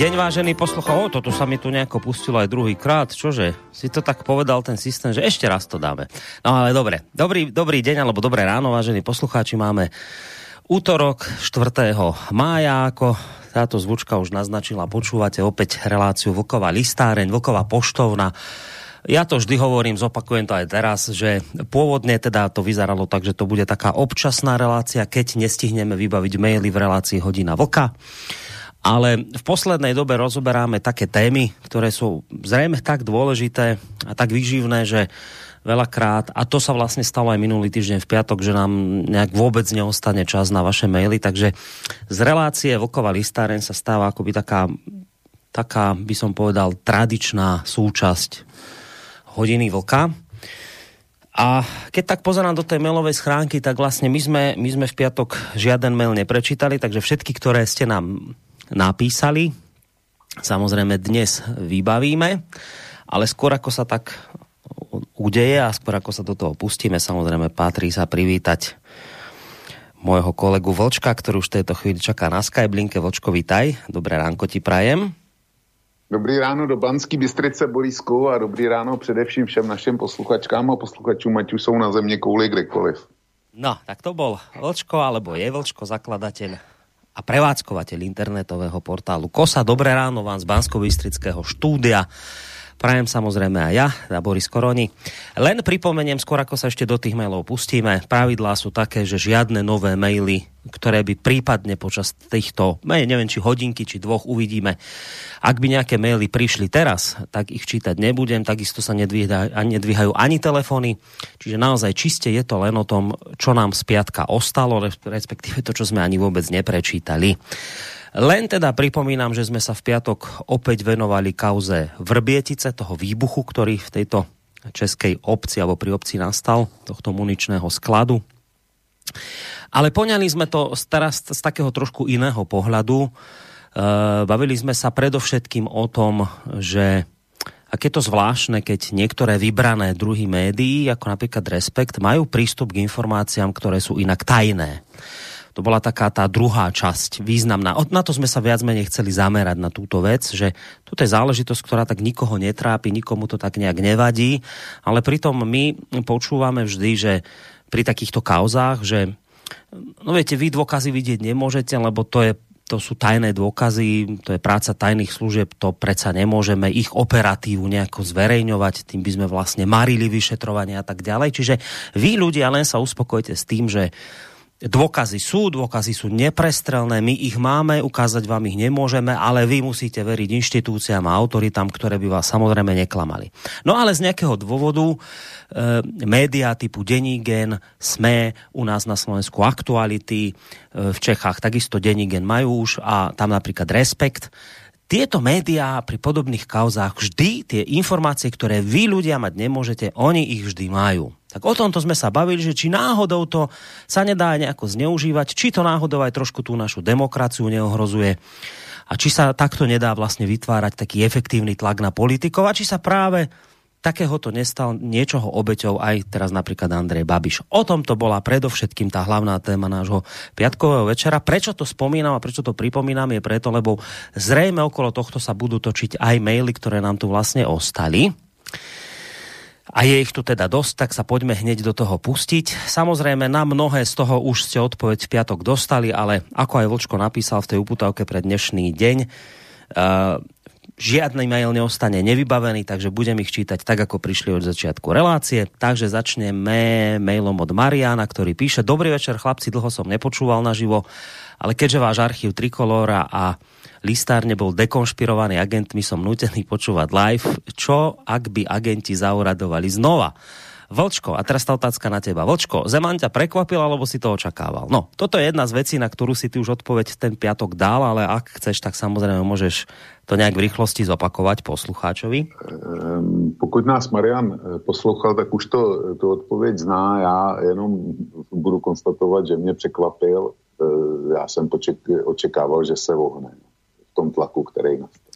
deň, vážený poslucha. O, toto sa mi tu nejako pustilo aj druhý krát. Čože? Si to tak povedal ten systém, že ešte raz to dáme. No ale dobre. Dobrý, dobrý deň, alebo dobré ráno, vážení poslucháči. Máme útorok 4. mája, ako táto zvučka už naznačila. Počúvate opäť reláciu Vlková listáreň, Vlková poštovna. Ja to vždy hovorím, zopakujem to aj teraz, že pôvodne teda to vyzeralo tak, že to bude taká občasná relácia, keď nestihneme vybaviť maily v relácii Hodina Vlka ale v poslednej dobe rozoberáme také témy, ktoré sú zrejme tak dôležité a tak výživné, že veľakrát, a to sa vlastne stalo aj minulý týždeň v piatok, že nám nejak vôbec neostane čas na vaše maily, takže z relácie Vlková listáren sa stáva akoby taká, taká by som povedal, tradičná súčasť hodiny Vlka. A keď tak pozerám do tej mailovej schránky, tak vlastne my sme, my sme v piatok žiaden mail neprečítali, takže všetky, ktoré ste nám napísali. Samozrejme dnes vybavíme, ale skôr ako sa tak udeje a skôr ako sa do toho pustíme, samozrejme patrí sa privítať môjho kolegu Vlčka, ktorý už v tejto chvíli čaká na Skyblinke. Vlčko, vítaj. Dobré ránko ti prajem. Dobrý ráno do Banský Bystrice, Borisku a dobrý ráno především všem našim posluchačkám a posluchačům, ať už jsou na země kouli kdekoliv. No, tak to bol Vlčko, alebo je Vlčko, zakladateľ a prevádzkovateľ internetového portálu KOSA. Dobré ráno vám z bansko štúdia. Prajem samozrejme aj ja, a Boris Koroni. Len pripomeniem, skôr ako sa ešte do tých mailov pustíme, pravidlá sú také, že žiadne nové maily, ktoré by prípadne počas týchto, neviem, či hodinky, či dvoch uvidíme, ak by nejaké maily prišli teraz, tak ich čítať nebudem, takisto sa nedvíhajú, ani telefóny, čiže naozaj čiste je to len o tom, čo nám z piatka ostalo, respektíve to, čo sme ani vôbec neprečítali. Len teda pripomínam, že sme sa v piatok opäť venovali kauze Vrbietice, toho výbuchu, ktorý v tejto českej obci alebo pri obci nastal, tohto muničného skladu. Ale poňali sme to teraz z takého trošku iného pohľadu. E, bavili sme sa predovšetkým o tom, že aké to zvláštne, keď niektoré vybrané druhy médií, ako napríklad Respekt, majú prístup k informáciám, ktoré sú inak tajné. To bola taká tá druhá časť, významná. Na to sme sa viac menej chceli zamerať na túto vec, že toto je záležitosť, ktorá tak nikoho netrápi, nikomu to tak nejak nevadí, ale pritom my počúvame vždy, že pri takýchto kauzách, že no viete, vy dôkazy vidieť nemôžete, lebo to je to sú tajné dôkazy, to je práca tajných služieb, to predsa nemôžeme ich operatívu nejako zverejňovať, tým by sme vlastne marili vyšetrovanie a tak ďalej. Čiže vy ľudia len sa uspokojte s tým, že Dôkazy sú, dôkazy sú neprestrelné, my ich máme, ukázať vám ich nemôžeme, ale vy musíte veriť inštitúciám a autoritám, ktoré by vás samozrejme neklamali. No ale z nejakého dôvodu e, médiá typu Denigen, SME, u nás na Slovensku Aktuality, e, v Čechách takisto Denigen majú už a tam napríklad Respekt, tieto médiá pri podobných kauzách vždy tie informácie, ktoré vy ľudia mať nemôžete, oni ich vždy majú. Tak o tomto sme sa bavili, že či náhodou to sa nedá nejako zneužívať, či to náhodou aj trošku tú našu demokraciu neohrozuje a či sa takto nedá vlastne vytvárať taký efektívny tlak na politikov a či sa práve takéhoto nestal niečoho obeťou aj teraz napríklad Andrej Babiš. O tom to bola predovšetkým tá hlavná téma nášho piatkového večera. Prečo to spomínam a prečo to pripomínam je preto, lebo zrejme okolo tohto sa budú točiť aj maily, ktoré nám tu vlastne ostali. A je ich tu teda dosť, tak sa poďme hneď do toho pustiť. Samozrejme, na mnohé z toho už ste odpoveď v piatok dostali, ale ako aj Vlčko napísal v tej uputavke pre dnešný deň, uh, žiadny mail neostane nevybavený, takže budem ich čítať tak, ako prišli od začiatku relácie. Takže začneme mailom od Mariana, ktorý píše Dobrý večer, chlapci, dlho som nepočúval naživo, ale keďže váš archív Trikolora a listárne bol dekonšpirovaný agentmi, som nutený počúvať live. Čo, ak by agenti zauradovali znova? Vlčko, a teraz tá otázka na teba. Vlčko, Zeman ťa prekvapil, alebo si to očakával? No, toto je jedna z vecí, na ktorú si ty už odpoveď ten piatok dal, ale ak chceš, tak samozrejme môžeš to nějak v rychlosti zopakovat poslucháčovi? Ehm, pokud nás Marian eh, poslouchal, tak už to, to odpověď zná. Já jenom budu konstatovat, že mě překvapil. Eh, já jsem očekával, že se vohne tom tlaku, který nastal.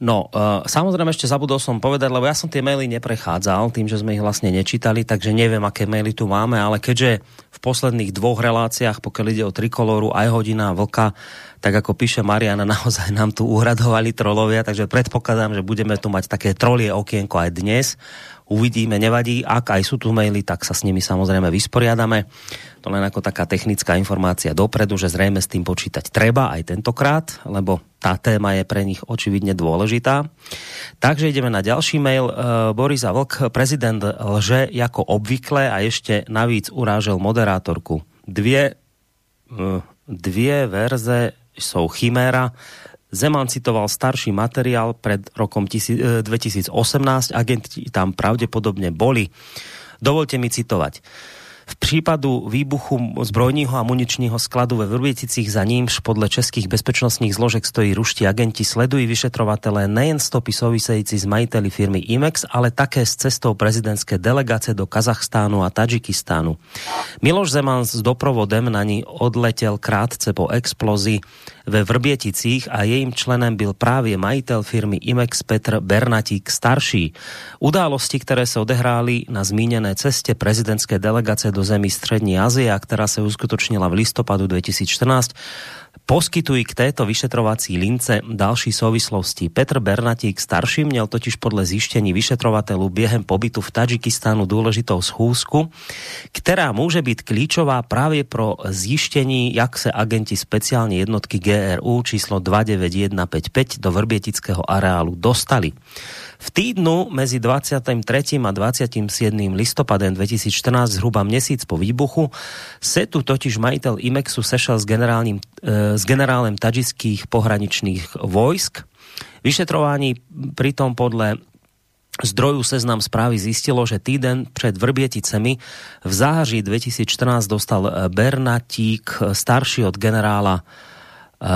No, uh, samozrejme ešte zabudol som povedať, lebo ja som tie maily neprechádzal tým, že sme ich vlastne nečítali, takže neviem, aké maily tu máme, ale keďže v posledných dvoch reláciách, pokiaľ ide o Trikoloru, aj hodina vlka, tak ako píše Mariana, naozaj nám tu uhradovali trolovia, takže predpokladám, že budeme tu mať také trolie okienko aj dnes. Uvidíme, nevadí. Ak aj sú tu maily, tak sa s nimi samozrejme vysporiadame. To len ako taká technická informácia dopredu, že zrejme s tým počítať treba aj tentokrát, lebo tá téma je pre nich očividne dôležitá. Takže ideme na ďalší mail. E, Borisa Vlk, prezident lže ako obvykle a ešte navíc urážel moderátorku. Dvie, e, dvie verze jsou chiméra. Zeman citoval starší materiál pred rokom 2018, e, agenti tam pravdepodobne boli. Dovolte mi citovať. V případu výbuchu zbrojního a muničního skladu ve Vrběticích za nímž podle českých bezpečnostních zložek stojí ruští agenti sledují vyšetrovatelé nejen stopy související s majiteli firmy IMEX, ale také s cestou prezidentské delegace do Kazachstánu a Tadžikistánu. Miloš Zeman s doprovodem na ní odletěl krátce po explozii ve Vrběticích a jejím členem byl právě majitel firmy IMEX Petr Bernatík starší. Události, které se odehrály na zmíněné cestě prezidentské delegace do zemí Střední Azie, která se uskutočnila v listopadu 2014, poskytují k této vyšetrovací lince další souvislosti. Petr Bernatík starší měl totiž podle zjištění vyšetrovatelů během pobytu v Tadžikistánu důležitou schůzku, která může být klíčová právě pro zjištění, jak se agenti speciální jednotky GRU číslo 29155 do Vrbietického areálu dostali. V týdnu mezi 23. a 27. listopadem 2014, zhruba měsíc po výbuchu, se tu totiž majitel IMEXu sešel s, generálním, e, s generálem tadžických pohraničných vojsk. Vyšetrování pritom podle zdroju seznam správy zistilo, že týden před Vrbieticemi v září 2014 dostal e, Bernatík, starší od generála uh,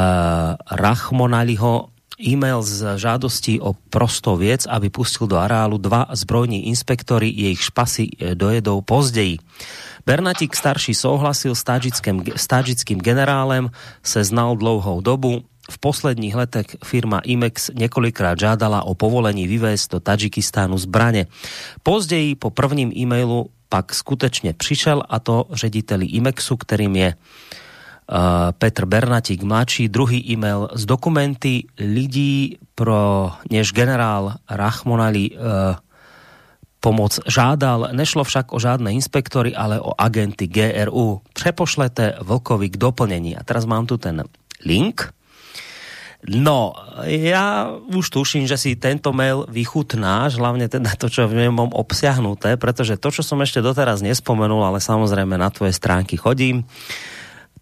Rachmonaliho, e-mail z žádostí o prostou věc, aby pustil do areálu dva zbrojní inspektory, jejich špasy e, dojedou později. Bernatik starší souhlasil s tádžickým, s tádžickým generálem, se znal dlouhou dobu, v posledních letech firma IMEX několikrát žádala o povolení vyvést do Tadžikistánu zbraně. Později po prvním e-mailu pak skutečně přišel a to řediteli IMEXu, kterým je uh, Petr Bernatík mladší, druhý e-mail z dokumenty lidí pro než generál Rachmonali uh, pomoc žádal. Nešlo však o žádné inspektory, ale o agenty GRU. Přepošlete Vlkovi k doplnení. A teraz mám tu ten link. No, ja už tuším, že si tento mail vychutnáš, hlavne teda to, čo v ňom obsiahnuté, pretože to, čo som ešte doteraz nespomenul, ale samozrejme na tvoje stránky chodím,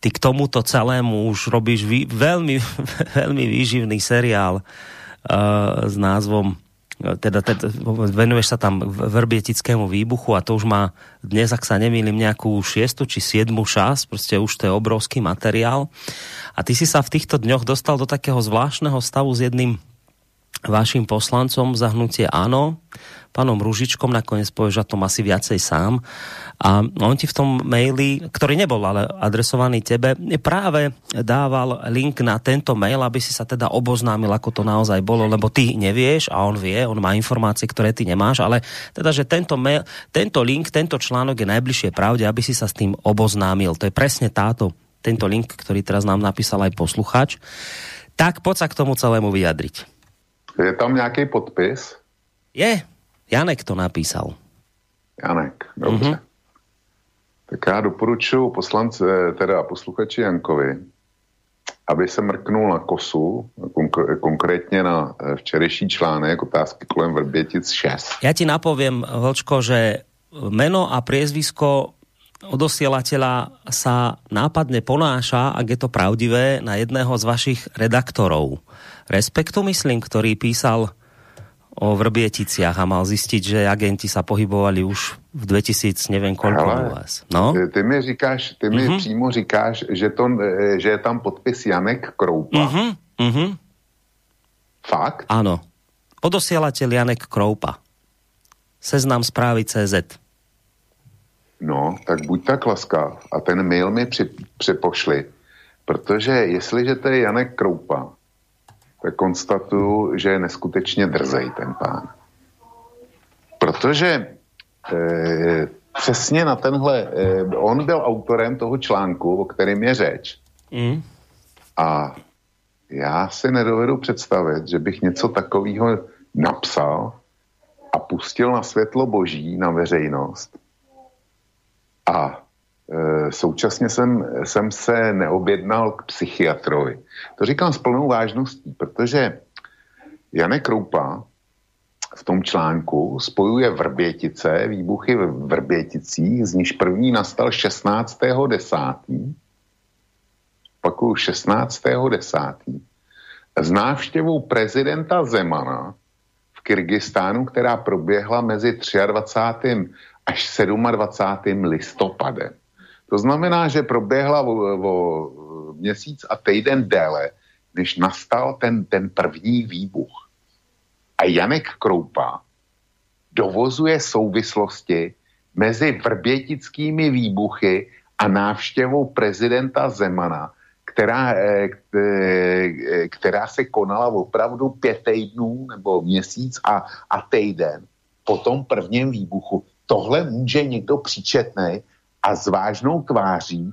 ty k tomuto celému už robíš vý, veľmi, veľmi výživný seriál uh, s názvom teda, teda venuješ sa tam verbietickému výbuchu a to už má dnes, ak sa nemýlim, nejakú šiestu či siedmu šas, proste už to je obrovský materiál. A ty si sa v týchto dňoch dostal do takého zvláštneho stavu s jedným vašim poslancom zahnutie áno, pánom Ružičkom, nakoniec povieš o tom asi viacej sám. A on ti v tom maili, ktorý nebol ale adresovaný tebe, práve dával link na tento mail, aby si sa teda oboznámil, ako to naozaj bolo, lebo ty nevieš a on vie, on má informácie, ktoré ty nemáš, ale teda, že tento, mail, tento link, tento článok je najbližšie pravde, aby si sa s tým oboznámil. To je presne táto, tento link, ktorý teraz nám napísal aj posluchač. Tak poď sa k tomu celému vyjadriť. Je tam nějaký podpis? Je, Janek to napísal. Janek, dobře. Mm-hmm. Tak já doporučuji poslance, teda posluchači Jankovi, aby se mrknul na kosu, konk- konkrétně na eh, včerejší článek otázky kolem Vrbětic 6. Já ti napovím, Vlčko, že meno a priezvisko odosielateľa sa nápadne ponáša, ak je to pravdivé, na jedného z vašich redaktorov. Respektu myslím, ktorý písal o Vrbieticiach a mal zistiť, že agenti sa pohybovali už v 2000, neviem koľko Ale, no? ty mi říkáš, ty mi uh-huh. přímo říkáš, že, to, že je tam podpis Janek Kroupa. Uh-huh. Uh-huh. Fakt? Áno. Odosielateľ Janek Kroupa. Seznam správy CZ. No, tak buď tak laskav a ten mail mi při, připošli, protože jestliže to je Janek Kroupa, tak konstatuju, že je neskutečně drzej ten pán. Protože e, přesně na tenhle, e, on byl autorem toho článku, o kterém je řeč. Mm. A já si nedovedu představit, že bych něco takového napsal a pustil na světlo boží, na veřejnost. A současně jsem, jsem se neobjednal k psychiatrovi. To říkám s plnou vážností, protože Janek Kroupa v tom článku spojuje Vrbětice, výbuchy v Vrběticích, z níž první nastal 16.10. Pakuju 16.10. s návštěvou prezidenta Zemana v Kyrgyzstánu, která proběhla mezi 23. až 27. listopadem. To znamená, že proběhla o, o měsíc a týden déle, než nastal ten, ten první výbuch. A Janek Kroupa dovozuje souvislosti mezi vrbětickými výbuchy a návštěvou prezidenta Zemana, která, eh, eh, která se konala opravdu pět týdnů nebo měsíc a, a týden po tom prvním výbuchu. Tohle může někdo příčetný a s vážnou tváří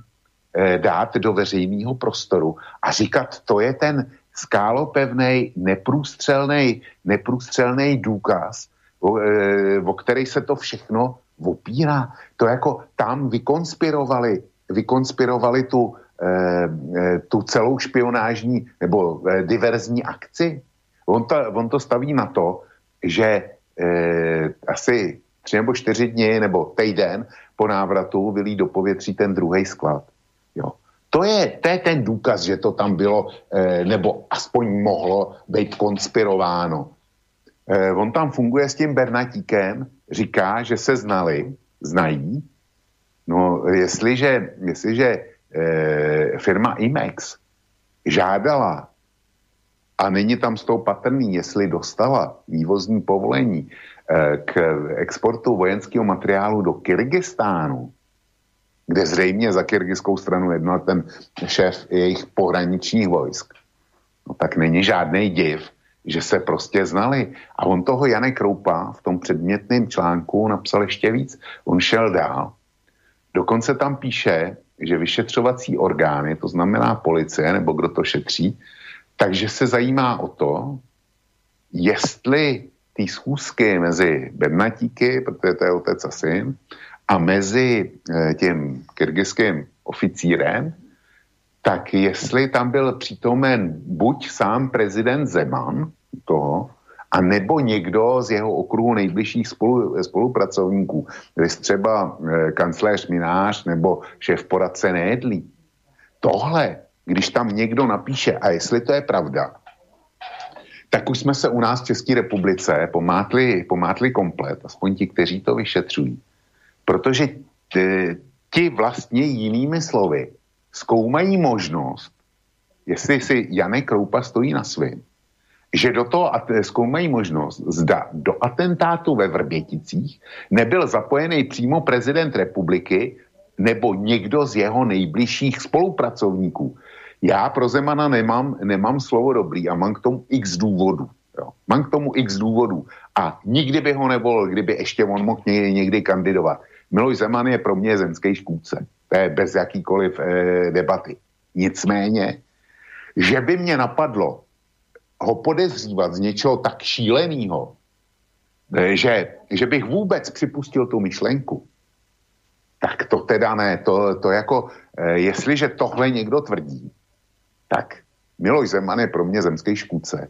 eh, dát do veřejného prostoru a říkat, to je ten skálopevný, neprůstřelný, neprůstřelný důkaz, o, e, o který se to všechno opírá. To jako tam vykonspirovali, vykonspirovali tu, e, e, tu celou špionážní nebo e, diverzní akci. On to, on to staví na to, že e, asi tři nebo čtyři dny nebo týden po návratu vylí do povětří ten druhý sklad. Jo. To je, to je ten důkaz, že to tam bylo, eh, nebo aspoň mohlo být konspirováno. Eh, on tam funguje s tím Bernatíkem, říká, že se znali, znají. No, jestliže, jestliže eh, firma IMEX žádala a není tam z toho patrný, jestli dostala vývozní povolení eh, k exportu vojenského materiálu do Kyrgyzstánu, kde zřejmě za kyrgyzskou stranu jednal ten šéf jejich pohraničních vojsk, no tak není žádný div, že se prostě znali. A on toho Janek Kroupa v tom předmětném článku napsal ještě víc. On šel dál. Dokonce tam píše, že vyšetřovací orgány, to znamená policie nebo kdo to šetří, takže se zajímá o to, jestli ty schůzky mezi Bernatíky, protože to je otec a syn, a mezi eh, tím kyrgyzským oficírem, tak jestli tam byl přítomen buď sám prezident Zeman toho, a nebo někdo z jeho okruhu nejbližších spolu, spolupracovníků, třeba e, kancléř Minář nebo šéf poradce Nédlí. Tohle, když tam někdo napíše, a jestli to je pravda, tak už jsme se u nás v České republice pomátli, pomátli komplet, aspoň ti, kteří to vyšetřují. Protože ti vlastně jinými slovy zkoumají možnost, jestli si Janek Kroupa stojí na svým, že do toho zkoumají možnost, zda do atentátu ve Vrběticích nebyl zapojený přímo prezident republiky nebo někdo z jeho nejbližších spolupracovníků. Já pro Zemana nemám, nemám slovo dobrý a mám k tomu x důvodů. Mám k tomu x důvodů. A nikdy by ho nevolil, kdyby ještě on mohl někdy kandidovat. Miloš Zeman je pro mě zemský škůdce. To je bez jakýkoliv eh, debaty. Nicméně, že by mě napadlo ho podezřívat z něčeho tak šíleného, eh, že, že bych vůbec připustil tu myšlenku, tak to teda ne. To, to jako, eh, jestliže tohle někdo tvrdí, tak Miloš Zeman je pro mě zemský škůdce.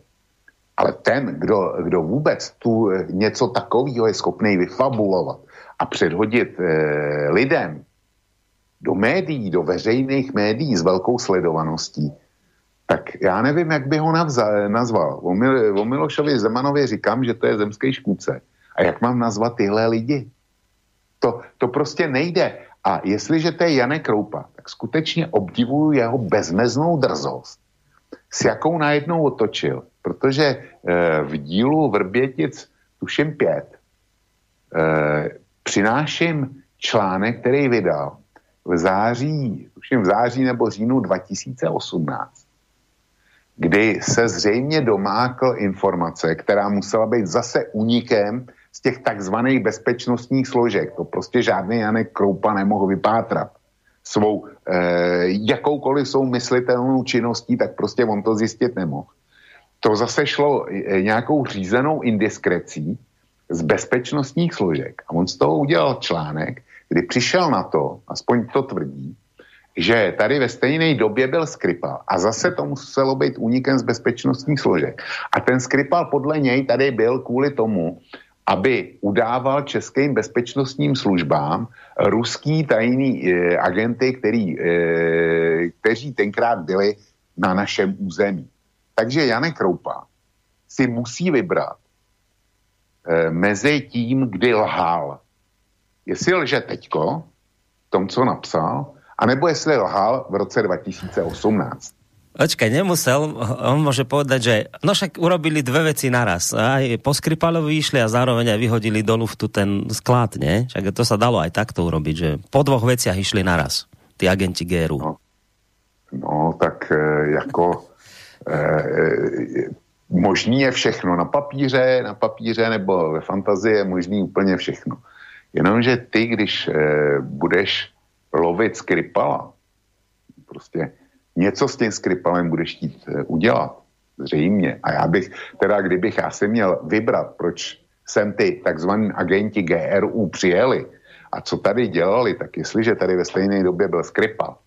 Ale ten, kdo, kdo vůbec tu eh, něco takového je schopný vyfabulovat a předhodit eh, lidem do médií, do veřejných médií s velkou sledovaností, tak já nevím, jak by ho navza, nazval. O, Mil, o Milošovi Zemanovi říkám, že to je zemský škůdce. A jak mám nazvat tyhle lidi? To, to prostě nejde. A jestliže to je Janek Kroupa, skutečně obdivuju jeho bezmeznou drzost, s jakou najednou otočil. Protože e, v dílu Vrbětic, tuším pět, e, přináším článek, který vydal v září, tuším v září nebo říjnu 2018, kdy se zřejmě domákl informace, která musela být zase unikem z těch takzvaných bezpečnostních složek. To prostě žádný Janek Kroupa nemohl vypátrat. Svou eh, jakoukoliv myslitelnou činností, tak prostě on to zjistit nemohl. To zase šlo eh, nějakou řízenou indiskrecí z bezpečnostních složek. A on z toho udělal článek, kdy přišel na to, aspoň to tvrdí, že tady ve stejné době byl Skripal a zase to muselo být únikem z bezpečnostních složek. A ten Skripal podle něj tady byl kvůli tomu, aby udával českým bezpečnostním službám ruský tajný e, agenty, který, e, kteří tenkrát byli na našem území. Takže Janek Kroupa si musí vybrat e, mezi tím, kdy lhal. Jestli lže teďko, tom, co napsal, anebo jestli lhal v roce 2018. Počkaj, nemusel, on môže povedať, že no však urobili dve veci naraz. Aj po Skripalovi išli a zároveň aj vyhodili do luftu ten sklad, nie? Však to sa dalo aj takto urobiť, že po dvoch veciach išli naraz, tí agenti GRU. No, no tak e, jako e, e, možný je všechno na papíře, na papíře nebo ve fantazii je možný úplně všechno. Jenomže ty, když e, budeš lovit Skripala, prostě něco s tím Skripalem budeš chtít eh, udělat. Zřejmě. A já bych, teda kdybych já si měl vybrat, proč sem ty takzvaní agenti GRU přijeli a co tady dělali, tak jestliže tady ve stejné době byl Skripal,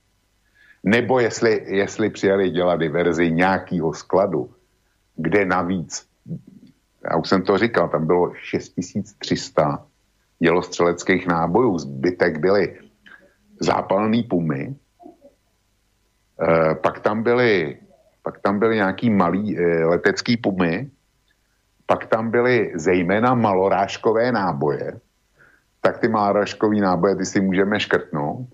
nebo jestli, jestli přijeli dělat diverzi nějakého skladu, kde navíc, já už jsem to říkal, tam bylo 6300 dělostřeleckých nábojů, zbytek byly zápalný pumy, Eh, pak tam byly, pak tam byly nějaký malý e, letecký pumy, pak tam byly zejména malorážkové náboje, tak ty malorážkové náboje ty si můžeme škrtnout,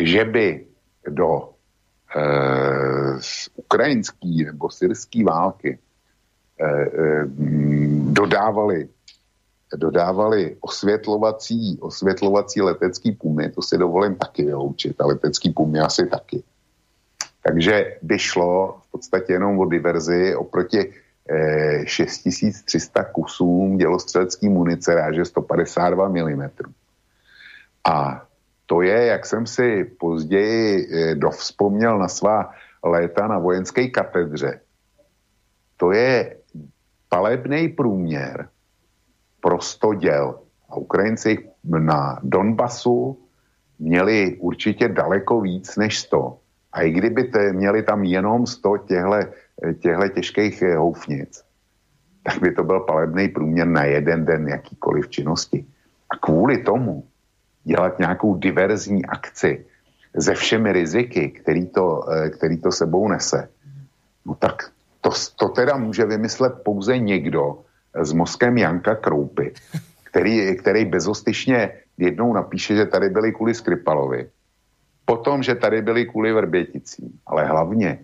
že by do e, ukrajinský nebo syrský války e, e, dodávali dodávali osvětlovací, osvětlovací letecký pumy, to si dovolím taky vyloučit, a letecký pumy asi taky. Takže by šlo v podstatě jenom o diverzi oproti eh, 6300 kusům dělostřelecký munice ráže 152 mm. A to je, jak jsem si později eh, dovzpomněl na svá léta na vojenské katedře, to je palebný průměr pro 100 děl. A Ukrajinci na Donbasu měli určitě daleko víc než 100. A i kdyby te, měli tam jenom 100 těchto těžkých eh, houfnic, tak by to byl palebný průměr na jeden den jakýkoliv činnosti. A kvůli tomu dělat nějakou diverzní akci se všemi riziky, který to, eh, který to sebou nese, no tak to, to teda může vymyslet pouze někdo s mozkem Janka Kroupy, který, který bezostyšně jednou napíše, že tady byli kvůli Skripalovi Potom, že tady byli kvůli Vrběticím, ale hlavně,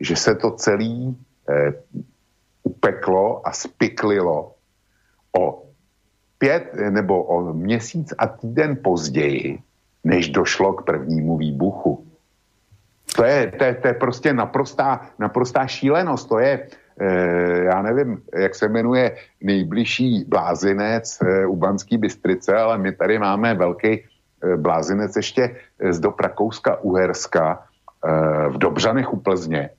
že se to celý eh, upeklo a spiklilo o pět nebo o měsíc a týden později, než došlo k prvnímu výbuchu. To je, to je, to je prostě naprostá, naprostá šílenost. To je, eh, já nevím, jak se jmenuje nejbližší blázinec eh, u Banský Bystrice, ale my tady máme velký blázinec ještě z do Rakouska Uherska eh, v Dobřanech u Plzně.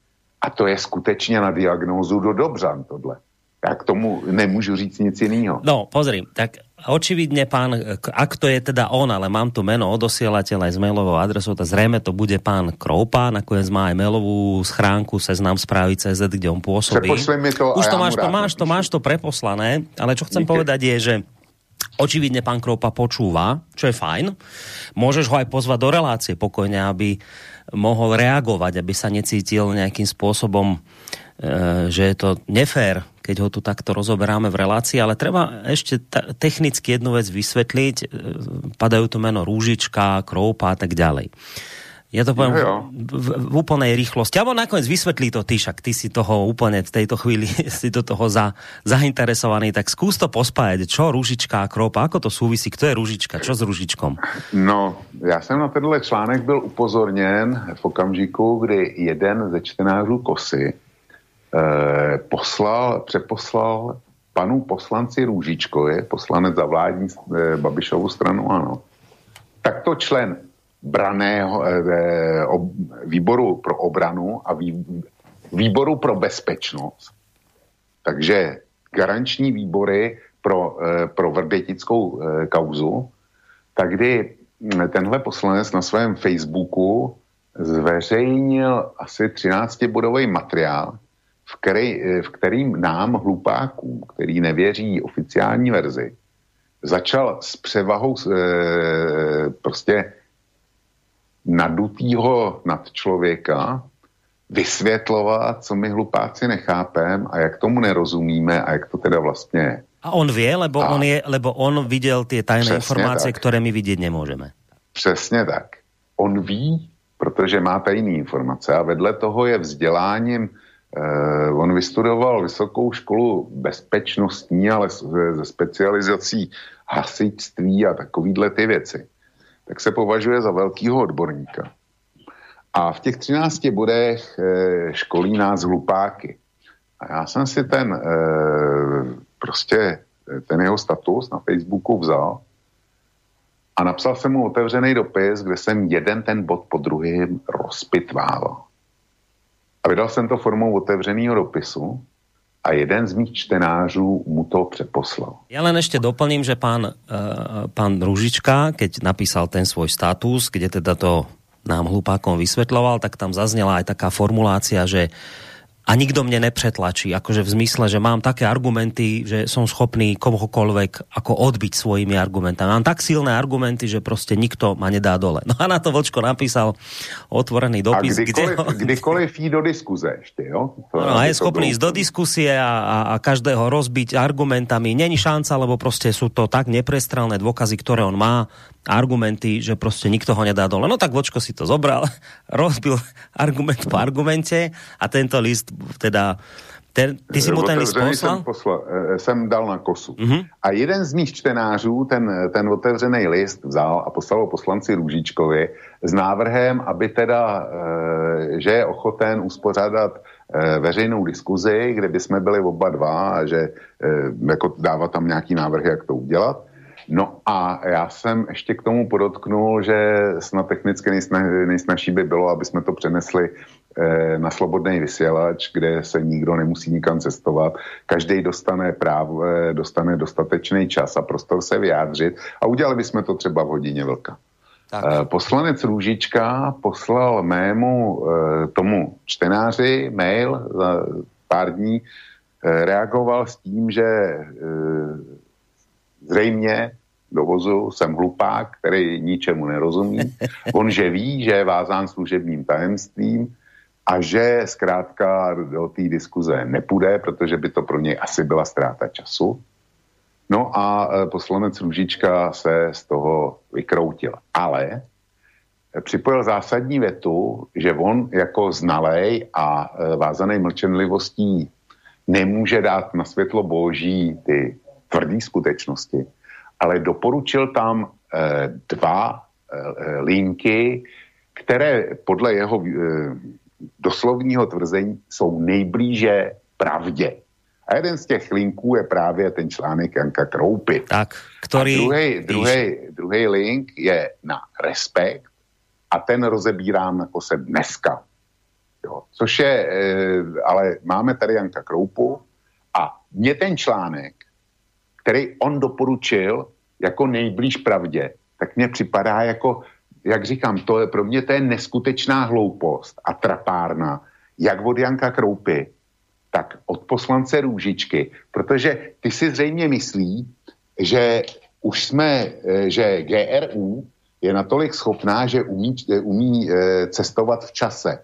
A to je skutečně na diagnózu do Dobřan tohle. Ja k tomu nemôžu říct nic iného. No, pozri, tak očividne pán, ak to je teda on, ale mám tu meno odosielateľa aj s mailovou adresou, tak zrejme to bude pán Kroupa, nakoniec má aj mailovú schránku seznam správy CZ, kde on pôsobí. mi to Už to máš, to máš, to máš to preposlané, ale čo chcem Díky. povedať je, že Očividne pán Kroupa počúva, čo je fajn. Môžeš ho aj pozvať do relácie pokojne, aby mohol reagovať, aby sa necítil nejakým spôsobom, e, že je to nefér, keď ho tu takto rozoberáme v relácii, ale treba ešte technicky jednu vec vysvetliť. E, padajú tu meno Rúžička, Kroupa a tak ďalej. Ja to poviem no, v, v, v úplnej rýchlosti. Alebo nakoniec vysvetlí to ty, však ty si toho úplne v tejto chvíli si do toho za, zainteresovaný, tak skús to pospájať. Čo Ružička a Kropa, ako to súvisí? Kto je Ružička? Čo s Ružičkom? No, já jsem na tenhle článek byl upozorněn v okamžiku, kdy jeden ze čtenářů Kosy eh, poslal, přeposlal panu poslanci Růžičkovi, poslanec za vládní eh, Babišovu stranu, ano, takto člen braného eh, ob, výboru pro obranu a vý, výboru pro bezpečnost. Takže garanční výbory pro, eh, pro vrbetickou eh, kauzu, tak kdy tenhle poslanec na svém Facebooku zveřejnil asi 13-bodový materiál, v, který, eh, v kterým nám, hlupákům, který nevěří oficiální verzi, začal s převahou e, prostě nadutýho nad člověka vysvětlovat, co my hlupáci nechápem a jak tomu nerozumíme a jak to teda vlastně je. A on vie, lebo, a... on, je, lebo on viděl ty tajné informace, tak. které my vidět nemůžeme. Přesně tak. On ví, protože má tajné informace a vedle toho je vzděláním, eh, on vystudoval vysokou školu bezpečnostní, ale ze specializací hasičství a takovýhle ty věci tak se považuje za velkýho odborníka. A v těch 13 bodech e, školí nás hlupáky. A já jsem si ten e, prostě ten jeho status na Facebooku vzal a napsal jsem mu otevřený dopis, kde jsem jeden ten bod po druhém rozpitvával. A vydal jsem to formou otevřeného dopisu a jeden z mých čtenářů mu to přeposlal. Ja len ešte doplním, že pán, uh, pán Ružička, keď napísal ten svoj status, kde teda to nám hlupákom vysvetloval, tak tam zaznela aj taká formulácia, že uh, a nikto mne nepretlačí, akože v zmysle, že mám také argumenty, že som schopný kohokoľvek ako odbiť svojimi argumentami. Mám tak silné argumenty, že prostě nikto ma nedá dole. No a na to Vočko napísal otvorený dopis. A kdykoliv, kde ho... kdykoliv jí do diskuze ešte, jo? To, no, a je schopný ísť do diskusie a, a, a každého rozbiť argumentami. Není šanca, lebo prostě sú to tak neprestrelné dôkazy, ktoré on má argumenty, že prostě nikto ho nedá dole. No tak Vočko si to zobral, rozbil argument po argumente a tento list teda ten, ty si mu ten list poslal? Jsem, poslal, eh, jsem dal na kosu. Uh-huh. A jeden z mých čtenářů ten, ten otevřený list vzal a poslal poslanci Růžičkovi s návrhem, aby teda, eh, že je ochoten uspořádat veřejnou diskuzi, kde by jsme byli oba dva a že jako dávat tam nějaký návrh, jak to udělat. No a já jsem ještě k tomu podotknul, že snad technicky nejsna, nejsnažší by bylo, aby jsme to přenesli eh, na slobodný vysílač, kde se nikdo nemusí nikam cestovat. Každý dostane práv, eh, dostane dostatečný čas a prostor se vyjádřit a udělali bychom to třeba v hodině vlka. Tak. Eh, poslanec Růžička poslal mému tomu čtenáři mail za pár dní, reagoval s tím, že zřejmě do vozu jsem hlupák, který ničemu nerozumí. On, že ví, že je vázán služebním tajemstvím a že zkrátka do té diskuze nepůjde, protože by to pro něj asi byla ztráta času. No a e, poslanec Růžička se z toho vykroutil. Ale připojil zásadní vetu, že on jako znalej a e, vázaný mlčenlivostí nemůže dát na světlo boží ty tvrdé skutečnosti, ale doporučil tam eh, dva eh, linky, které podle jeho eh, doslovního tvrzení jsou nejblíže pravdě. A jeden z těch linků je právě ten článek Janka Kroupy. Tak, který... A druhý, druhý link je na respekt a ten rozebírám jako se dneska. Jo. Což je, ale máme tady Janka Kroupu a mě ten článek který on doporučil jako nejblíž pravdě, tak mně připadá jako, jak říkám, to je, pro mě to je neskutečná hloupost a trapárna, jak od Janka Kroupy, tak od poslance Růžičky, protože ty si zřejmě myslí, že už jsme, eh, že GRU je natolik schopná, že umí, eh, umí cestovat v čase.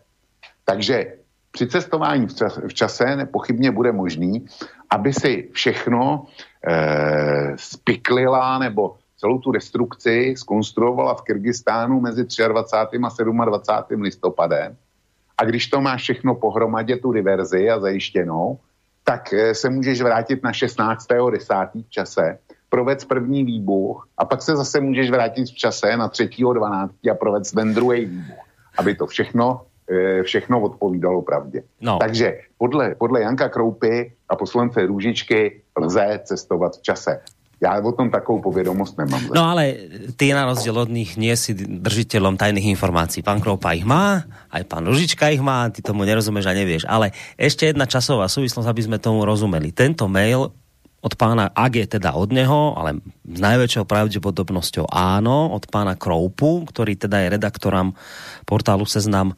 Takže při cestování v čase nepochybně bude možný, aby si všechno eh, spiklila nebo celou tu destrukci skonstruovala v Kyrgyzstánu mezi 23. a 27. listopadem. A když to máš všechno pohromadě, tu diverzi a zajištěnou, tak se můžeš vrátit na 16. 10. v čase provec první výbuch a pak se zase můžeš vrátit v čase na 3.12. a provec ten druhý výbuch, aby to všechno e, všechno odpovídalo pravdě. No. Takže podle, podle Janka Kroupy a poslance Růžičky lze cestovat v čase. Já o tom takovou povědomost nemám. No ale ty na rozdíl od nich nie si držiteľom tajných informácií. Pán Kroupa ich má, aj pán Ružička ich má, ty tomu nerozumieš a nevieš. Ale ešte jedna časová súvislosť, aby sme tomu rozumeli. Tento mail od pána, ak je teda od neho, ale s najväčšou pravdepodobnosťou áno, od pána Kroupu, ktorý teda je redaktorom portálu Seznam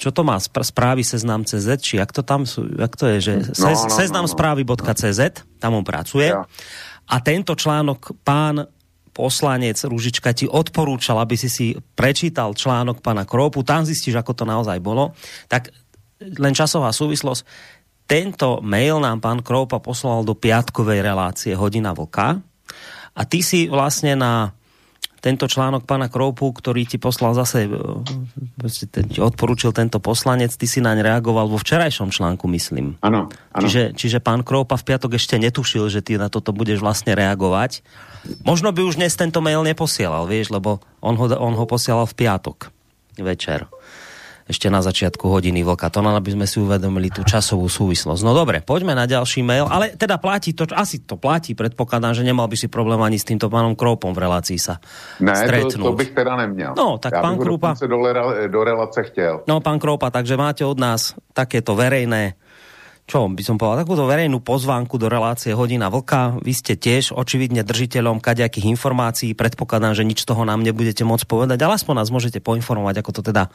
čo to má, správy seznam CZ, či jak to tam sú, jak to je, že no, no, seznam no, no. správy.cz, tam on pracuje. Ja. A tento článok pán poslanec Rúžička ti odporúčal, aby si si prečítal článok pána Kroupu, tam zistíš, ako to naozaj bolo. Tak len časová súvislosť tento mail nám pán Kroupa poslal do piatkovej relácie Hodina Vlka a ty si vlastne na tento článok pána Kroupu, ktorý ti poslal zase, e, ti odporúčil tento poslanec, ty si naň reagoval vo včerajšom článku, myslím. Áno. Čiže, čiže pán Kroupa v piatok ešte netušil, že ty na toto budeš vlastne reagovať. Možno by už dnes tento mail neposielal, vieš, lebo on ho, on ho posielal v piatok večer ešte na začiatku hodiny vlka. To nám, aby sme si uvedomili tú časovú súvislosť. No dobre, poďme na ďalší mail, ale teda platí to, asi to platí, predpokladám, že nemal by si problém ani s týmto pánom Kroupom v relácii sa ne, stretnúť. To, to bych teda neměl. No, tak ja pán Kroupa... do, do relace chtěl. No, pán Kroupa, takže máte od nás takéto verejné čo by som povedal, takúto verejnú pozvánku do relácie Hodina Vlka. Vy ste tiež očividne držiteľom kaďakých informácií. Predpokladám, že nič toho nám nebudete môcť povedať, ale aspoň nás môžete poinformovať, ako to teda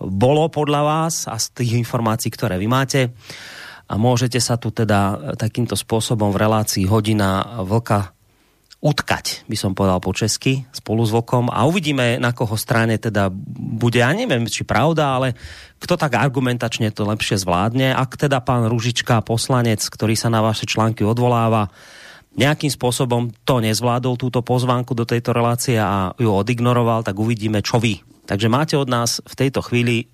bolo podľa vás a z tých informácií, ktoré vy máte. A môžete sa tu teda takýmto spôsobom v relácii hodina vlka utkať, by som povedal po česky, spolu s vlkom a uvidíme, na koho strane teda bude, ja neviem, či pravda, ale kto tak argumentačne to lepšie zvládne. Ak teda pán Ružička, poslanec, ktorý sa na vaše články odvoláva, nejakým spôsobom to nezvládol, túto pozvánku do tejto relácie a ju odignoroval, tak uvidíme, čo vy Takže máte od nás v tejto chvíli,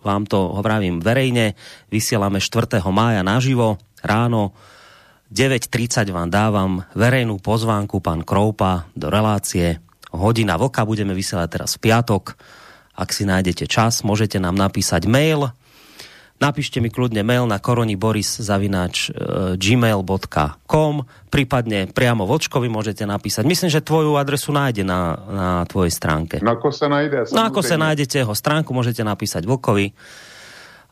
vám to hovorím verejne, vysielame 4. mája naživo, ráno 9.30 vám dávam verejnú pozvánku pán Kroupa do relácie. Hodina vlka budeme vysielať teraz v piatok. Ak si nájdete čas, môžete nám napísať mail Napíšte mi kľudne mail na koroniboris.gmail.com prípadne priamo Vočkovi môžete napísať. Myslím, že tvoju adresu nájde na, na tvojej stránke. Na ako sa nájde? No ako sa nájdete jeho stránku, môžete napísať Vlkovi.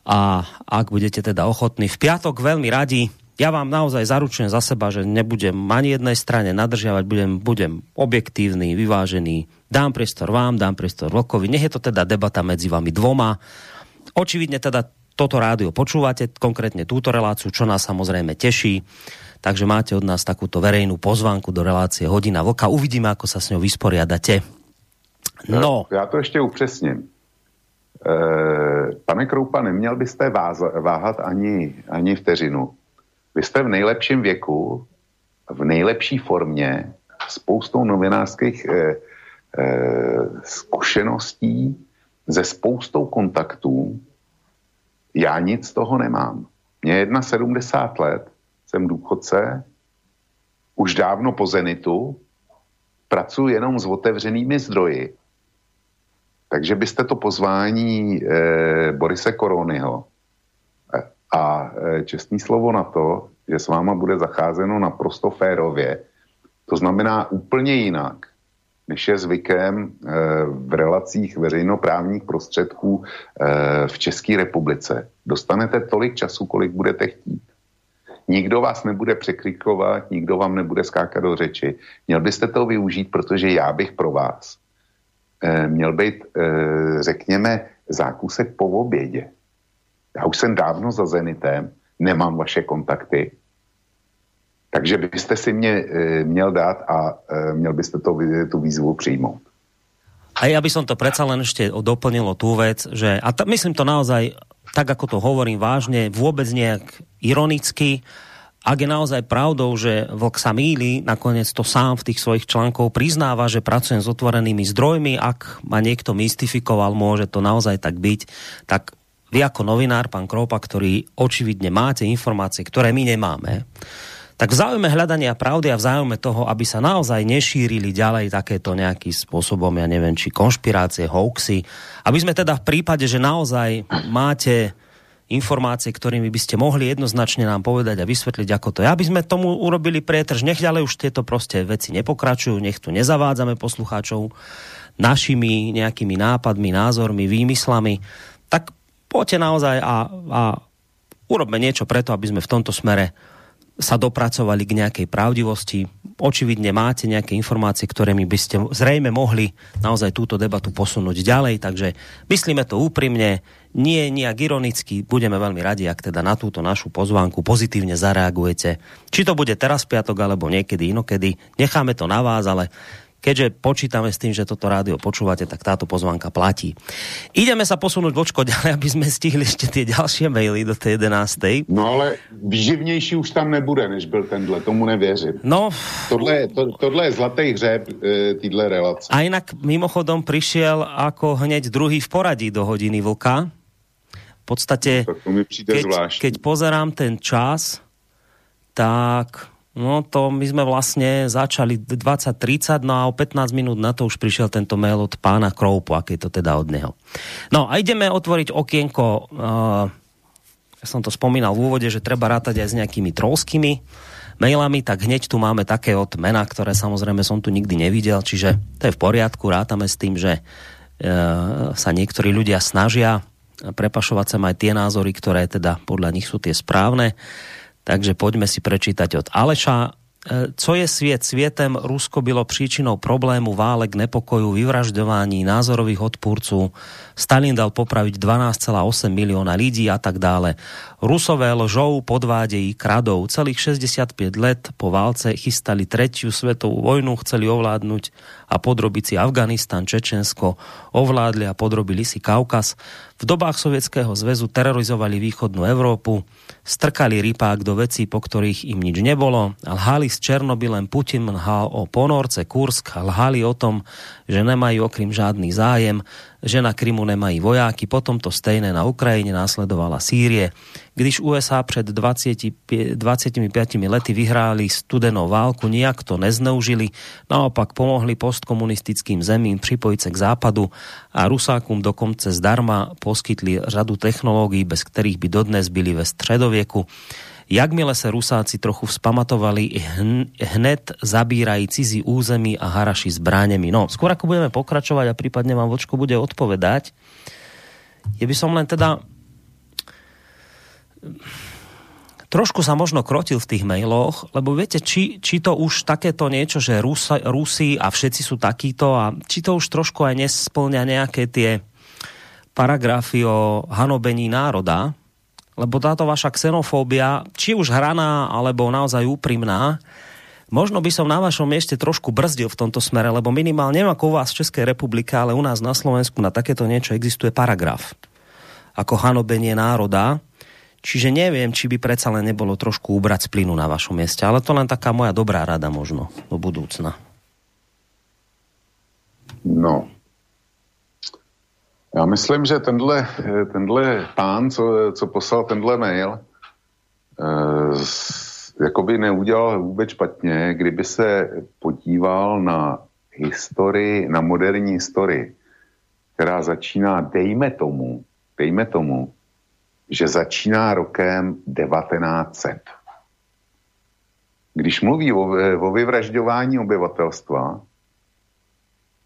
A ak budete teda ochotní, v piatok veľmi radi, ja vám naozaj zaručujem za seba, že nebudem ani jednej strane nadržiavať, budem, budem objektívny, vyvážený, dám priestor vám, dám priestor Vlkovi, nech je to teda debata medzi vami dvoma. Očividne teda toto rádio počúvate, konkrétne túto reláciu, čo nás samozrejme teší. Takže máte od nás takúto verejnú pozvánku do relácie Hodina Vlka. Uvidíme, ako sa s ňou vysporiadate. No. Já to ještě upřesním. E, pane Kroupa, neměl byste váz, váhat ani, ani vteřinu. Vy jste v nejlepším věku, v nejlepší formě, spoustou novinářských e, e, zkušeností, ze spoustou kontaktů, já nic z toho nemám. Mě 71 let, jsem důchodce, už dávno po Zenitu, pracuji jenom s otevřenými zdroji. Takže byste to pozvání eh, Borise Koronyho eh, a eh, čestný slovo na to, že s váma bude zacházeno naprosto férově, to znamená úplně jinak, než je zvykem eh, v relacích veřejnoprávních prostředků eh, v České republice. Dostanete tolik času, kolik budete chtít. Nikdo vás nebude překrikovat, nikdo vám nebude skákat do řeči. Měl byste to využít, protože já bych pro vás eh, měl být, řekněme, zákusek po obědě. Já už jsem dávno za Zenitem, nemám vaše kontakty, Takže byste si mě e, měl dát a e, měl byste to, tu výzvu přijmout. A ja by som to predsa len ešte doplnil o tú vec, že, a t- myslím to naozaj, tak ako to hovorím vážne, vôbec nejak ironicky, ak je naozaj pravdou, že Vlk sa míli, nakoniec to sám v tých svojich článkov priznáva, že pracujem s otvorenými zdrojmi, ak ma niekto mystifikoval, môže to naozaj tak byť, tak vy ako novinár, pán Kropa, ktorý očividne máte informácie, ktoré my nemáme, tak v záujme hľadania pravdy a v záujme toho, aby sa naozaj nešírili ďalej takéto nejakým spôsobom, ja neviem, či konšpirácie, hoaxy, aby sme teda v prípade, že naozaj máte informácie, ktorými by ste mohli jednoznačne nám povedať a vysvetliť, ako to je. Aby sme tomu urobili prietrž, nech ďalej už tieto proste veci nepokračujú, nech tu nezavádzame poslucháčov našimi nejakými nápadmi, názormi, výmyslami, tak poďte naozaj a, a urobme niečo preto, aby sme v tomto smere sa dopracovali k nejakej pravdivosti. Očividne máte nejaké informácie, ktorými by ste zrejme mohli naozaj túto debatu posunúť ďalej, takže myslíme to úprimne, nie nejak ironicky, budeme veľmi radi, ak teda na túto našu pozvánku pozitívne zareagujete. Či to bude teraz piatok, alebo niekedy inokedy, necháme to na vás, ale keďže počítame s tým, že toto rádio počúvate, tak táto pozvanka platí. Ideme sa posunúť vočko ďalej, aby sme stihli ešte tie ďalšie maily do tej 11. No ale výživnější už tam nebude, než byl tenhle, tomu nevěřím. No. Tohle, to, tohle je zlatý hřeb e, týhle relace. A inak mimochodom prišiel ako hneď druhý v poradí do hodiny vlka. V podstate, no, keď, keď pozerám ten čas, tak No to my sme vlastne začali 20.30, no a o 15 minút na to už prišiel tento mail od pána Kroupu, aké je to teda od neho. No a ideme otvoriť okienko, uh, ja som to spomínal v úvode, že treba rátať aj s nejakými trolskými mailami, tak hneď tu máme také od mena, ktoré samozrejme som tu nikdy nevidel, čiže to je v poriadku, rátame s tým, že uh, sa niektorí ľudia snažia prepašovať sa aj tie názory, ktoré teda podľa nich sú tie správne. Takže poďme si prečítať od Aleša. E, co je sviet svietem? Rusko bylo příčinou problému válek, nepokoju, vyvražďování, názorových odpůrců. Stalin dal popraviť 12,8 milióna lidí a tak dále. Rusové lžou, podvádejí, kradou. Celých 65 let po válce chystali tretiu svetovú vojnu, chceli ovládnuť a podrobiť si Afganistan, Čečensko, ovládli a podrobili si Kaukaz. V dobách Sovietskeho zväzu terorizovali východnú Európu strkali rypák do vecí, po ktorých im nič nebolo. Lhali s Černobylem, Putin lhal o Ponorce, Kursk, lhali o tom, že nemajú okrem žádný zájem, že na Krymu nemají vojáky, potom to stejné na Ukrajine následovala Sýrie. Když USA před 20, 25 lety vyhráli studenou válku, nijak to nezneužili, naopak pomohli postkomunistickým zemím připojiť sa k západu a Rusákum dokonce zdarma poskytli řadu technológií, bez ktorých by dodnes byli ve středovieku. Jakmile se Rusáci trochu vzpamatovali, hned zabírají cizí území a haraši zbráňami. No, skôr ako budeme pokračovať a prípadne vám Vočko bude odpovedať, je by som len teda trošku sa možno krotil v tých mailoch, lebo viete, či, či to už takéto niečo, že Rusi a všetci sú takíto a či to už trošku aj nesplňa nejaké tie paragrafy o hanobení národa, lebo táto vaša xenofóbia, či už hraná, alebo naozaj úprimná, možno by som na vašom mieste trošku brzdil v tomto smere, lebo minimálne, neviem ako u vás v Českej republike, ale u nás na Slovensku na takéto niečo existuje paragraf. Ako hanobenie národa. Čiže neviem, či by predsa len nebolo trošku ubrať z plynu na vašom mieste. Ale to len taká moja dobrá rada možno do budúcna. No, já myslím, že tenhle, tenhle pán, co, co poslal tenhle mail, eh, jakoby neudělal vůbec špatně, kdyby se podíval na historii, na moderní historii, která začíná, dejme tomu, dejme tomu, že začíná rokem 1900. Když mluví o, o vyvražďování obyvatelstva,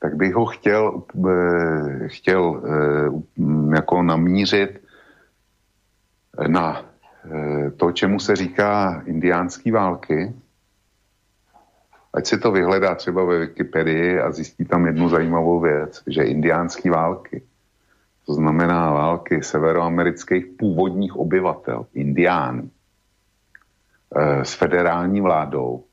tak bych ho chtěl, eh, chtěl eh, jako namířit na eh, to, čemu se říká indiánský války. Ať si to vyhledá třeba ve Wikipedii a zjistí tam jednu zajímavou věc, že indiánský války, to znamená války severoamerických původních obyvatel, indiánů, s federální vládou,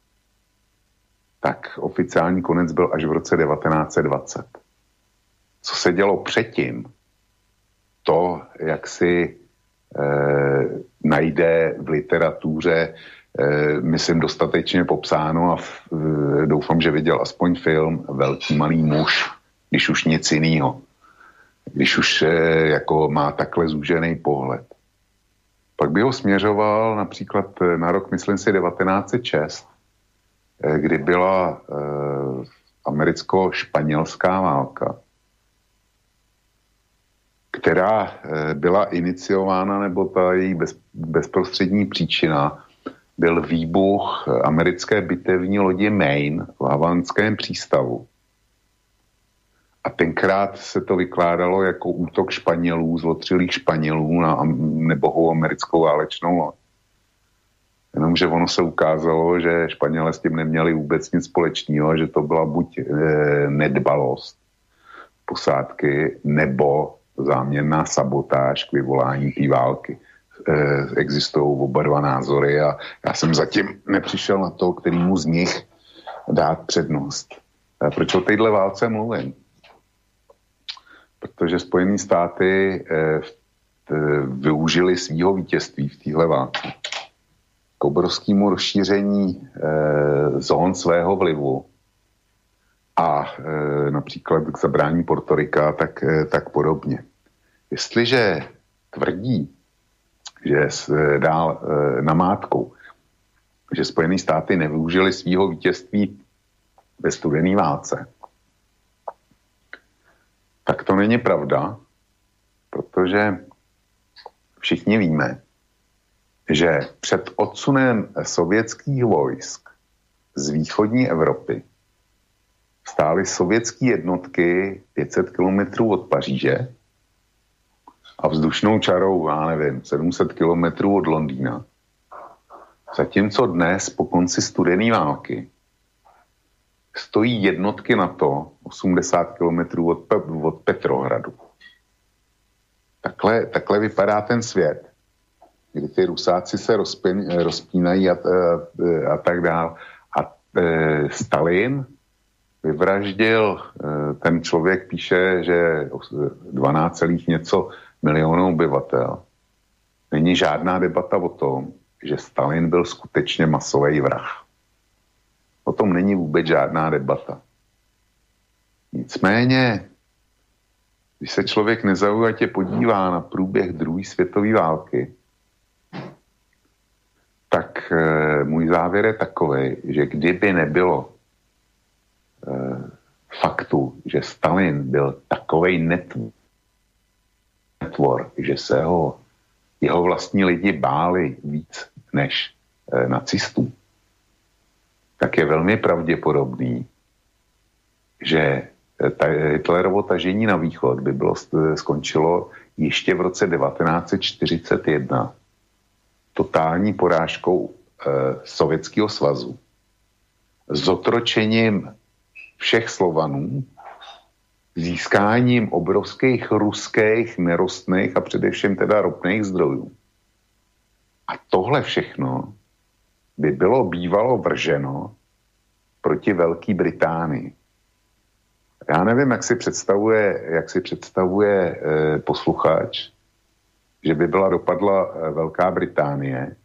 tak oficiální konec byl až v roce 1920. Co se dělo předtím, to, jak si e, najde v literatuře, e, myslím, dostatečně popsáno a v, e, doufám, že viděl aspoň film Velký malý muž, když už nic jiného. Když už e, jako má takhle zúžený pohled. Pak by ho směřoval například na rok, myslím si, 1906, kdy byla e, americko-španělská válka která eh, byla iniciována, nebo ta její bez, bezprostřední příčina, byl výbuch americké bitevní lodi Maine v Havanském přístavu. A tenkrát se to vykládalo jako útok Španělů, zlotřilých Španělů na nebohou americkou válečnou loď. Jenomže ono se ukázalo, že Španělé s tím neměli vůbec nic společného, že to byla buď e, nedbalost posádky, nebo záměrná sabotáž k vyvolání té války. E, existují oba dva názory a já jsem zatím nepřišel na to, kterýmu z nich dát přednost. E, proč o téhle válce mluvím? Protože Spojené státy e, e, využili svýho vítězství v téhle válce k obrovskému rozšíření e, zón svého vlivu a e, například k zabrání Portorika, tak, e, tak podobně. Jestliže tvrdí, že dál e, namátkou, že Spojené státy nevyužili svýho vítězství ve studené válce, tak to není pravda, protože všichni víme, že před odsunem sovětských vojsk z východní Evropy stály sovětské jednotky 500 kilometrů od Paříže a vzdušnou čarou, já nevím, 700 kilometrů od Londýna. Zatímco dnes, po konci studené války, stojí jednotky na to 80 kilometrů od, od Petrohradu. Takhle, takhle vypadá ten svět, kdy rusáci se rozpín, rozpínají a, a, tak dále. A e, Stalin vyvraždil, e, ten člověk píše, že 12, něco milionů obyvatel, není žádná debata o tom, že Stalin byl skutečně masový vrah. O tom není vůbec žádná debata. Nicméně, když se člověk nezaujatě podívá na průběh druhé světové války, tak e, můj závěr je takový, že kdyby nebylo e, faktu, že Stalin byl takovej netvůr, tvor, že se ho jeho vlastní lidi báli víc než e, nacistů, tak je velmi pravděpodobný, že ta, Hitlerovo tažení na východ by bylo skončilo ještě v roce 1941 totální porážkou e, Sovětského svazu, zotročením všech Slovanů získáním obrovských ruských nerostných a především teda ropných zdrojů. A tohle všechno by bylo bývalo vrženo proti Velké Británii. Já nevím, jak si představuje, jak si představuje e, posluchač, že by byla dopadla e, Velká Británie,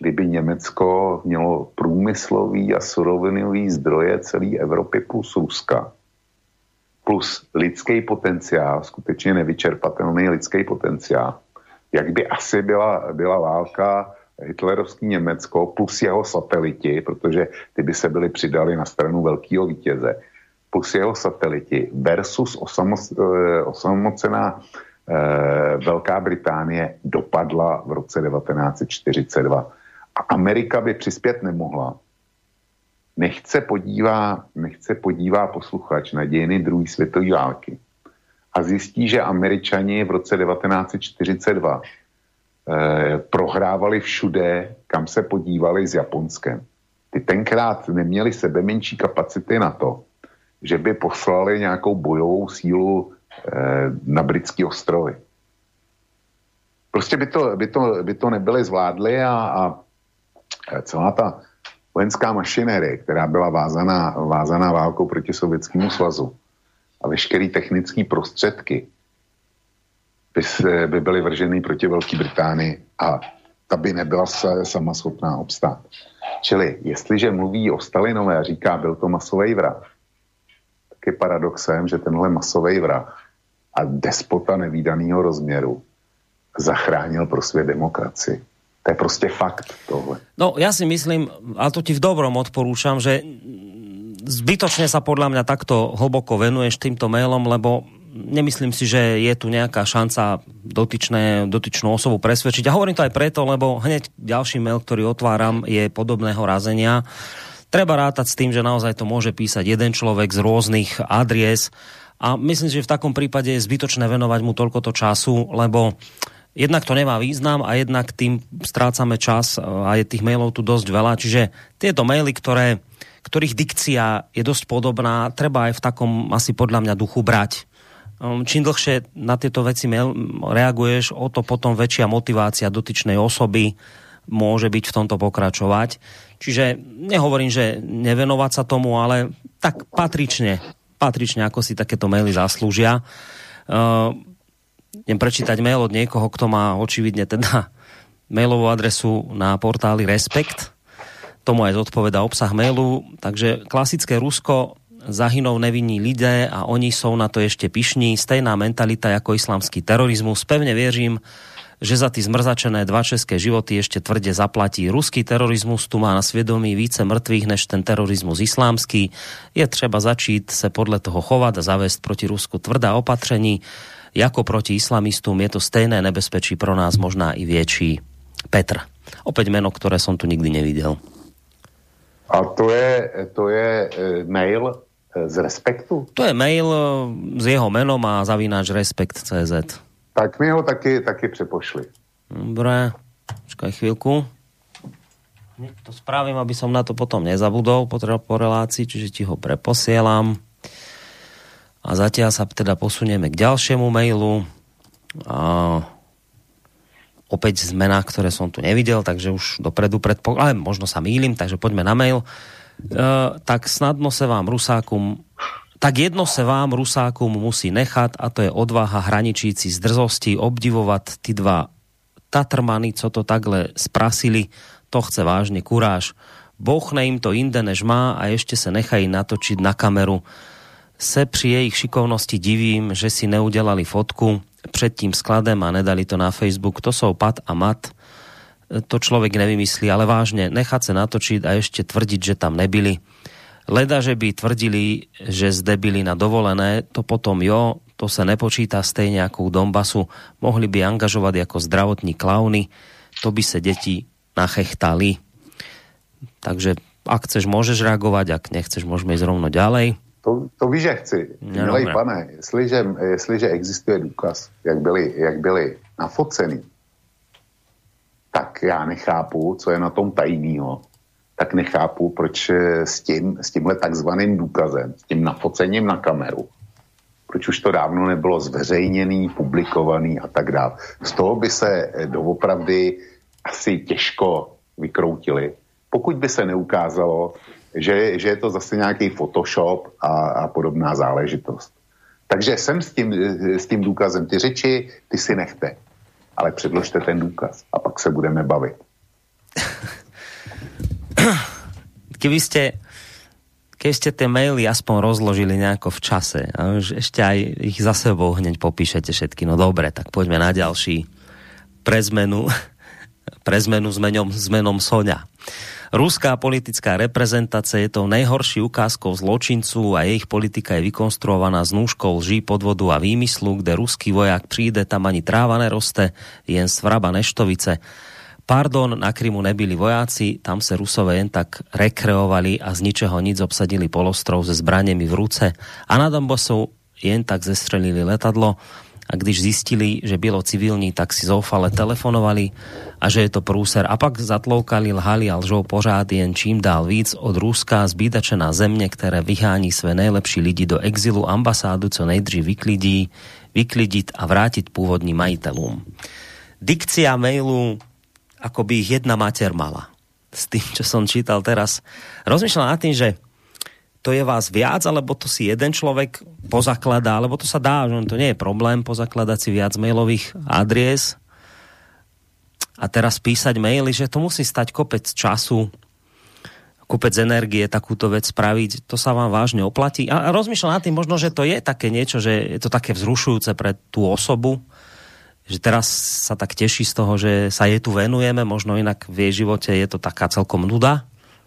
kdyby Německo mělo průmyslový a surovinový zdroje celé Evropy plus Ruska. Plus lidský potenciál, skutečně nevyčerpatelný lidský potenciál, jak by asi byla, byla válka hitlerovský Německo plus jeho sateliti, protože ty by se byly přidali na stranu velkého vítěze, plus jeho sateliti versus osamo, eh, osamocená eh, Velká Británie dopadla v roce 1942. A Amerika by přispět nemohla, nechce podívá, nechce podívá posluchač na dějiny druhé světové války a zjistí, že američani v roce 1942 eh, prohrávali všude, kam se podívali s Japonskem. Ty tenkrát neměli sebe menší kapacity na to, že by poslali nějakou bojovou sílu eh, na britské ostrovy. Prostě by to, by to, by to nebyly zvládli a, a eh, celá ta vojenská mašinérie, která byla vázaná, vázaná válkou proti Sovětskému svazu a veškeré technické prostředky by, se, by byly vrženy proti Velké Británii a ta by nebyla sama schopná obstát. Čili jestliže mluví o Stalinové a říká, byl to masový vrah, tak je paradoxem, že tenhle masový vrah a despota nevýdaného rozměru zachránil pro svět demokracii. To je prostě fakt tohle. No ja si myslím, a to ti v dobrom odporúčam, že zbytočne sa podľa mňa takto hlboko venuješ týmto mailom, lebo nemyslím si, že je tu nejaká šanca dotyčné, dotyčnú osobu presvedčiť. A hovorím to aj preto, lebo hneď ďalší mail, ktorý otváram, je podobného razenia. Treba rátať s tým, že naozaj to môže písať jeden človek z rôznych adries a myslím, že v takom prípade je zbytočné venovať mu toľko času, lebo jednak to nemá význam a jednak tým strácame čas a je tých mailov tu dosť veľa. Čiže tieto maily, ktoré, ktorých dikcia je dosť podobná, treba aj v takom asi podľa mňa duchu brať. Um, čím dlhšie na tieto veci reaguješ, o to potom väčšia motivácia dotyčnej osoby môže byť v tomto pokračovať. Čiže nehovorím, že nevenovať sa tomu, ale tak patrične, patrične ako si takéto maily zaslúžia. Uh, idem prečítať mail od niekoho, kto má očividne teda mailovú adresu na portáli Respekt. Tomu aj zodpoveda obsah mailu. Takže klasické Rusko zahynou nevinní lidé a oni jsou na to ešte pyšní. Stejná mentalita jako islamský terorizmus. Pevne věřím, že za ty zmrzačené dva české životy ešte tvrde zaplatí. Ruský terorizmus tu má na svědomí více mrtvých než ten terorizmus islámský. Je třeba začít se podle toho chovat a zavést proti Rusku tvrdá opatření jako proti islamistům je to stejné nebezpečí pro nás možná i větší. Petr. Opäť meno, ktoré som tu nikdy nevidel. A to je, to je e, mail e, z Respektu? To je mail e, s jeho menom a zavináč Respekt.cz. Tak mi ho taky, taky přepošli. Dobre, počkaj chvíľku. To spravím, aby som na to potom nezabudol po, relácii, čiže ti ho preposielam. A zatiaľ sa teda posunieme k ďalšiemu mailu. A opäť zmena, ktoré som tu nevidel, takže už dopredu predpo... ale možno sa mýlim, takže poďme na mail. E, tak snadno se vám Rusákum tak jedno se vám Rusákum musí nechat a to je odvaha hraničící z drzosti obdivovat ty dva Tatrmany, co to takhle sprasili, to chce vážne kuráž. Bochne im to inde než má a ešte sa nechají natočiť na kameru se při jejich šikovnosti divím, že si neudělali fotku před tím skladem a nedali to na Facebook. To jsou pat a mat. To člověk nevymyslí, ale vážně, nechat se natočiť a ještě tvrdit, že tam nebyli. Leda, že by tvrdili, že zde byli na dovolené, to potom jo, to se nepočítá stejně jako u Donbasu. Mohli by angažovat jako zdravotní klauny, to by se děti nachechtali. Takže ak chceš, môžeš reagovať, ak nechceš, môžeme ísť rovno ďalej. To, to víš, že chci. No, Milej pane, jestliže, jestliže existuje důkaz, jak byli, jak byli nafocený, tak já nechápu, co je na tom tajného. Tak nechápu, proč s, tím, s tímhle takzvaným důkazem, s tím nafocením na kameru, proč už to dávno nebylo zveřejněný, publikovaný a tak dále. Z toho by se doopravdy asi těžko vykroutili, pokud by se neukázalo, že, že je to zase nějaký Photoshop a, a podobná záležitost. Takže jsem s tím, s tím důkazem. Ty řeči, ty si nechte. Ale předložte ten důkaz a pak se budeme bavit. Keby ste keď ste tie maily aspoň rozložili nejako v čase a už ešte aj ich za sebou hneď popíšete všetky, no dobre, tak poďme na ďalší pre zmenu, pre zmenu s menom, s menom Sonia. Ruská politická reprezentácia je tou nejhorší ukázkou zločincu a jejich politika je vykonstruovaná z nůžkou lží, podvodu a výmyslu, kde ruský vojak přijde, tam ani tráva neroste, jen svraba neštovice. Pardon, na Krymu nebyli vojáci, tam se Rusové jen tak rekreovali a z ničeho nic obsadili polostrov se zbraniemi v ruce a na Donbasu jen tak zestrelili letadlo a když zistili, že bylo civilní, tak si zoufale telefonovali a že je to prúser. A pak zatloukali, lhali a lžou pořád jen čím dál víc od Ruska zbídačená země, které vyhání své nejlepší lidi do exilu ambasádu co nejdřív vyklidí, vyklidit a vrátiť pôvodným majiteľom. Dikcia mailu, ako by ich jedna mater mala. s tým, čo som čítal teraz. Rozmýšľam nad tým, že to je vás viac, alebo to si jeden človek pozakladá, alebo to sa dá, že to nie je problém pozakladať si viac mailových adries a teraz písať maily, že to musí stať kopec času, kopec energie takúto vec spraviť, to sa vám vážne oplatí. A rozmýšľam nad tým možno, že to je také niečo, že je to také vzrušujúce pre tú osobu, že teraz sa tak teší z toho, že sa jej tu venujeme, možno inak v jej živote je to taká celkom nuda.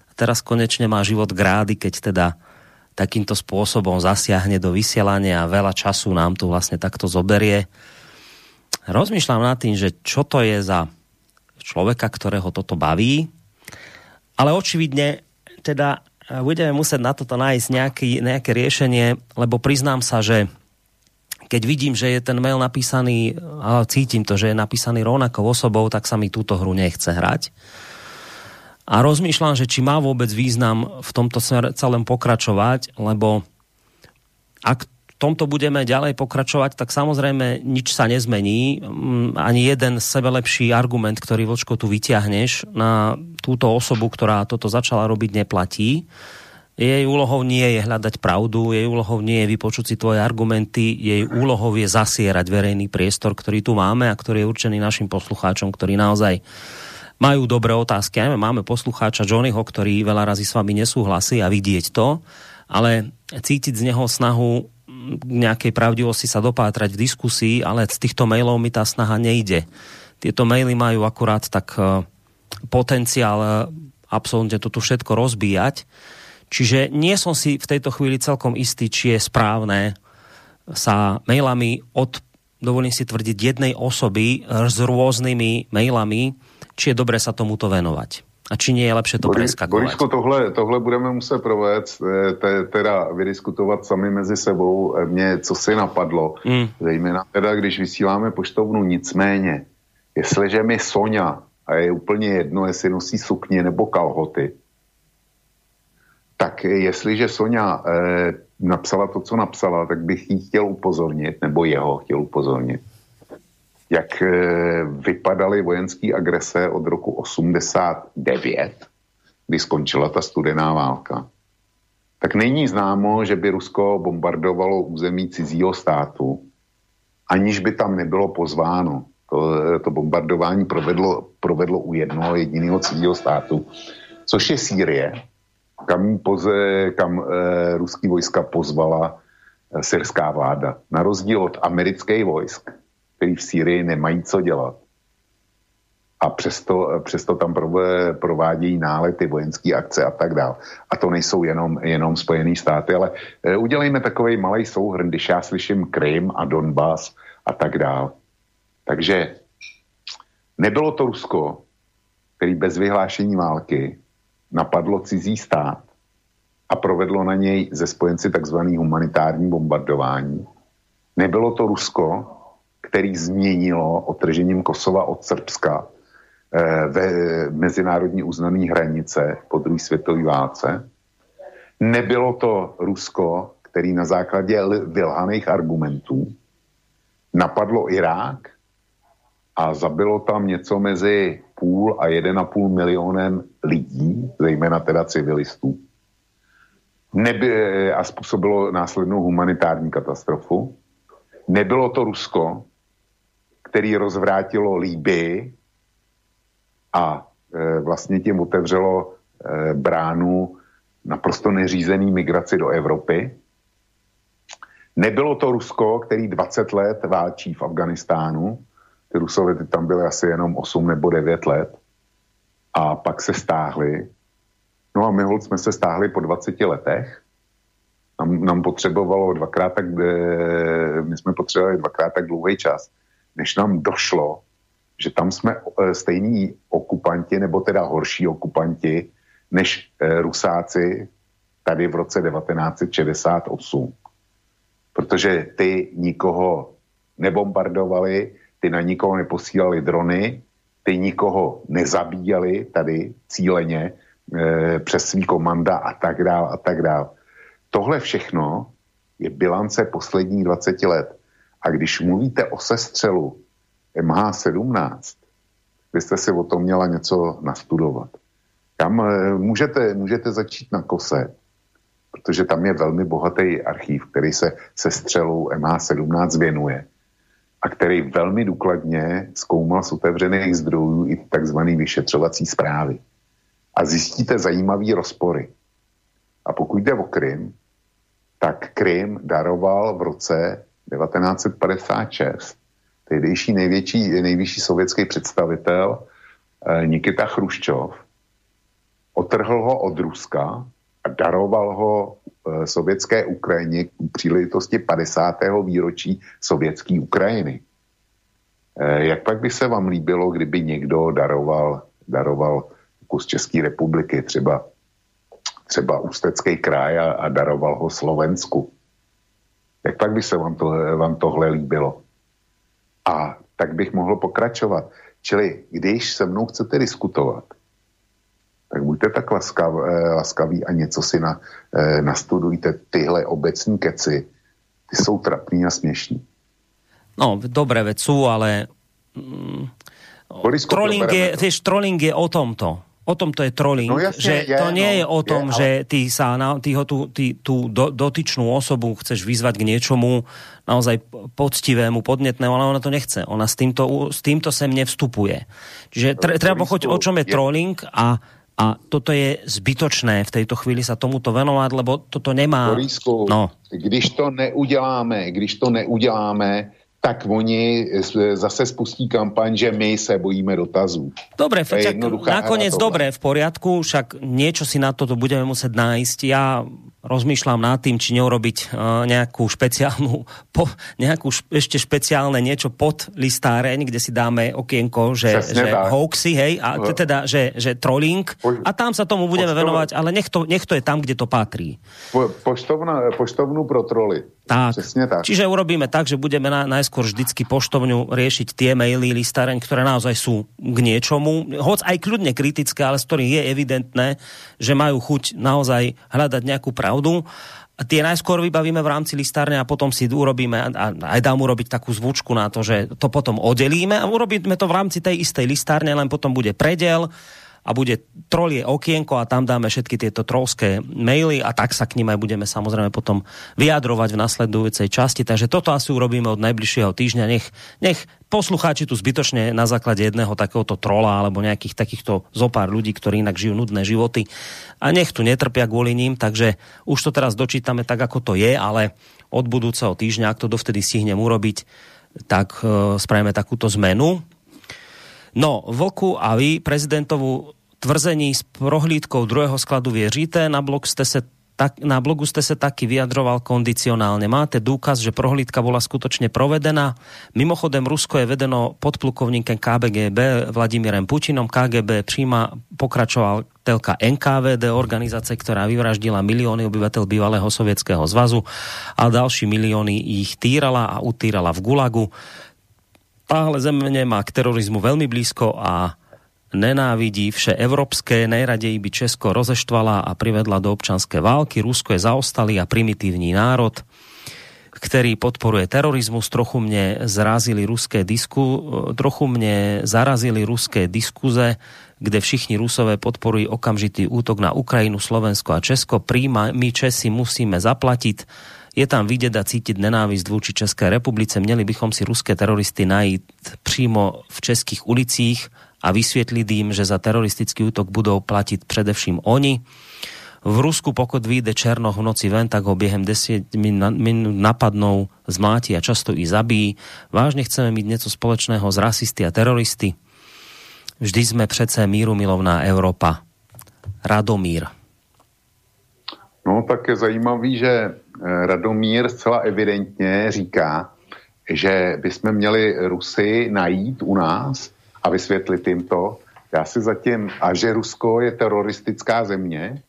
A teraz konečne má život grády, keď teda takýmto spôsobom zasiahne do vysielania a veľa času nám tu vlastne takto zoberie. Rozmýšľam nad tým, že čo to je za človeka, ktorého toto baví, ale očividne teda eh, budeme musieť na toto nájsť nejaký, nejaké riešenie, lebo priznám sa, že keď vidím, že je ten mail napísaný, a cítim to, že je napísaný rovnakou osobou, tak sa mi túto hru nechce hrať a rozmýšľam, že či má vôbec význam v tomto celém pokračovať, lebo ak v tomto budeme ďalej pokračovať, tak samozrejme nič sa nezmení. Mm, ani jeden sebelepší argument, ktorý Vlčko tu vyťahneš na túto osobu, ktorá toto začala robiť, neplatí. Jej úlohou nie je hľadať pravdu, jej úlohou nie je vypočuť si tvoje argumenty, jej úlohou je zasierať verejný priestor, ktorý tu máme a ktorý je určený našim poslucháčom, ktorí naozaj majú dobré otázky. Aj máme poslucháča Johnnyho, ktorý veľa razy s vami nesúhlasí a vidieť to, ale cítiť z neho snahu k nejakej pravdivosti sa dopátrať v diskusii, ale z týchto mailov mi tá snaha nejde. Tieto maily majú akurát tak e, potenciál e, absolútne toto všetko rozbíjať. Čiže nie som si v tejto chvíli celkom istý, či je správne sa mailami od, dovolím si tvrdiť, jednej osoby s rôznymi mailami či je dobré sa tomuto venovať? A či nie je lepšie to preskakovať? Borisku, tohle, tohle budeme muset provést, eh, te, teda vydiskutovat sami mezi sebou. Eh, mě, co si napadlo, mm. zejména teda, když vysíláme poštovnu, nicméně, jestliže mi Sonja, a je úplně jedno, jestli nosí sukně nebo kalhoty, tak jestliže Sonja eh, napsala to, co napsala, tak bych jí chtěl upozornit, nebo jeho chtěl upozornit, jak eh, vypadaly vojenské agrese od roku 89, kdy skončila ta studená válka, tak není známo, že by Rusko bombardovalo území cizího státu, aniž by tam nebylo pozváno. To, to bombardování provedlo, provedlo u jednoho jediného cizího státu, což je Sýrie, kam, poze, kam e, ruský vojska pozvala e, syrská vláda. Na rozdíl od amerických vojsk, který v Sýrii nemají co dělat. A přesto, přesto tam provádějí nálety, vojenské akce a tak dále. A to nejsou jenom, jenom Spojené státy, ale e, udělejme takový malý souhrn, když já slyším Krym a Donbass a tak dále. Takže nebylo to Rusko, který bez vyhlášení války napadlo cizí stát a provedlo na něj ze spojenci takzvaný humanitární bombardování. Nebylo to Rusko, který změnilo otržením Kosova od Srbska eh, ve mezinárodní uznané hranice po druhé světové válce. Nebylo to Rusko, který na základě vylhaných argumentů napadlo Irák a zabilo tam něco mezi půl a jeden a půl milionem lidí, zejména teda civilistů. Neby, a způsobilo následnou humanitární katastrofu. Nebylo to Rusko, který rozvrátilo Líby a e, vlastně tím otevřelo e, bránu naprosto neřízený migraci do Evropy. Nebylo to Rusko, který 20 let válčí v Afganistánu. Rusové ty tam byly asi jenom 8 nebo 9 let. A pak se stáhli. No a my hold jsme se stáhli po 20 letech. Nám, nám potřebovalo dvakrát tak, e, my jsme potřebovali dvakrát tak dlouhý čas než nám došlo, že tam jsme eh, stejní okupanti, nebo teda horší okupanti, než eh, Rusáci tady v roce 1968. Protože ty nikoho nebombardovali, ty na nikoho neposílali drony, ty nikoho nezabíjeli tady cíleně e, přes svý komanda a tak dál a tak dál. Tohle všechno je bilance posledních 20 let. A když mluvíte o sestřelu MH17, byste si o tom měla něco nastudovat. Tam eh, můžete, můžete začít na kose, protože tam je velmi bohatý archív, který se se střelou MH17 věnuje a který velmi důkladně zkoumal z otevřených zdrojů i takzvaný vyšetřovací zprávy. A zjistíte zajímavý rozpory. A pokud jde o Krym, tak Krym daroval v roce 1956 tehdejší největší, nejvyšší sovětský představitel eh, Nikita Chruščov otrhl ho od Ruska a daroval ho eh, sovětské Ukrajině k příležitosti 50. výročí sovětské Ukrajiny. Eh, jak pak by se vám líbilo, kdyby někdo daroval, daroval kus České republiky, třeba, třeba Ústecký kraj a, a daroval ho Slovensku? Jak pak by se vám, to, vám tohle líbilo? A tak bych mohl pokračovat. Čili když se mnou chcete diskutovat, tak buďte tak laskav, eh, laskaví a něco si na, eh, nastudujte. Tyhle obecní keci, ty jsou trapný a směšní. No, dobré, veď sú, ale... Mm, trolling, je, vieš, trolling je o tomto o tom to je trolling, no jasne, že je, to nie no, je o tom, je, ale... že ty sa na, ty ho tú, ty, tú do, dotyčnú osobu chceš vyzvať k niečomu naozaj poctivému, podnetnému, ale ona to nechce. Ona s týmto, s týmto sem nevstupuje. Čiže tre, treba pochoť, o čom je, je trolling a a toto je zbytočné v tejto chvíli sa tomuto venovať, lebo toto nemá... Borisku, no. když to neuděláme, když to neuděláme, tak oni zase spustí kampaň, že my se bojíme dotazů. Dobre, však nakoniec dobre, v poriadku, však niečo si na toto budeme musieť nájsť. Ja rozmýšľam nad tým, či neurobiť uh, nejakú špeciálnu, po, nejakú š, ešte špeciálne niečo pod listáreň, kde si dáme okienko, že, že hoaxy, hej, a no. teda, že, že trolling a tam sa tomu budeme Poštov... venovať, ale nech to, nech to je tam, kde to patrí. Po, poštovna, poštovnú pro troly. Tak. tak. Čiže urobíme tak, že budeme na, najskôr vždycky poštovňu riešiť tie maily listáreň, ktoré naozaj sú k niečomu, hoc aj kľudne kritické, ale z ktorých je evidentné, že majú chuť naozaj hľadať nejakú pravdu. A tie najskôr vybavíme v rámci listárne a potom si urobíme, a aj dám urobiť takú zvučku na to, že to potom oddelíme a urobíme to v rámci tej istej listárne, len potom bude predel, a bude trolie okienko a tam dáme všetky tieto trolské maily a tak sa k ním aj budeme samozrejme potom vyjadrovať v nasledujúcej časti. Takže toto asi urobíme od najbližšieho týždňa. Nech, nech poslucháči tu zbytočne na základe jedného takéhoto trola alebo nejakých takýchto zopár ľudí, ktorí inak žijú nudné životy a nech tu netrpia kvôli ním, takže už to teraz dočítame tak, ako to je, ale od budúceho týždňa, ak to dovtedy stihnem urobiť, tak e, spravíme takúto zmenu. No, Vlku a vy prezidentovú tvrzení s prohlídkou druhého skladu věříte? Na blog ste se tak, na blogu ste sa taky vyjadroval kondicionálne. Máte důkaz, že prohlídka bola skutočne provedená? Mimochodem, Rusko je vedeno podplukovníkem KBGB Vladimírem Putinom. KGB příma pokračoval telka NKVD, organizace, ktorá vyvraždila milióny obyvateľ bývalého sovietského zvazu a další milióny ich týrala a utýrala v Gulagu. Táhle země má k terorizmu veľmi blízko a nenávidí vše evropské, najradej by Česko rozeštvala a privedla do občanské války. Rusko je zaostalý a primitívny národ, ktorý podporuje terorizmus. Trochu mne zrazili ruské disku, trochu mne zarazili ruské diskuze, kde všichni Rusové podporují okamžitý útok na Ukrajinu, Slovensko a Česko. Príma, my Česi musíme zaplatiť. Je tam vidieť a cítiť nenávisť vůči České republice. Měli bychom si ruské teroristy najít přímo v českých ulicích a vysvětlit jim, že za teroristický útok budou platit především oni. V Rusku, pokud vyjde Černoch v noci ven, tak ho během 10 minút napadnou, zmláti a často i zabijí. Vážne chceme mít něco společného s rasisty a teroristy. Vždy jsme přece míru milovná Evropa. Radomír. No tak je zajímavý, že eh, Radomír zcela evidentně říká, že bychom měli Rusy najít u nás a vysvětlit jim to. Já si zatím, a že Rusko je teroristická země,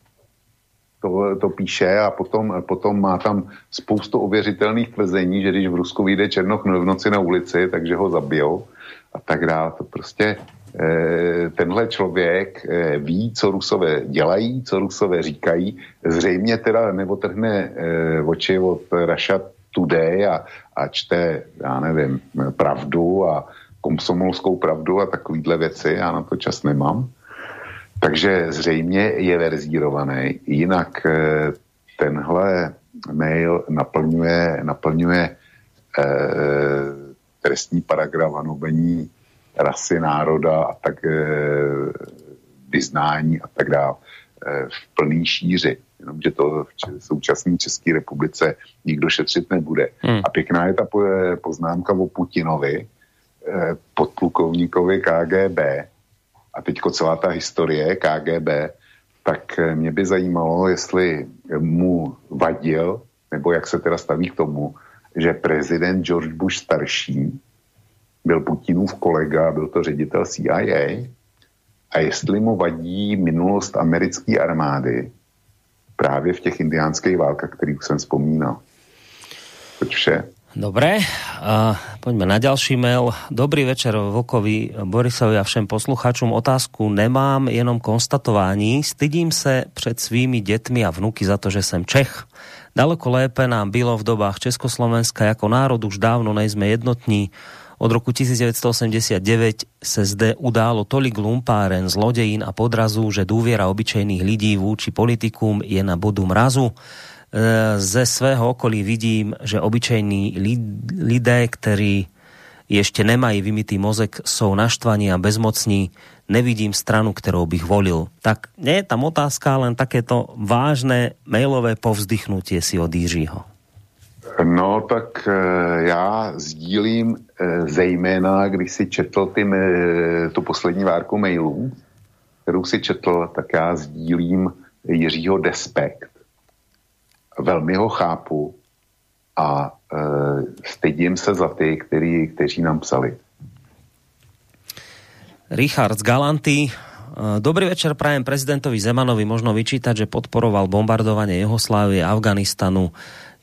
to, to píše a potom, potom má tam spoustu ověřitelných tvrzení, že když v Rusku vyjde Černoch v noci na ulici, takže ho zabijou a tak dále. To prostě e, tenhle člověk e, ví, co Rusové dělají, co Rusové říkají. Zřejmě teda neotrhne e, oči od Russia Today a, a čte, já nevím, pravdu a komsomolskou pravdu a takovýhle věci, já na to čas nemám. Takže zřejmě je verzírovaný. Jinak eh, tenhle mail naplňuje, naplňuje eh, trestní paragraf hanobení rasy, národa a tak eh, vyznání a tak dále v plný šíři. Jenomže to v současné České republice nikdo šetřit nebude. Hmm. A pěkná je ta poznámka o Putinovi, podplukovníkovi KGB, a teďko celá ta historie KGB, tak eh, mě by zajímalo, jestli mu vadil, nebo jak se teda staví k tomu, že prezident George Bush starší byl Putinův kolega, byl to ředitel CIA, a jestli mu vadí minulost americké armády právě v těch indiánských válkách, kterých jsem vzpomínal. Toť vše. Dobre, uh, poďme na ďalší mail. Dobrý večer Vokovi, Borisovi a všem posluchačům. Otázku nemám, jenom konstatování. Stydím se před svými dětmi a vnuky za to, že jsem Čech. Daleko lépe nám bylo v dobách Československa, jako národ už dávno nejsme jednotní. Od roku 1989 se zde událo tolik lumpáren, zlodejín a podrazu, že dôviera obyčejných lidí vůči politikum je na bodu mrazu. E, ze svého okolí vidím, že obyčejní lidé, ktorí ešte nemají vymitý mozek, jsou naštvaní a bezmocní. Nevidím stranu, ktorou bych volil. Tak nie je tam otázka, len takéto vážné mailové povzdychnutie si od Jiřího. No, tak e, já sdílím e, zejména, když si četl ty, tu poslední várku mailů, kterou si četl, tak já sdílím Jiřího despekt velmi ho chápu a e, stydím se za ty, který, kteří nám psali. Richard z Galanty. E, dobrý večer prajem prezidentovi Zemanovi. Možno vyčítať, že podporoval bombardovanie Juhoslávie, Afganistanu.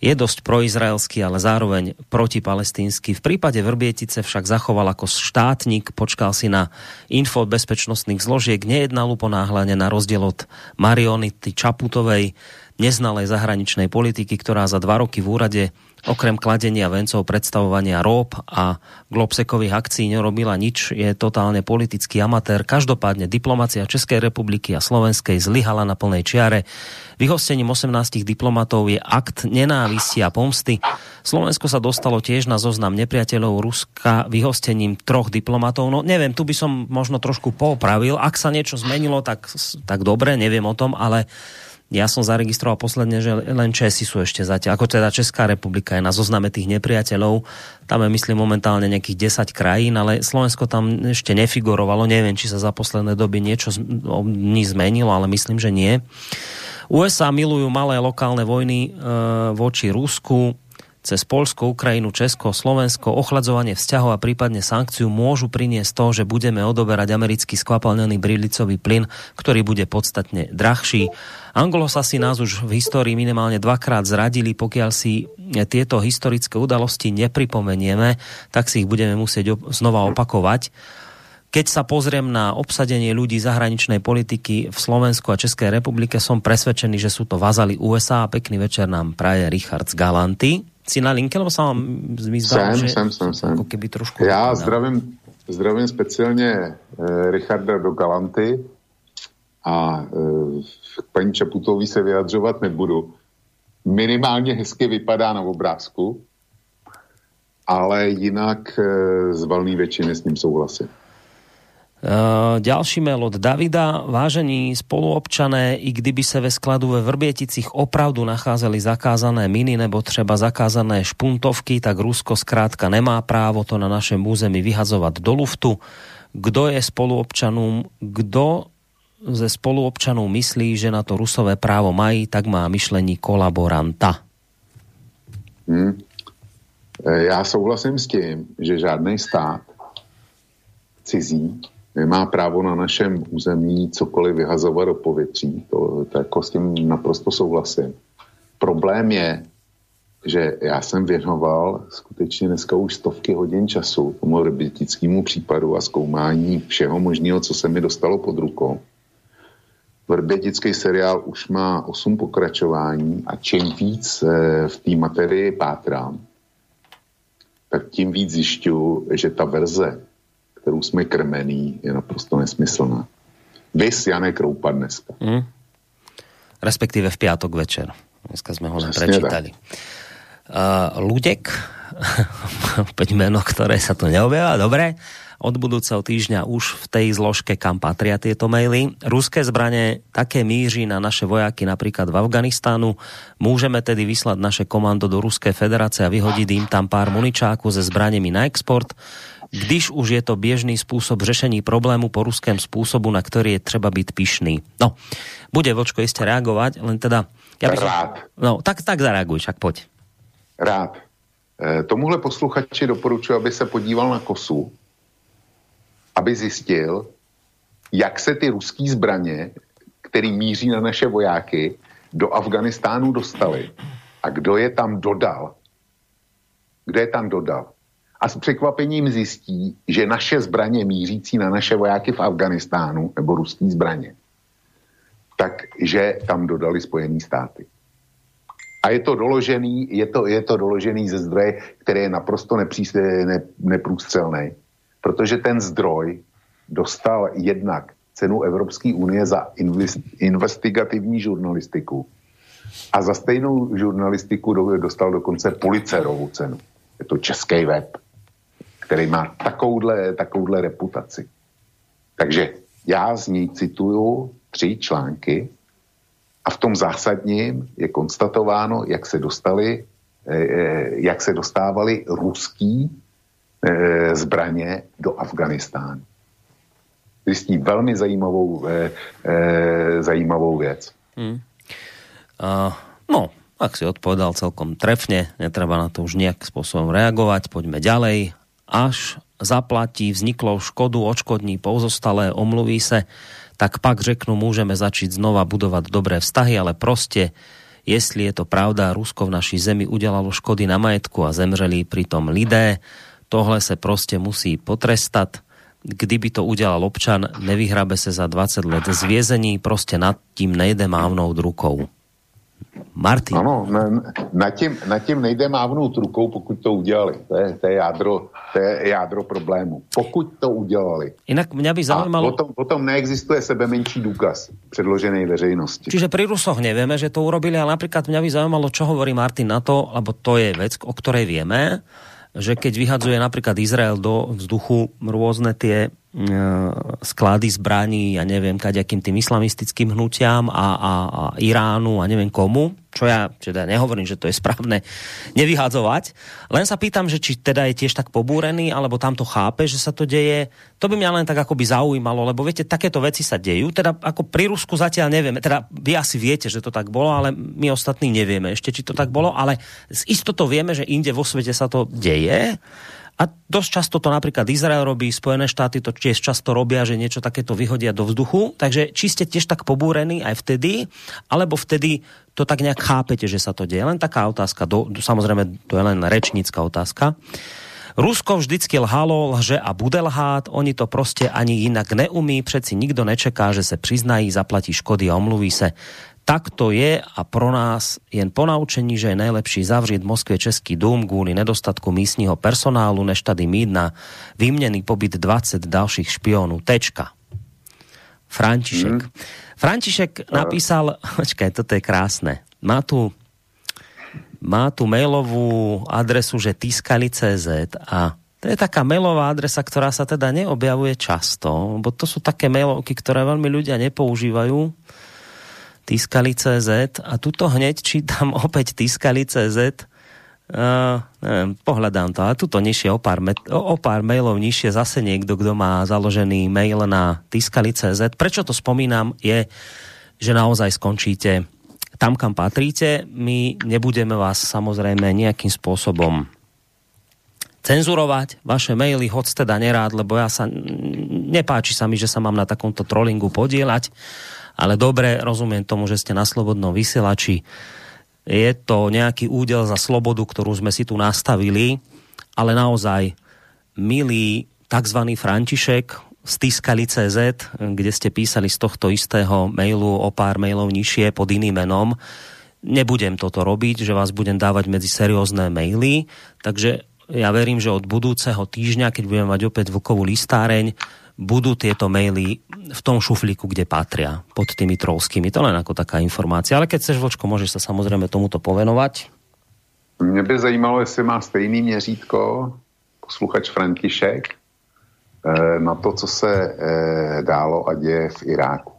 Je dosť proizraelský, ale zároveň protipalestínsky. V prípade Vrbietice však zachoval ako štátnik, počkal si na info bezpečnostných zložiek, nejednal uponáhľane na rozdiel od Marionity Čaputovej neznalej zahraničnej politiky, ktorá za dva roky v úrade okrem kladenia vencov, predstavovania rób a globsekových akcií nerobila nič, je totálne politický amatér. Každopádne diplomacia Českej republiky a Slovenskej zlyhala na plnej čiare. Vyhostením 18 diplomatov je akt nenávisti a pomsty. Slovensko sa dostalo tiež na zoznam nepriateľov Ruska vyhostením troch diplomatov. No neviem, tu by som možno trošku popravil. Ak sa niečo zmenilo, tak, tak dobre, neviem o tom, ale ja som zaregistroval posledne, že len Česi sú ešte zatiaľ, ako teda Česká republika je na zozname tých nepriateľov. Tam je, myslím, momentálne nejakých 10 krajín, ale Slovensko tam ešte nefigurovalo. Neviem, či sa za posledné doby niečo zmenilo, ale myslím, že nie. USA milujú malé lokálne vojny e, voči Rusku, cez Polsko, Ukrajinu, Česko, Slovensko, ochladzovanie vzťahov a prípadne sankciu môžu priniesť to, že budeme odoberať americký skvapalnený brilicový plyn, ktorý bude podstatne drahší. Anglosasi nás už v histórii minimálne dvakrát zradili, pokiaľ si tieto historické udalosti nepripomenieme, tak si ich budeme musieť znova opakovať. Keď sa pozriem na obsadenie ľudí zahraničnej politiky v Slovensku a Českej republike, som presvedčený, že sú to vazali USA a pekný večer nám praje Richard z Galanty. Si na linke, lebo sa mi zdalo, že jsem, jsem, jsem. Ako keby trošku... Já zdravím, zdravím speciálně e, Richarda do Galanty a e, k paní Čaputový se vyjadřovat nebudu. Minimálně hezky vypadá na obrázku, ale jinak e, z valný většiny s ním souhlasím. Uh, ďalší mail od Davida. Vážení spoluobčané, i kdyby se ve skladu ve Vrběticích opravdu nacházeli zakázané miny nebo třeba zakázané špuntovky, tak Rusko zkrátka nemá právo to na našem území vyhazovat do luftu. Kdo je spoluobčanům, kdo ze spoluobčanů myslí, že na to Rusové právo mají, tak má myšlení kolaboranta. Hmm. Já souhlasím s tím, že žádný stát cizí nemá právo na našem území cokoliv vyhazovat do povětří. To, to jako s tím naprosto souhlasím. Problém je, že já jsem věnoval skutečně dneska už stovky hodin času tomu rebitickému případu a zkoumání všeho možného, co se mi dostalo pod rukou. Vrbětický seriál už má osm pokračování a čím víc eh, v té materii pátrám, tak tím víc zjišťuju, že ta verze kterou jsme krmení, je naprosto nesmyslná. Vys Janek Roupa dneska. Mm. Respektíve v piatok večer. Dneska sme ho len prečítali. Uh, Ludek, opäť meno, ktoré sa tu neobjavá, dobre od budúceho týždňa už v tej zložke, kam patria tieto maily. Ruské zbranie také míří na naše vojaky napríklad v Afganistánu. Môžeme tedy vyslať naše komando do Ruskej federace a vyhodiť im tam pár muničáku se zbraniemi na export když už je to běžný způsob řešení problému po ruském způsobu, na ktorý je třeba byť pyšný. No, bude Vočko iste reagovať, len teda... Ja by som... Rád. No, tak, tak zareaguj, však poď. Rád. E, tomuhle posluchači doporučuji, aby se podíval na kosu aby zjistil, jak se ty ruský zbraně, který míří na naše vojáky, do Afganistánu dostali a kdo je tam dodal. Kdo je tam dodal. A s překvapením zjistí, že naše zbraně mířící na naše vojáky v Afganistánu, nebo ruský zbraně, takže tam dodali Spojené státy. A je to doložený, je to, je to doložený ze zdroje, který je naprosto nepříste, ne, neprůstřelný protože ten zdroj dostal jednak cenu Evropské unie za investigativní žurnalistiku a za stejnou žurnalistiku dostal dokonce Pulitzerovu cenu. Je to český web, který má takovouhle, takovouhle reputaci. Takže já z ní cituju tři články a v tom zásadním je konstatováno, jak se dostali, eh, eh, jak se dostávali ruský e, zbraně do Afganistánu. Zjistí velmi zajímavou, zajímavou věc. Hmm. Uh, no, ak si odpovedal celkom trefne, netreba na to už nejak spôsobom reagovať, poďme ďalej. Až zaplatí vzniklou škodu, odškodní pozostalé, omluví se, tak pak řeknu, môžeme začít znova budovať dobré vztahy, ale proste, jestli je to pravda, Rusko v naší zemi udělalo škody na majetku a zemřeli pritom lidé, Tohle se prostě musí potrestat. Kdyby to udělal občan, nevyhrabe se za 20 let z vězení, prostě nad tím nejde mávnout rukou. Martin. Ano, na, na, tím, na tím nejde mávnout rukou, pokud to udělali. To je, to je, jádro, to je jádro problému. Pokud to udělali. Inak mňa by zaujímalo... A potom, potom neexistuje sebe menší důkaz předloženej veřejnosti. Čiže pri Rusoch nevieme, že to urobili, ale napríklad mňa by zaujímalo, čo hovorí Martin na to, lebo to je vec, o ktorej vieme že keď vyhadzuje napríklad Izrael do vzduchu rôzne tie sklady zbraní, ja neviem, kaďakým tým islamistickým hnutiam a, a, a Iránu a neviem komu, čo ja teda nehovorím, že to je správne nevyhadzovať. Len sa pýtam, že či teda je tiež tak pobúrený, alebo tam to chápe, že sa to deje. To by mňa len tak akoby zaujímalo, lebo viete, takéto veci sa dejú. Teda ako pri Rusku zatiaľ nevieme. Teda vy asi viete, že to tak bolo, ale my ostatní nevieme ešte, či to tak bolo, ale z istotou vieme, že inde vo svete sa to deje. A dosť často to napríklad Izrael robí, Spojené štáty to tiež často robia, že niečo takéto vyhodia do vzduchu. Takže či ste tiež tak pobúrení aj vtedy, alebo vtedy to tak nejak chápete, že sa to deje. Len taká otázka, do, samozrejme to je len rečnícka otázka. Rusko vždycky lhalo, lže a bude lhát, oni to prostě ani jinak neumí, přeci nikdo nečeká, že se přiznají, zaplatí škody a omluví se tak to je a pro nás jen ponaučení, že je najlepší zavřít v Moskve Český dům kvôli nedostatku místního personálu, než tady mít na výměný pobyt 20 dalších špionů. Tečka. František. Mm. František napísal, počkaj, toto je krásne. Má tu, má tu mailovú adresu, že tiskali.cz a to je taká mailová adresa, ktorá sa teda neobjavuje často, bo to sú také mailovky, ktoré veľmi ľudia nepoužívajú Tiskali CZ a tuto hneď čítam opäť Tiskali CZ. Uh, neviem, pohľadám to, ale tuto nižšie o pár, met, o, pár mailov nižšie zase niekto, kto má založený mail na Tiskali.cz. Prečo to spomínam je, že naozaj skončíte tam, kam patríte. My nebudeme vás samozrejme nejakým spôsobom cenzurovať vaše maily, hoď teda nerád, lebo ja sa nepáči sa mi, že sa mám na takomto trollingu podielať ale dobre, rozumiem tomu, že ste na slobodnom vysielači. Je to nejaký údel za slobodu, ktorú sme si tu nastavili, ale naozaj, milý tzv. František z CZ, kde ste písali z tohto istého mailu o pár mailov nižšie pod iným menom, nebudem toto robiť, že vás budem dávať medzi seriózne maily, takže ja verím, že od budúceho týždňa, keď budeme mať opäť vlkovú listáreň, budú tieto maily v tom šuflíku, kde patria, pod tými trolskými. To len ako taká informácia. Ale keď chceš, Vlčko, môžeš sa samozrejme tomuto povenovať. Mě by zajímalo, jestli má stejný měřítko posluchač František eh, na to, co se eh, dálo a děje v Iráku.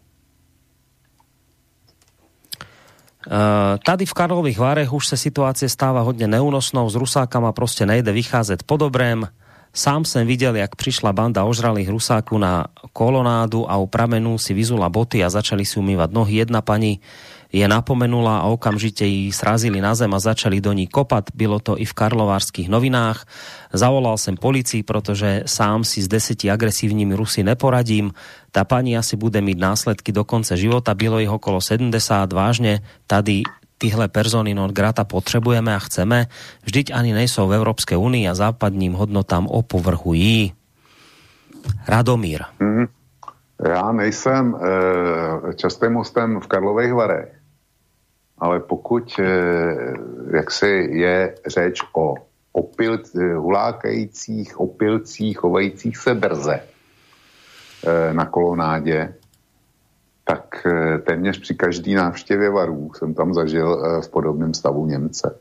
Uh, tady v Karlových Varech už se situace stává hodně neúnosnou, s Rusákama prostě nejde vycházet po dobrém. Sám jsem viděl, jak přišla banda ožralých Rusáků na kolonádu a u pramenu si vyzula boty a začali si umývať nohy. Jedna pani je napomenula a okamžite ji srazili na zem a začali do ní kopat. Bylo to i v karlovárských novinách. Zavolal jsem policii, protože sám si s deseti agresívnymi Rusy neporadím. Ta pani asi bude mít následky do konce života. Bylo ich okolo 70. Vážne, tady tyhle persony non grata potřebujeme a chceme, vždyť ani nejsou v Európskej únii a západním hodnotám opovrhují. Radomír. Mm, já nejsem e, častým hostem v Karlových Varech, ale pokud e, jaksi je řeč o opil, hulákajících, opilcích, chovajících se drze e, na kolonádě, tak eh, téměř při každý návštěvě varů jsem tam zažil eh, v podobném stavu Němce.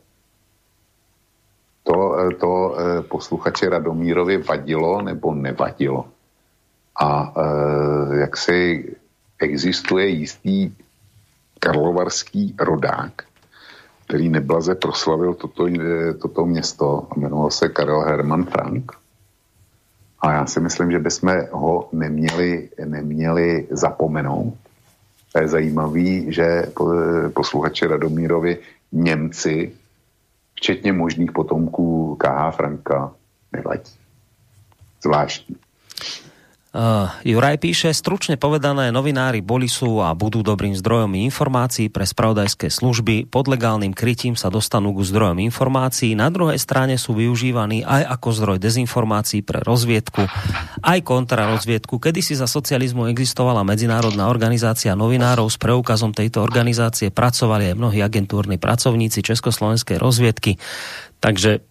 To, eh, to posluchači Radomírovi vadilo nebo nevadilo. A jak si existuje jistý karlovarský rodák, který neblaze proslavil toto, toto město a jmenoval se Karel Hermann Frank. A já si myslím, že bychom ho neměli, neměli zapomenout, a je zajímavý, že posluchači Radomírovi Němci, včetně možných potomků KH Franka, nevadí. Zvláštní. Uh, Juraj píše, stručne povedané, novinári boli sú a budú dobrým zdrojom informácií pre spravodajské služby. Pod legálnym krytím sa dostanú k zdrojom informácií. Na druhej strane sú využívaní aj ako zdroj dezinformácií pre rozviedku, aj kontrarozviedku. Kedy si za socializmu existovala medzinárodná organizácia novinárov s preukazom tejto organizácie pracovali aj mnohí agentúrni pracovníci Československej rozviedky. Takže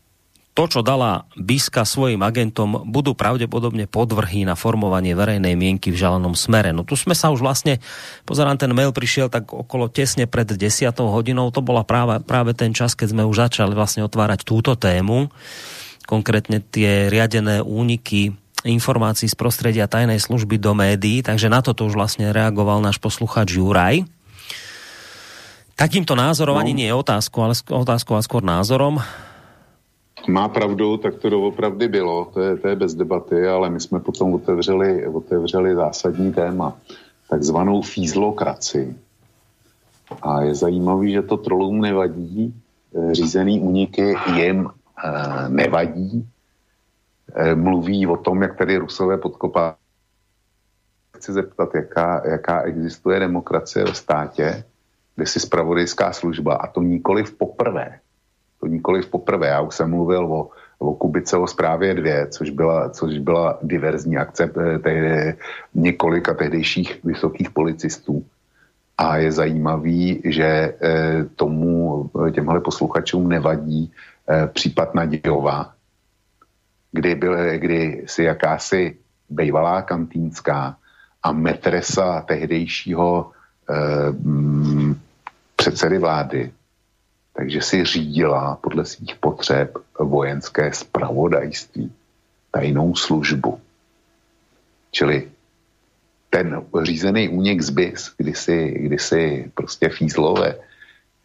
to, čo dala Biska svojim agentom, budú pravdepodobne podvrhy na formovanie verejnej mienky v žalanom smere. No tu sme sa už vlastne, pozerám, ten mail prišiel tak okolo tesne pred 10 hodinou, to bola práve, práve ten čas, keď sme už začali vlastne otvárať túto tému, konkrétne tie riadené úniky informácií z prostredia tajnej služby do médií, takže na toto už vlastne reagoval náš posluchač Juraj. Takýmto názorom no. ani nie je otázku, ale otázkou a skôr názorom má pravdu, tak to doopravdy bylo, to je, to je bez debaty, ale my jsme potom otevřeli, otevřeli zásadní téma, takzvanou fízlokraci. A je zajímavý, že to trolům nevadí, eh, řízený úniky jim e, nevadí, e, mluví o tom, jak tady Rusové podkopá. Chci zeptat, jaká, jaká existuje demokracie ve státě, kde si spravodajská služba, a to nikoli v poprvé, to nikoli v poprvé. Já už jsem mluvil o, o Kubice o zprávě dvě, což byla, což byla diverzní akce eh, tehdy, několika tehdejších vysokých policistů. A je zajímavý, že eh, tomu těmhle posluchačům nevadí eh, případ Nadějová, kdy, byl, kdy si jakási bejvalá kantýnská a metresa tehdejšího eh, m, předsedy vlády takže si řídila podle svých potřeb vojenské spravodajství, tajnou službu. Čili ten řízený únik z BIS, kdy si, kdy si prostě fízlové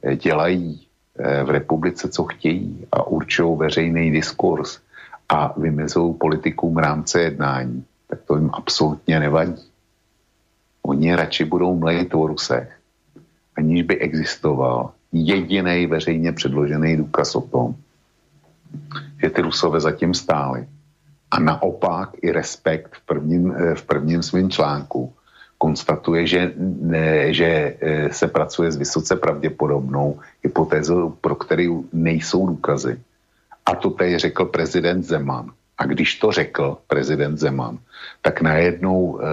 eh, dělají eh, v republice, co chtějí a určují veřejný diskurs a vymezou politikům rámce jednání, tak to jim absolutně nevadí. Oni radši budou mluvit o Rusech, aniž by existoval jediný veřejně předložený důkaz o tom, že ty Rusové zatím stály. A naopak i Respekt v prvním, eh, v prvním svém článku konstatuje, že, ne, že eh, se pracuje s vysoce pravděpodobnou hypotézou, pro kterou nejsou důkazy. A to tady řekl prezident Zeman. A když to řekl prezident Zeman, tak najednou e,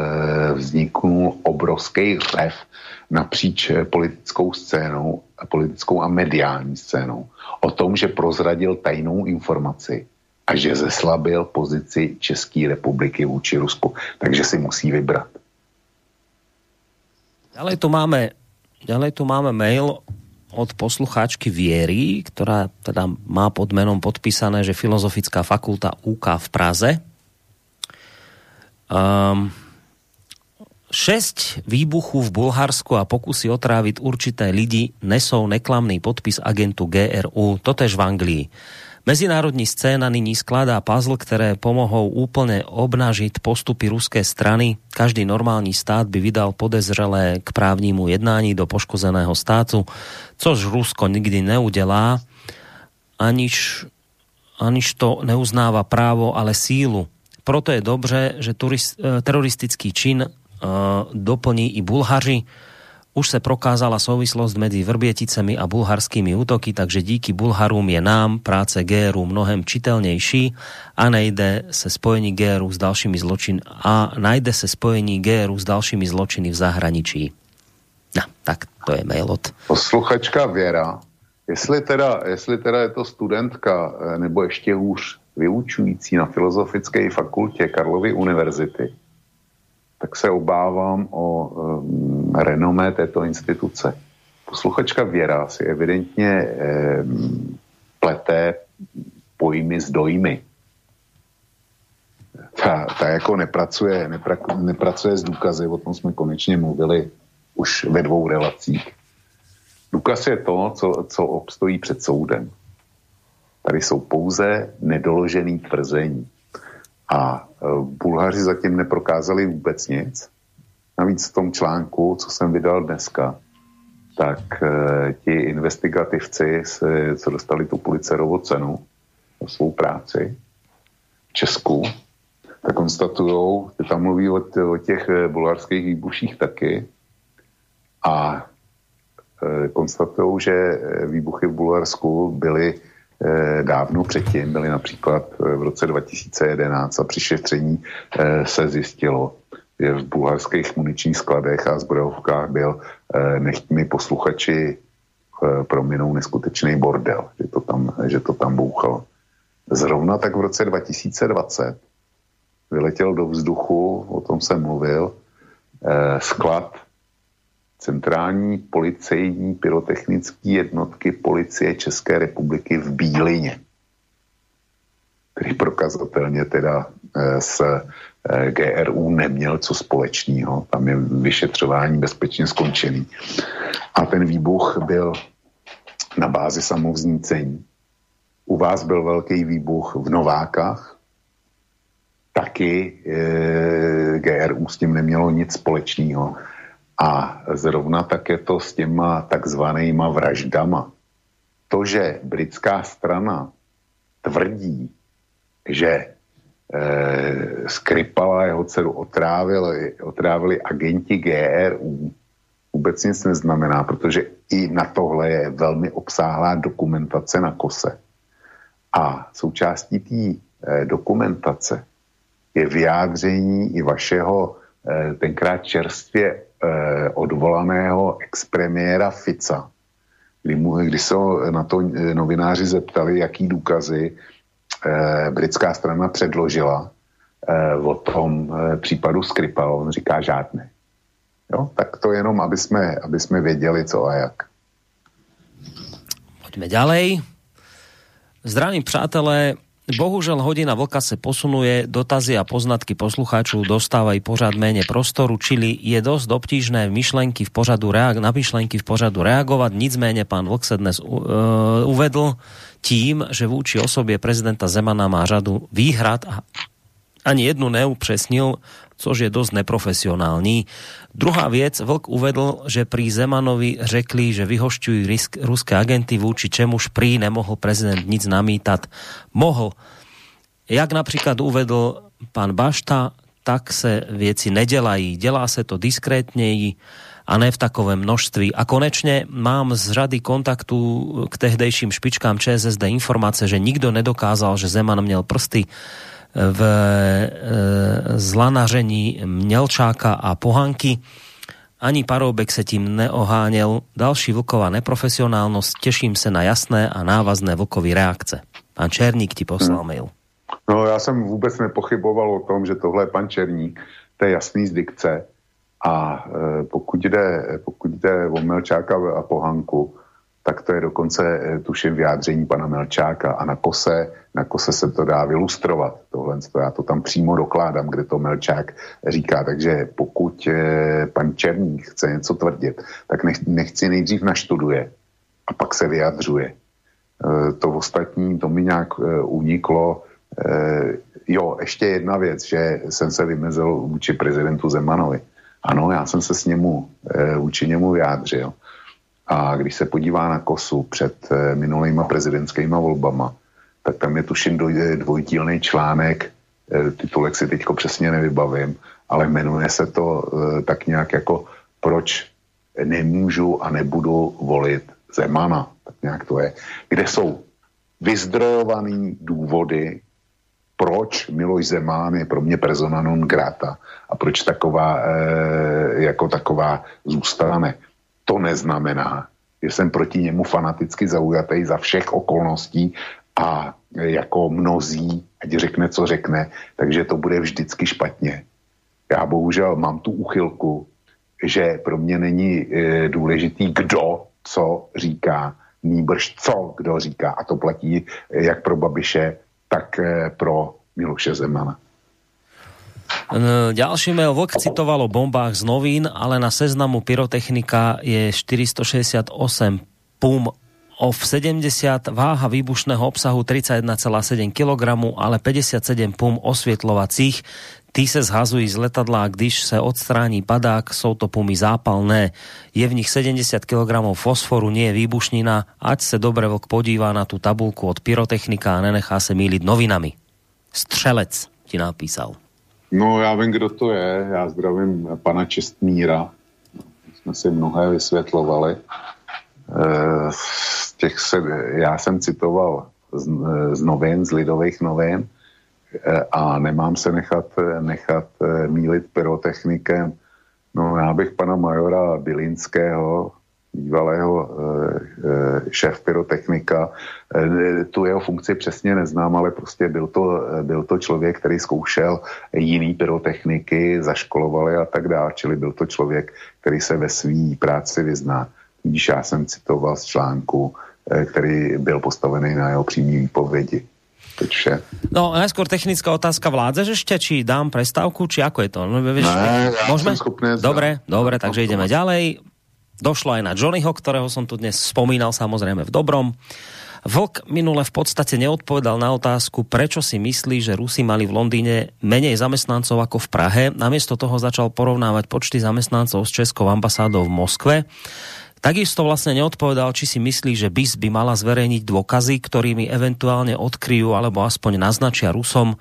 vzniknul obrovský řev napříč politickou scénou politickou a mediální scénou o tom, že prozradil tajnou informaci a že zeslabil pozici České republiky vůči Rusku. Takže si musí vybrat. Ďalej tu máme, ďalej tu máme mail od poslucháčky Viery, ktorá teda má pod menom podpísané, že Filozofická fakulta UK v Praze. Um, Šesť výbuchů v Bulharsku a pokusy otráviť určité lidi nesou neklamný podpis agentu GRU, totež v Anglii. Mezinárodní scéna nyní skladá puzzle, ktoré pomohou úplne obnažiť postupy ruské strany. Každý normální stát by vydal podezřelé k právnímu jednání do poškozeného státu, což Rusko nikdy neudelá, aniž, aniž to neuznáva právo, ale sílu. Proto je dobře, že turist, eh, teroristický čin uh, doplní i Bulhaři, už se prokázala souvislost medzi Vrbieticemi a bulharskými útoky, takže díky Bulharům je nám práce GRU mnohem čitelnější a nejde se spojení GRU s dalšími zločin a najde se spojení GRU s dalšími zločiny v zahraničí. No, tak to je mail od... Posluchačka Věra, jestli teda, jestli teda je to studentka, eh, nebo ještě hůř, vyučující na Filozofické fakultě Karlovy univerzity, tak se obávám o um, renomé této instituce. Posluchačka Věra si evidentně um, pleté pojmy s dojmy. Ta, ta jako nepracuje, nepra, nepracuje s důkazy, o tom jsme konečně mluvili už ve dvou relacích. Důkaz je to, co, co obstojí před soudem. Tady jsou pouze nedoložený tvrzení. A Bulhaři zatím neprokázali vůbec nic. Navíc v tom článku, co jsem vydal dneska, tak e, ti investigativci, se, co dostali tu policerovou cenu za svou práci v Česku, tak konstatují, že tam mluví o, o těch e, bulharských výbuších taky a e, konstatují, že výbuchy v Bulharsku byly Eh, dávno předtím, byly například eh, v roce 2011 a při šetření eh, se zjistilo, že v bulharských muničních skladech a zbrojovkách byl nechtmi posluchači prominou neskutečný bordel, že to tam, že to tam bouchalo. Zrovna tak v roce 2020 vyletěl do vzduchu, o tom jsem mluvil, sklad centrální policejní pyrotechnické jednotky policie České republiky v Bílině, který prokazatelně teda eh, s eh, GRU neměl co společného. Tam je vyšetřování bezpečně skončený. A ten výbuch byl na bázi samovznícení. U vás byl velký výbuch v Novákách, taky e, GRU s tím nemělo nic společného. A zrovna také to s těma takzvanýma vraždama. To, že britská strana tvrdí, že e, Skripala jeho dceru otrávili, otrávili agenti GRU, vůbec nic neznamená, protože i na tohle je velmi obsáhlá dokumentace na kose. A součástí té e, dokumentace je vyjádření i vašeho e, tenkrát čerstvě eh, odvolaného expremiéra Fica, kdy, mu, kdy se na to eh, novináři zeptali, jaký důkazy eh, britská strana předložila eh, o tom eh, případu Skripal. On říká žádné. Jo? Tak to jenom, aby jsme, aby jsme věděli, co a jak. Poďme ďalej. Zdravím přátelé, Bohužel hodina vlka se posunuje, dotazy a poznatky poslucháčů dostávají pořád méně prostoru, čili je dosť obtížné myšlenky v pořadu reag- na myšlenky v pořadu reagovat. Nicméně pán Vlk se dnes uh, uvedl tím, že vůči osobě prezidenta Zemana má řadu výhrad a ani jednu neupřesnil, což je dosť neprofesionální. Druhá věc, Vlk uvedl, že pri Zemanovi řekli, že vyhošťují ruské agenty, vůči čemuž prý nemohl prezident nic namítat. Mohl. Jak například uvedl pán Bašta, tak se věci nedelají. Dělá se to diskrétněji a ne v takovém množství. A konečně mám z řady kontaktu k tehdejším špičkám ČSSD informace, že nikdo nedokázal, že Zeman měl prsty v e, zlanažení Mňelčáka a Pohanky. Ani Paroubek se tím neoháněl. Další vlková neprofesionálnost. Teším se na jasné a návazné vlkový reakce. Pán Černík ti poslal hmm. mail. No já jsem vůbec nepochyboval o tom, že tohle je pan Černík, to je jasný z dikce. A e, pokud, jde, pokud jde o Melčáka a Pohanku, tak to je dokonce, e, tuším, vyjádření pana Melčáka a na kose, na kose se to dá vylustrovat. Tohle, to já to tam přímo dokládám, kde to Melčák říká. Takže pokud e, pan Černík chce něco tvrdit, tak nech, nechci nejdřív naštuduje a pak se vyjadřuje. To ostatní, to mi nějak uniklo. Jo, ještě jedna věc, že jsem se vymezil vůči prezidentu Zemanovi. Ano, já jsem se s němu, vůči němu vyjádřil. A když se podívá na kosu před e, minulýma prezidentskýma volbama, tak tam je tuším dvojdílný článek, e, titulek si teďko přesně nevybavím, ale jmenuje se to tak nějak jako proč nemůžu a nebudu volit Zemana. Tak nějak to je. Kde jsou vyzdrojované důvody, proč Miloš Zemán je pro mě persona non grata a proč taková, e, jako taková zůstane. To neznamená, že jsem proti němu fanaticky zaujatý za všech okolností a jako mnozí, ať řekne, co řekne, takže to bude vždycky špatně. Já bohužel mám tu uchylku, že pro mě není e, důležitý, kdo co říká, nýbrž co kdo říká. A to platí e, jak pro Babiše, tak e, pro Miloše Zemana. Ďalší mail Vlk citoval o bombách z novín, ale na seznamu pyrotechnika je 468 pum of 70, váha výbušného obsahu 31,7 kg, ale 57 pum osvětlovacích. Ty se zhazují z letadla, když se odstrání padák, jsou to pumy zápalné. Je v nich 70 kg fosforu, nie je výbušnina. Ať se dobre vlk podívá na tu tabulku od pyrotechnika a nenechá se míliť novinami. Střelec ti napísal. No já vím, kdo to je. Já zdravím pana Čestmíra. Jsme si mnohé vysvětlovali. E, z těch se, já jsem citoval z, z novin, z lidových novin e, a nemám se nechat, nechat mílit pyrotechnikem. No já bych pana majora Bilinského bývalého eh, eh, šéf pyrotechnika. Eh, tu jeho funkci přesně neznám, ale prostě byl to, byl to člověk, který zkoušel jiný pyrotechniky, zaškolovali a tak dále, čili byl to člověk, který se ve své práci vyzná. Když já jsem citoval z článku, který byl postavený na jeho přímý výpovědi. Vše. No, najskôr technická otázka. Vládzeš ešte, či dám prestávku, či ako je to? No, vieš, ne, ja môžeme? Schopný dobre, dobre, takže ideme ďalej. Došlo aj na Johnnyho, ktorého som tu dnes spomínal samozrejme v dobrom. Vlk minule v podstate neodpovedal na otázku, prečo si myslí, že Rusi mali v Londýne menej zamestnancov ako v Prahe. Namiesto toho začal porovnávať počty zamestnancov s Českou ambasádou v Moskve. Takisto vlastne neodpovedal, či si myslí, že BIS by mala zverejniť dôkazy, ktorými eventuálne odkryjú alebo aspoň naznačia Rusom,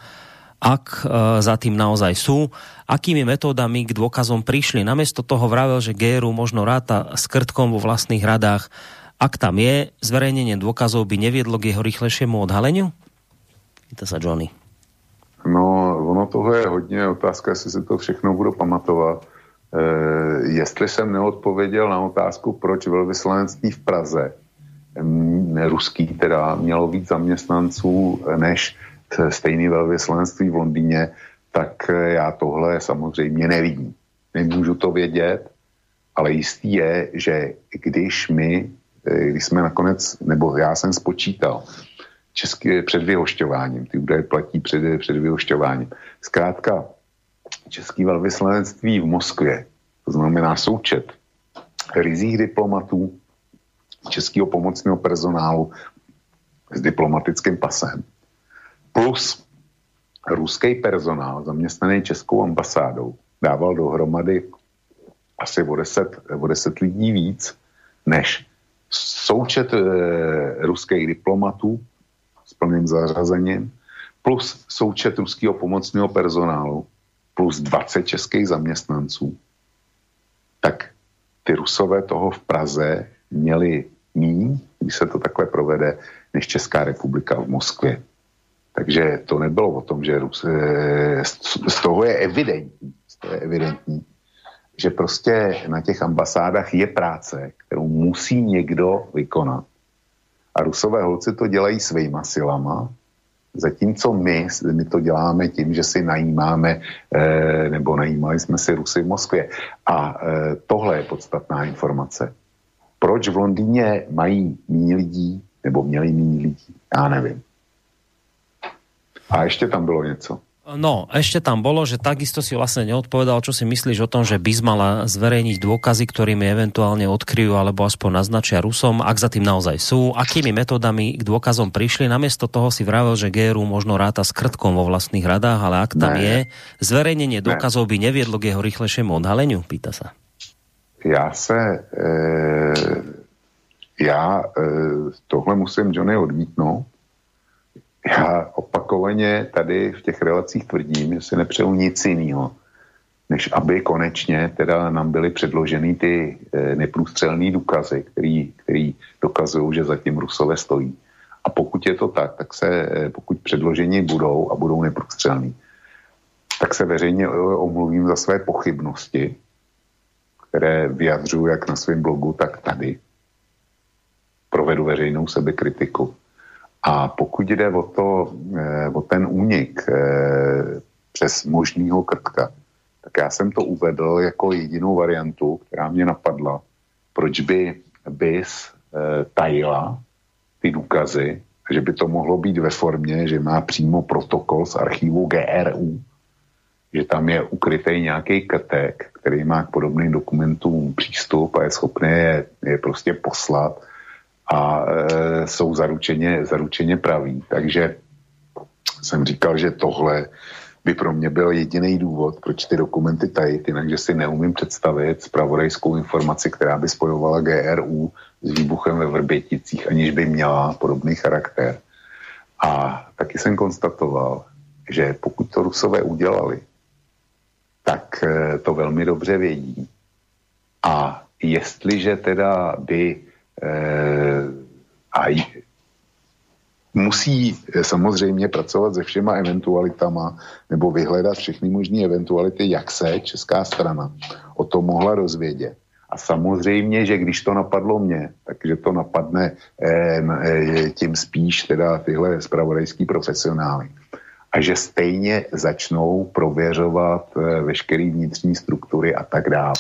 ak e, za tým naozaj sú, akými metódami k dôkazom prišli. Namiesto toho vravel, že GRU možno ráta s krtkom vo vlastných radách. Ak tam je, zverejnenie dôkazov by neviedlo k jeho rýchlejšiemu odhaleniu? Pýta sa Johnny. No, ono toho je hodně. Otázka, jestli si to všechno budu pamatovat. E, jestli jsem neodpověděl na otázku, proč velvyslanectví v Praze, ruský teda, mělo víc zaměstnanců než stejný velvyslanectví v Londýně, tak eh, já tohle samozřejmě nevidím. Nemůžu to vědět, ale jistý je, že když my, eh, když jsme nakonec, nebo já jsem spočítal, český, před vyhošťováním, ty údaje platí před, před vyhošťováním. Zkrátka, český velvyslanectví v Moskvě, to znamená součet rizích diplomatů, českého pomocného personálu s diplomatickým pasem, plus ruský personál zaměstnaný Českou ambasádou dával dohromady asi o 10, o 10 lidí víc, než součet e, ruských diplomatů s plným zařazením, plus součet ruského pomocného personálu, plus 20 českých zaměstnanců, tak ty rusové toho v Praze měli míň, když se to takhle provede, než Česká republika v Moskvě. Takže to nebylo o tom, že z toho je evidentní, z toho je evidentní, že prostě na těch ambasádách je práce, kterou musí někdo vykonat. A rusové holci to dělají svýma silama, Zatímco my, my to děláme tím, že si najímáme, eh, nebo najímali jsme si Rusy v Moskvě. A eh, tohle je podstatná informace. Proč v Londýně mají méně lidí, nebo měli méně lidí? Já nevím. A ještě tam bylo něco. No, ešte tam bolo, že takisto si vlastne neodpovedal, čo si myslíš o tom, že BIS mala zverejniť dôkazy, ktorými eventuálne odkryjú alebo aspoň naznačia Rusom, ak za tým naozaj sú, akými metodami k dôkazom prišli. Namiesto toho si vravel, že GRU možno ráta s krtkom vo vlastných radách, ale ak tam ne. je, zverejnenie dôkazov by neviedlo k jeho rýchlejšiemu odhaleniu, pýta sa. Já se, e, já e, tohle musím Johnny odmítnout, já opakovaně tady v těch relacích tvrdím, že si nepřeju nic jiného, než aby konečně teda nám byly předloženy ty e, neprůstřelné důkazy, který, který dokazují, že zatím Rusové stojí. A pokud je to tak, tak se, e, pokud předložení budou a budou neprůstřelný, tak se veřejně omluvím za své pochybnosti, které vyjadřuju jak na svém blogu, tak tady. Provedu veřejnou sebekritiku a pokud jde o, to, eh, o ten únik eh, přes možného krtka, tak já jsem to uvedl jako jedinou variantu, která mě napadla, proč by BIS eh, tajila ty důkazy, že by to mohlo být ve formě, že má přímo protokol z archivu GRU, že tam je ukrytý nějaký krtek, který má k podobným dokumentům přístup a je schopný je, je prostě poslat a e, jsou zaručeně, zaručeně praví. Takže jsem říkal, že tohle by pro mě byl jediný důvod, proč ty dokumenty tajit, jinak, že si neumím představit zpravodajskou informaci, která by spojovala GRU s výbuchem ve Vrběticích, aniž by měla podobný charakter. A taky jsem konstatoval, že pokud to Rusové udělali, tak e, to velmi dobře vědí. A jestliže teda by a musí samozřejmě pracovat se všema eventualitama nebo vyhledat všechny možné eventuality, jak se česká strana o tom mohla rozvědět. A samozřejmě, že když to napadlo mě, takže to napadne eh, eh, tím spíš teda tyhle spravodajský profesionály. A že stejně začnou prověřovat eh, veškeré vnitřní struktury a tak dále.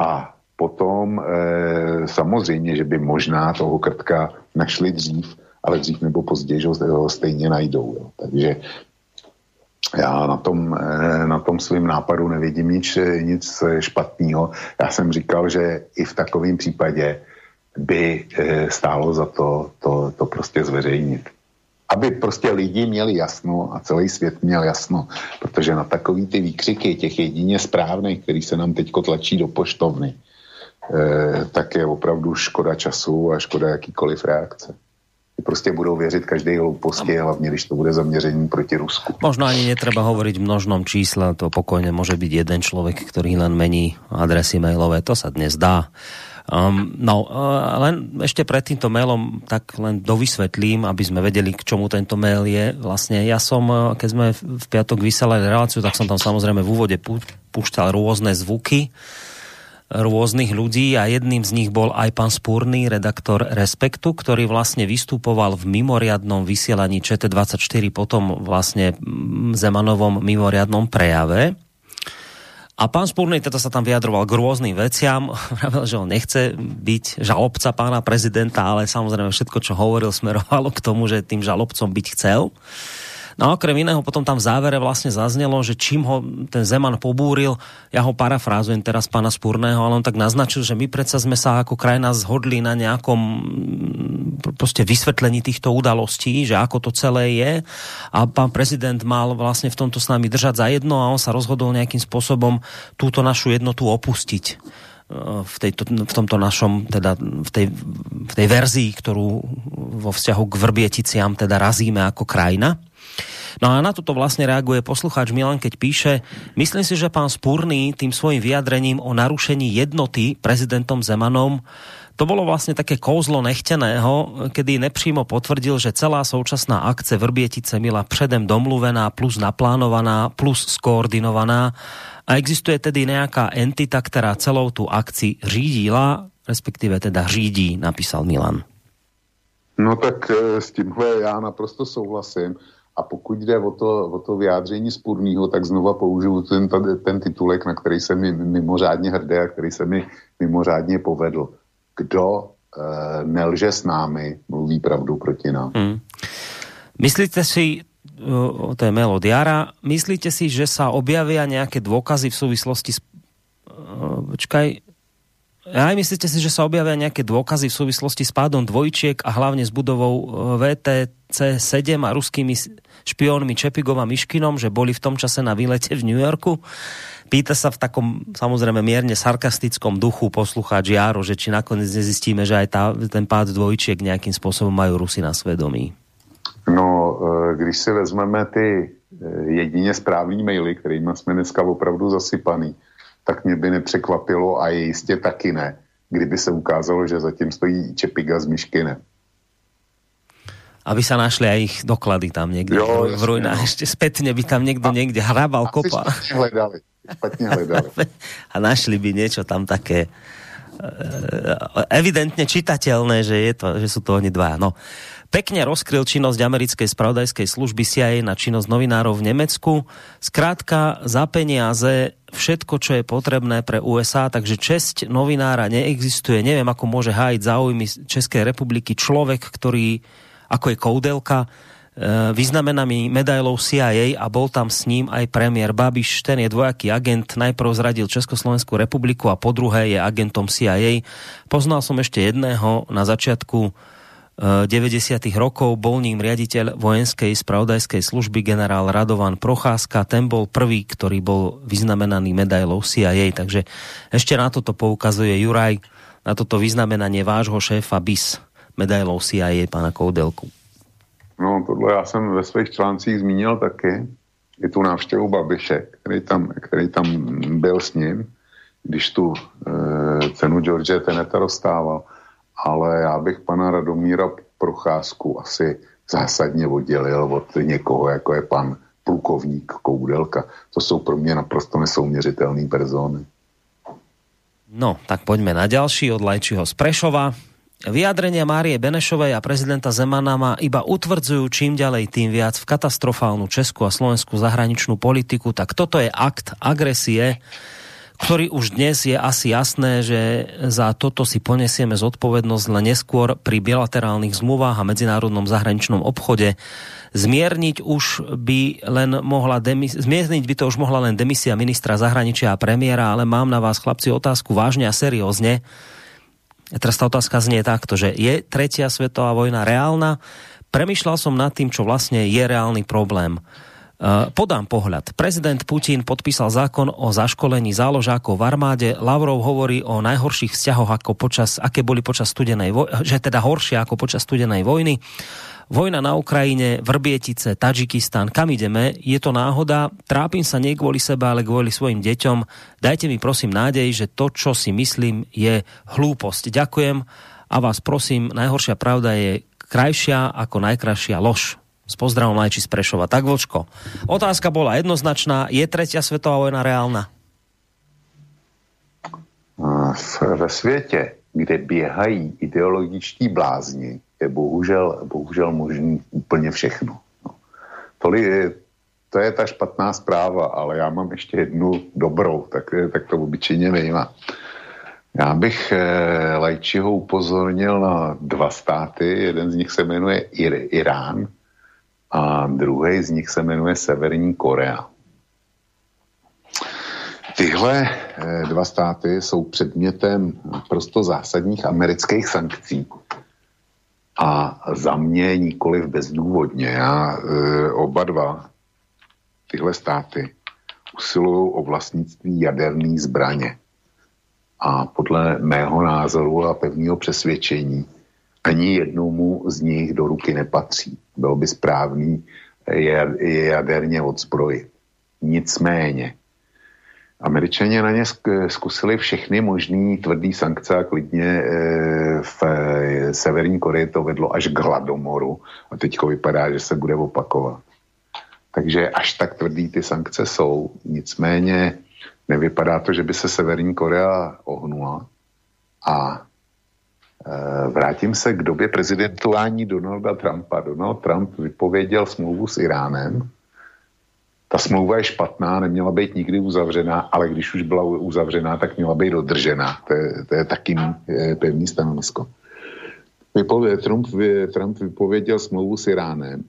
A potom e, samozřejmě, že by možná toho krtka našli dřív, ale dřív nebo později, že ho stejně najdou. Jo. Takže já na tom, e, na tom svým nápadu nevidím nic, nic špatného. Já jsem říkal, že i v takovém případě by e, stálo za to, to to prostě zveřejnit aby prostě lidi měli jasno a celý svět měl jasno, protože na takový ty výkřiky těch jedině správných, který se nám teď tlačí do poštovny, tak je opravdu škoda času a škoda jakýkoliv reakce. Prostě budou věřit každé hlouposti, hlavně když to bude zaměření proti Rusku. Možno ani netreba hovoriť v množnom čísle, to pokojne môže byť jeden človek, ktorý len mení adresy mailové, to sa dnes dá. Um, no, uh, len ešte pred týmto mailom tak len dovysvetlím, aby sme vedeli, k čomu tento mail je. Vlastne ja som, uh, keď sme v piatok vysielali reláciu, tak som tam samozrejme v úvode púšťal rôzne zvuky, rôznych ľudí a jedným z nich bol aj pán Spúrny, redaktor Respektu, ktorý vlastne vystupoval v mimoriadnom vysielaní ČT24 potom vlastne Zemanovom mimoriadnom prejave. A pán Spúrny teda sa tam vyjadroval k rôznym veciam, vravel, že on nechce byť žalobca pána prezidenta, ale samozrejme všetko, čo hovoril, smerovalo k tomu, že tým žalobcom byť chcel. No a okrem iného potom tam v závere vlastne zaznelo, že čím ho ten Zeman pobúril, ja ho parafrázujem teraz pána Spurného, ale on tak naznačil, že my predsa sme sa ako krajina zhodli na nejakom mm, proste vysvetlení týchto udalostí, že ako to celé je a pán prezident mal vlastne v tomto s nami držať za jedno a on sa rozhodol nejakým spôsobom túto našu jednotu opustiť e, v, tejto, v tomto našom, teda v tej, v tej verzii, ktorú vo vzťahu k Vrbieticiam teda razíme ako krajina. No a na toto vlastne reaguje poslucháč Milan, keď píše, myslím si, že pán Spúrny tým svojim vyjadrením o narušení jednoty prezidentom Zemanom to bolo vlastne také kouzlo nechteného, kedy nepřímo potvrdil, že celá současná akce Vrbietice byla předem domluvená, plus naplánovaná, plus skoordinovaná a existuje tedy nejaká entita, ktorá celou tú akci řídila, respektíve teda řídí, napísal Milan. No tak eh, s tímhle já naprosto souhlasím. A pokud jde o to, o to vyjádření spůrného, tak znova použiju ten, ten titulek, na který se mi mimořádně hrdé a který se mi mimořádně povedl. Kdo e, nelže s námi, mluví pravdu proti nám. Hmm. Myslíte si, to je mail od Jara, myslíte si, že sa objavia nejaké dôkazy v súvislosti s... Počkaj, aj myslíte si, že sa objavia nejaké dôkazy v súvislosti s pádom dvojčiek a hlavne s budovou e, VTC-7 a ruskými špiónmi Čepigom a Miškinom, že boli v tom čase na výlete v New Yorku? Pýta sa v takom samozrejme mierne sarkastickom duchu poslucháč Jaro, že či nakoniec nezistíme, že aj tá, ten pád dvojčiek nejakým spôsobom majú Rusy na svedomí. No, e, když si vezmeme ty e, jedině správní maily, kterými jsme dneska opravdu zasypaný, tak mě by nepřekvapilo a je jistě taky ne, kdyby se ukázalo, že zatím stojí Čepiga s Myškinem. Aby sa našli aj ich doklady tam niekde jo, v ruinách. No. Ešte spätne by tam niekto a, niekde hrabal, kopa. Špatne hledali. Špatne hledali. a našli by niečo tam také e, evidentne čitateľné, že, je to, že sú to oni dva. No pekne rozkryl činnosť americkej spravodajskej služby CIA na činnosť novinárov v Nemecku. Skrátka, za peniaze všetko, čo je potrebné pre USA, takže česť novinára neexistuje. Neviem, ako môže hájiť záujmy Českej republiky človek, ktorý, ako je Koudelka, e, vyznamenaný medailou CIA a bol tam s ním aj premiér Babiš. Ten je dvojaký agent, najprv zradil Československú republiku a po druhé je agentom CIA. Poznal som ešte jedného na začiatku 90. rokov bol ním riaditeľ vojenskej spravodajskej služby generál Radovan Procházka. Ten bol prvý, ktorý bol vyznamenaný medailou CIA. Takže ešte na toto poukazuje Juraj, na toto vyznamenanie vášho šéfa BIS medailou CIA, pána Koudelku. No, tohle já jsem ve svých článcích zmínil taky. I tu návštěvu Babiše, který tam, který tam byl s ním, když tu e, cenu George Teneta dostával ale já bych pana Radomíra Procházku asi zásadně oddělil od někoho, jako je pan plukovník Koudelka. To jsou pro mě naprosto nesouměřitelné persony. No, tak poďme na ďalší od Lajčiho z Prešova. Vyjadrenia Márie Benešovej a prezidenta Zemana ma iba utvrdzujú čím ďalej tým viac v katastrofálnu česku a slovenskú zahraničnú politiku. Tak toto je akt agresie, ktorý už dnes je asi jasné, že za toto si ponesieme zodpovednosť len neskôr pri bilaterálnych zmluvách a medzinárodnom zahraničnom obchode. Zmierniť už by len mohla demis- zmierniť by to už mohla len demisia ministra zahraničia a premiéra, ale mám na vás chlapci otázku vážne a seriózne. Teraz tá otázka znie takto, že je tretia svetová vojna reálna? Premýšľal som nad tým, čo vlastne je reálny problém. Eh, podám pohľad. Prezident Putin podpísal zákon o zaškolení záložákov v armáde. Lavrov hovorí o najhorších vzťahoch, ako počas, aké boli počas studenej vojny, že teda horšie ako počas studenej vojny. Vojna na Ukrajine, Vrbietice, Tadžikistan, kam ideme? Je to náhoda? Trápim sa nie kvôli sebe, ale kvôli svojim deťom. Dajte mi prosím nádej, že to, čo si myslím, je hlúposť. Ďakujem a vás prosím, najhoršia pravda je krajšia ako najkrajšia lož. S pozdravom Lajči z Prešova. Tak Vlčko, otázka bola jednoznačná. Je tretia svetová vojna reálna? Ve světě, kde běhají ideologičtí blázni, je bohužel, bohužel možný úplně všechno. No. Toli, to je ta špatná zpráva, ale já mám ještě jednu dobrou, tak, tak to obyčejně nejma. Já bych eh, Lajčiho upozornil na dva státy. Jeden z nich se jmenuje Ir, Irán a druhý z nich se jmenuje Severní Korea. Tyhle eh, dva státy jsou předmětem prosto zásadních amerických sankcí. A za mě nikoliv bezdůvodně. Já e, oba dva tyhle státy usilují o vlastnictví jaderné zbraně. A podle mého názoru a pevného přesvědčení ani jednomu z nich do ruky nepatří. Bylo by správný je, je jaderně odzbrojit. Nicméně, Američané na ně zkusili všechny možný tvrdý sankce a klidně e, v e, Severní Koreji to vedlo až k hladomoru a teďko vypadá, že se bude opakovat. Takže až tak tvrdý ty sankce jsou, nicméně nevypadá to, že by se Severní Korea ohnula a vrátím se k době prezidentování Donalda Trumpa. Donald Trump vypověděl smlouvu s Iránem. Ta smlouva je špatná, neměla být nikdy uzavřená, ale když už byla uzavřená, tak měla být dodržena. To je, to je taky pevný stanovisko. Vypově, Trump, Trump vypověděl smlouvu s Iránem.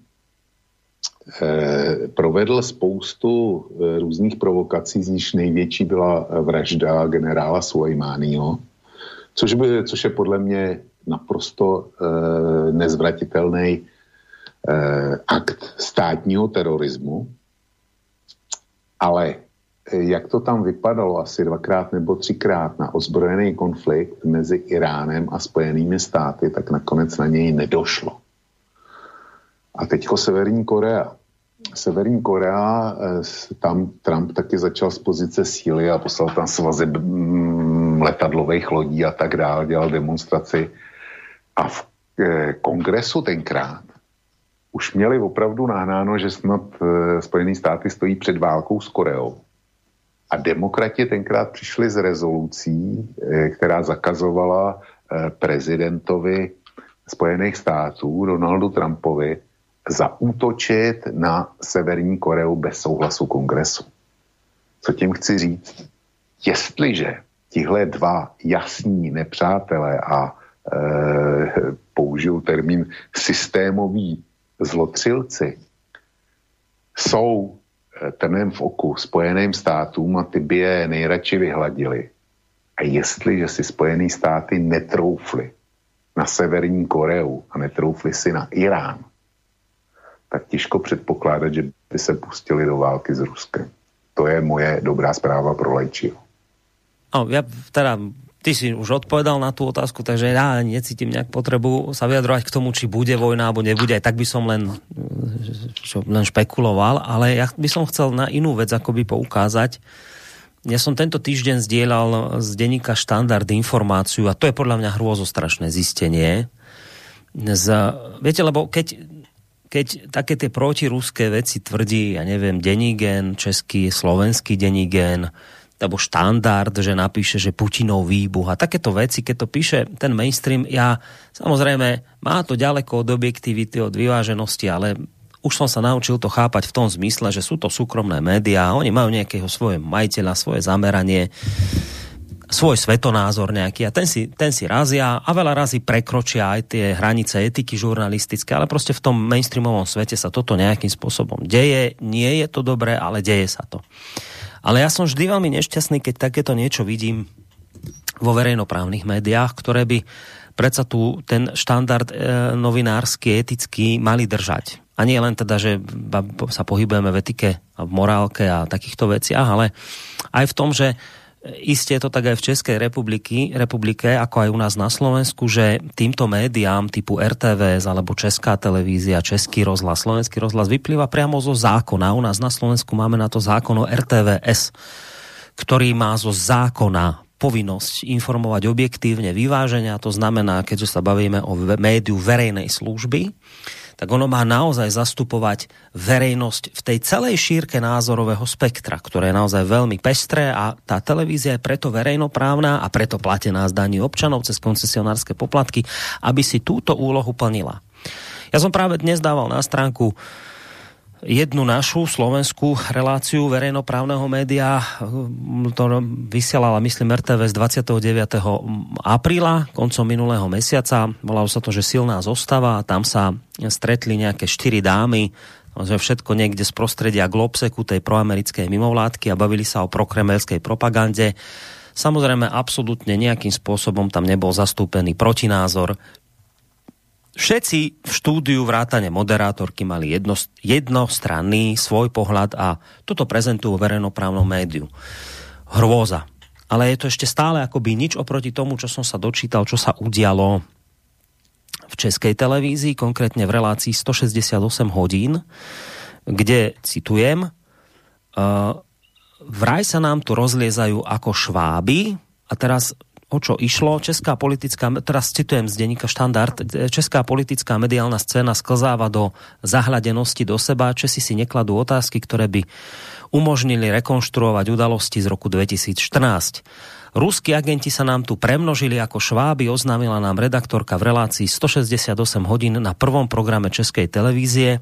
E, provedl spoustu různých provokací, z níž největší byla vražda generála Sulejmányho, což, by, což je podle mě naprosto e, nezvratitelný e, akt státního terorismu. Ale jak to tam vypadalo asi dvakrát nebo třikrát na ozbrojený konflikt mezi Iránem a Spojenými státy, tak nakonec na něj nedošlo. A teďko Severní Korea. Severní Korea, eh, tam Trump taky začal z pozice síly a poslal tam svazy mm, letadlových lodí a tak dále, dělal demonstraci. A v eh, kongresu tenkrát už měli opravdu nahnáno, že snad eh, Spojené státy stojí před válkou s Koreou. A demokrati tenkrát přišli s rezolucí, eh, která zakazovala eh, prezidentovi Spojených států, Donaldu Trumpovi, zaútočit na Severní Koreu bez souhlasu kongresu. Co tím chci říct? Jestliže tihle dva jasní nepřátelé a e, použiju termín systémoví zlotřilci jsou trnem v oku Spojeným státům a ty by je nejradši vyhladili. A jestliže si Spojené státy netroufly na Severní Koreu a netroufly si na Irán, tak těžko předpokládat, že by se pustili do války s Ruskem. To je moje dobrá zpráva pro Lejčího. No, ja teda ty si už odpovedal na tú otázku, takže ja necítim nejak potrebu sa vyjadrovať k tomu, či bude vojna alebo nebude. Aj tak by som len, čo, len špekuloval, ale ja by som chcel na inú vec akoby poukázať. Ja som tento týždeň zdieľal z denníka Štandard informáciu a to je podľa mňa hrôzostrašné zistenie. Z, viete, lebo keď, keď také tie protiruské veci tvrdí, ja neviem, Denigen, český, slovenský Denigen, alebo štandard, že napíše, že Putinov výbuch a takéto veci, keď to píše ten mainstream, ja samozrejme má to ďaleko od objektivity, od vyváženosti, ale už som sa naučil to chápať v tom zmysle, že sú to súkromné médiá, oni majú nejakého svoje majiteľa, svoje zameranie, svoj svetonázor nejaký a ten si, ten si razia a veľa razy prekročia aj tie hranice etiky žurnalistické, ale proste v tom mainstreamovom svete sa toto nejakým spôsobom deje. Nie je to dobré, ale deje sa to. Ale ja som vždy veľmi nešťastný, keď takéto niečo vidím vo verejnoprávnych médiách, ktoré by predsa tu ten štandard e, novinársky, etický mali držať. A nie len teda, že sa pohybujeme v etike a v morálke a takýchto veciach, ale aj v tom, že Isté je to tak aj v Českej republiky, republike, ako aj u nás na Slovensku, že týmto médiám typu RTVS alebo Česká televízia, Český rozhlas, Slovenský rozhlas vyplýva priamo zo zákona. U nás na Slovensku máme na to zákon o RTVS, ktorý má zo zákona povinnosť informovať objektívne vyváženia, to znamená, keďže sa bavíme o médiu verejnej služby, tak ono má naozaj zastupovať verejnosť v tej celej šírke názorového spektra, ktoré je naozaj veľmi pestré a tá televízia je preto verejnoprávna a preto platená z daní občanov cez koncesionárske poplatky, aby si túto úlohu plnila. Ja som práve dnes dával na stránku jednu našu slovenskú reláciu verejnoprávneho média. To vysielala, myslím, RTV z 29. apríla, koncom minulého mesiaca. Volalo sa to, že silná zostava. Tam sa stretli nejaké štyri dámy, že všetko niekde z prostredia Globseku, tej proamerickej mimovládky a bavili sa o prokremelskej propagande. Samozrejme, absolútne nejakým spôsobom tam nebol zastúpený protinázor, Všetci v štúdiu vrátane moderátorky mali jedno, jednostranný svoj pohľad a toto prezentujú v verejnoprávnom médiu. Hrôza. Ale je to ešte stále akoby nič oproti tomu, čo som sa dočítal, čo sa udialo v českej televízii, konkrétne v relácii 168 hodín, kde, citujem, uh, vraj sa nám tu rozliezajú ako šváby, a teraz o čo išlo. Česká politická, teraz citujem z denníka Štandard, česká politická mediálna scéna sklzáva do zahľadenosti do seba. Česi si nekladú otázky, ktoré by umožnili rekonštruovať udalosti z roku 2014. Ruskí agenti sa nám tu premnožili ako šváby, oznámila nám redaktorka v relácii 168 hodín na prvom programe Českej televízie,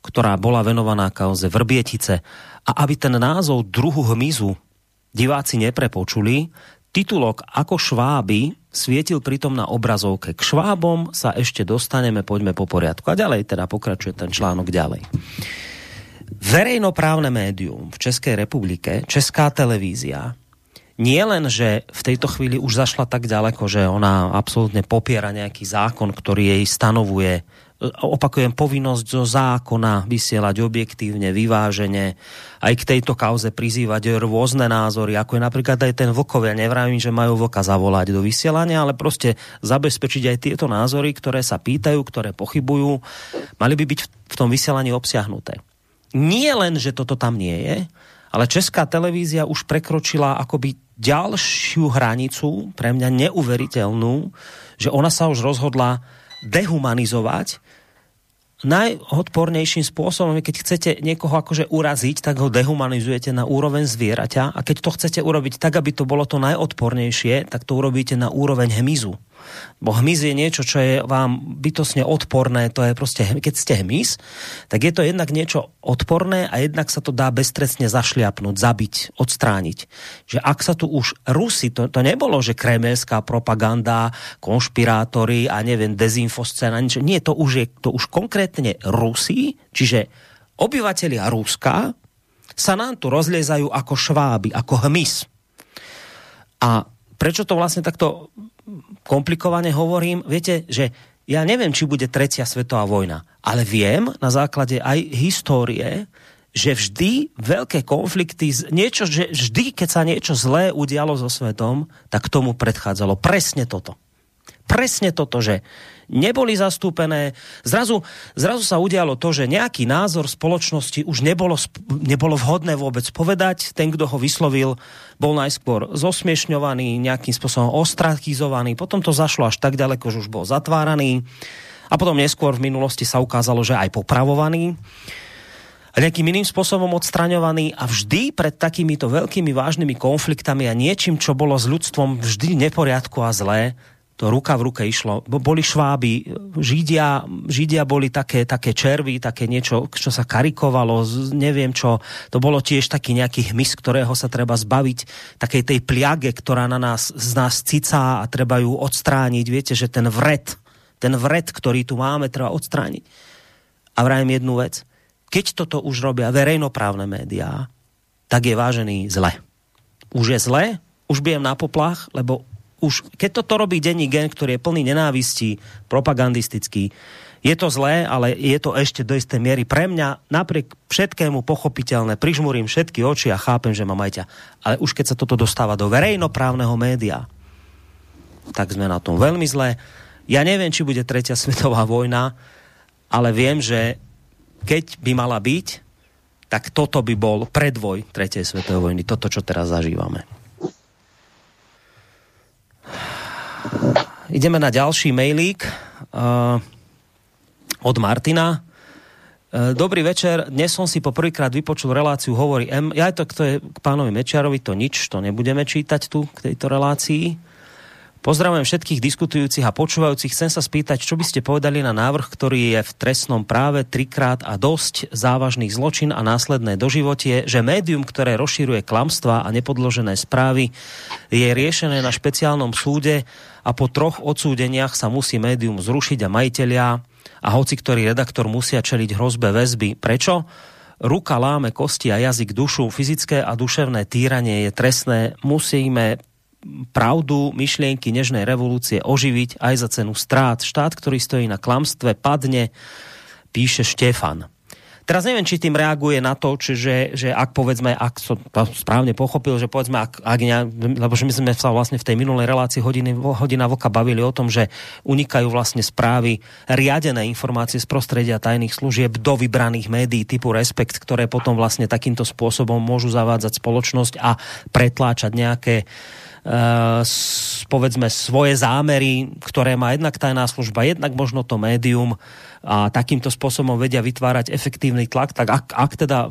ktorá bola venovaná kauze Vrbietice. A aby ten názov druhu hmyzu diváci neprepočuli, titulok ako šváby svietil pritom na obrazovke. K švábom sa ešte dostaneme, poďme po poriadku. A ďalej teda pokračuje ten článok ďalej. Verejnoprávne médium v Českej republike, Česká televízia, nie len, že v tejto chvíli už zašla tak ďaleko, že ona absolútne popiera nejaký zákon, ktorý jej stanovuje opakujem, povinnosť zo zákona vysielať objektívne, vyvážene, aj k tejto kauze prizývať rôzne názory, ako je napríklad aj ten vlkov. Ja nevravím, že majú vlka zavolať do vysielania, ale proste zabezpečiť aj tieto názory, ktoré sa pýtajú, ktoré pochybujú, mali by byť v tom vysielaní obsiahnuté. Nie len, že toto tam nie je, ale Česká televízia už prekročila akoby ďalšiu hranicu, pre mňa neuveriteľnú, že ona sa už rozhodla dehumanizovať najodpornejším spôsobom, keď chcete niekoho akože uraziť, tak ho dehumanizujete na úroveň zvieraťa a keď to chcete urobiť tak, aby to bolo to najodpornejšie, tak to urobíte na úroveň hmyzu. Bo hmyz je niečo, čo je vám bytosne odporné, to je proste, keď ste hmyz, tak je to jednak niečo odporné a jednak sa to dá beztrestne zašliapnúť, zabiť, odstrániť. Že ak sa tu už Rusi, to, to nebolo, že kremelská propaganda, konšpirátori a neviem, dezinfoscéna, niečo, nie, to už je to už konkrétne Rusi, čiže obyvatelia Ruska sa nám tu rozliezajú ako šváby, ako hmyz. A prečo to vlastne takto komplikovane hovorím, viete, že ja neviem, či bude tretia svetová vojna, ale viem na základe aj histórie, že vždy veľké konflikty, niečo, že vždy, keď sa niečo zlé udialo so svetom, tak tomu predchádzalo presne toto. Presne toto, že neboli zastúpené. Zrazu, zrazu sa udialo to, že nejaký názor spoločnosti už nebolo, nebolo vhodné vôbec povedať. Ten, kto ho vyslovil, bol najskôr zosmiešňovaný, nejakým spôsobom ostrakizovaný. Potom to zašlo až tak ďaleko, že už bol zatváraný. A potom neskôr v minulosti sa ukázalo, že aj popravovaný a nejakým iným spôsobom odstraňovaný a vždy pred takýmito veľkými vážnymi konfliktami a niečím, čo bolo s ľudstvom vždy neporiadku a zlé, to ruka v ruke išlo. Boli šváby, Židia, Židia boli také, také červy, také niečo, čo sa karikovalo, neviem čo. To bolo tiež taký nejaký hmyz, ktorého sa treba zbaviť, takej tej pliage, ktorá na nás, z nás cicá a treba ju odstrániť. Viete, že ten vred, ten vred, ktorý tu máme, treba odstrániť. A vrajem jednu vec. Keď toto už robia verejnoprávne médiá, tak je vážený zle. Už je zle, už bijem na poplach, lebo už keď toto robí denní gen, ktorý je plný nenávistí, propagandistický, je to zlé, ale je to ešte do istej miery pre mňa napriek všetkému pochopiteľné. Prižmurím všetky oči a chápem, že mám aj. Ale už keď sa toto dostáva do verejnoprávneho média, tak sme na tom veľmi zlé. Ja neviem, či bude tretia svetová vojna, ale viem, že keď by mala byť, tak toto by bol predvoj tretej svetovej vojny. Toto, čo teraz zažívame. Ideme na ďalší mailík uh, od Martina. Uh, dobrý večer, dnes som si poprvýkrát vypočul reláciu Hovorí M. Ja to, to je k pánovi Mečiarovi, to nič, to nebudeme čítať tu k tejto relácii. Pozdravujem všetkých diskutujúcich a počúvajúcich. Chcem sa spýtať, čo by ste povedali na návrh, ktorý je v trestnom práve trikrát a dosť závažný zločin a následné doživotie, že médium, ktoré rozširuje klamstvá a nepodložené správy, je riešené na špeciálnom súde a po troch odsúdeniach sa musí médium zrušiť a majiteľia a hoci ktorý redaktor musia čeliť hrozbe väzby. Prečo? Ruka láme kosti a jazyk dušu, fyzické a duševné týranie je trestné. Musíme pravdu, myšlienky nežnej revolúcie oživiť aj za cenu strát. Štát, ktorý stojí na klamstve, padne, píše Štefan. Teraz neviem, či tým reaguje na to, čiže, že ak povedzme, ak som to správne pochopil, že povedzme, ak, ak ne, lebo že my sme sa vlastne v tej minulej relácii hodiny, hodina voka bavili o tom, že unikajú vlastne správy, riadené informácie z prostredia tajných služieb do vybraných médií typu Respekt, ktoré potom vlastne takýmto spôsobom môžu zavádzať spoločnosť a pretláčať nejaké povedzme svoje zámery, ktoré má jednak tajná služba, jednak možno to médium a takýmto spôsobom vedia vytvárať efektívny tlak, tak ak, ak teda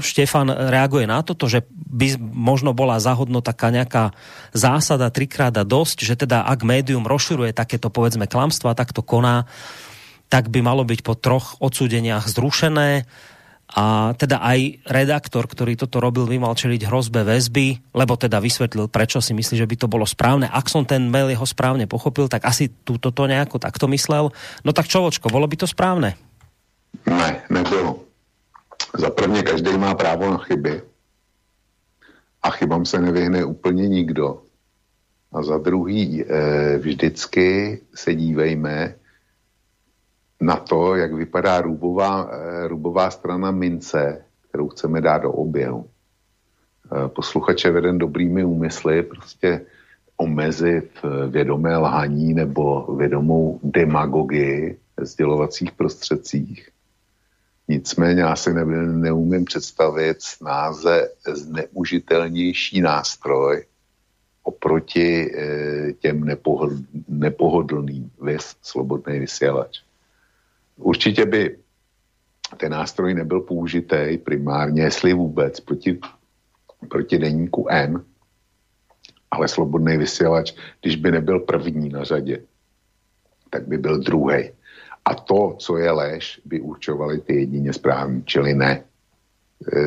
Štefan reaguje na toto, že by možno bola zahodno taká nejaká zásada trikrát a dosť, že teda ak médium rozširuje takéto povedzme klamstva, tak to koná, tak by malo byť po troch odsúdeniach zrušené a teda aj redaktor, ktorý toto robil, by mal čeliť hrozbe väzby, lebo teda vysvetlil, prečo si myslí, že by to bolo správne. Ak som ten mail jeho správne pochopil, tak asi túto to nejako takto myslel. No tak čovočko, bolo by to správne? Ne, nebylo. Za prvně každý má právo na chyby a chybám se nevyhne úplně nikdo. A za druhý, eh, vždycky se dívejme, na to, jak vypadá rubová, eh, rubová strana mince, kterou chceme dát do oběhu. Eh, posluchače veden dobrými úmysly prostě omezit eh, vědomé lhaní nebo vědomou demagogii sdělovacích prostředcích. Nicméně já si ne, neumím představit snáze zneužitelnější nástroj oproti e, těm nepohodl, nepohodlným vys, slobodný vysílač. Určitě by ten nástroj nebyl použitý primárně, jestli vůbec, proti, proti deníku N, ale slobodný vysílač, když by nebyl první na řadě, tak by byl druhý. A to, co je lež, by určovali ty jedině správní, čili ne. E,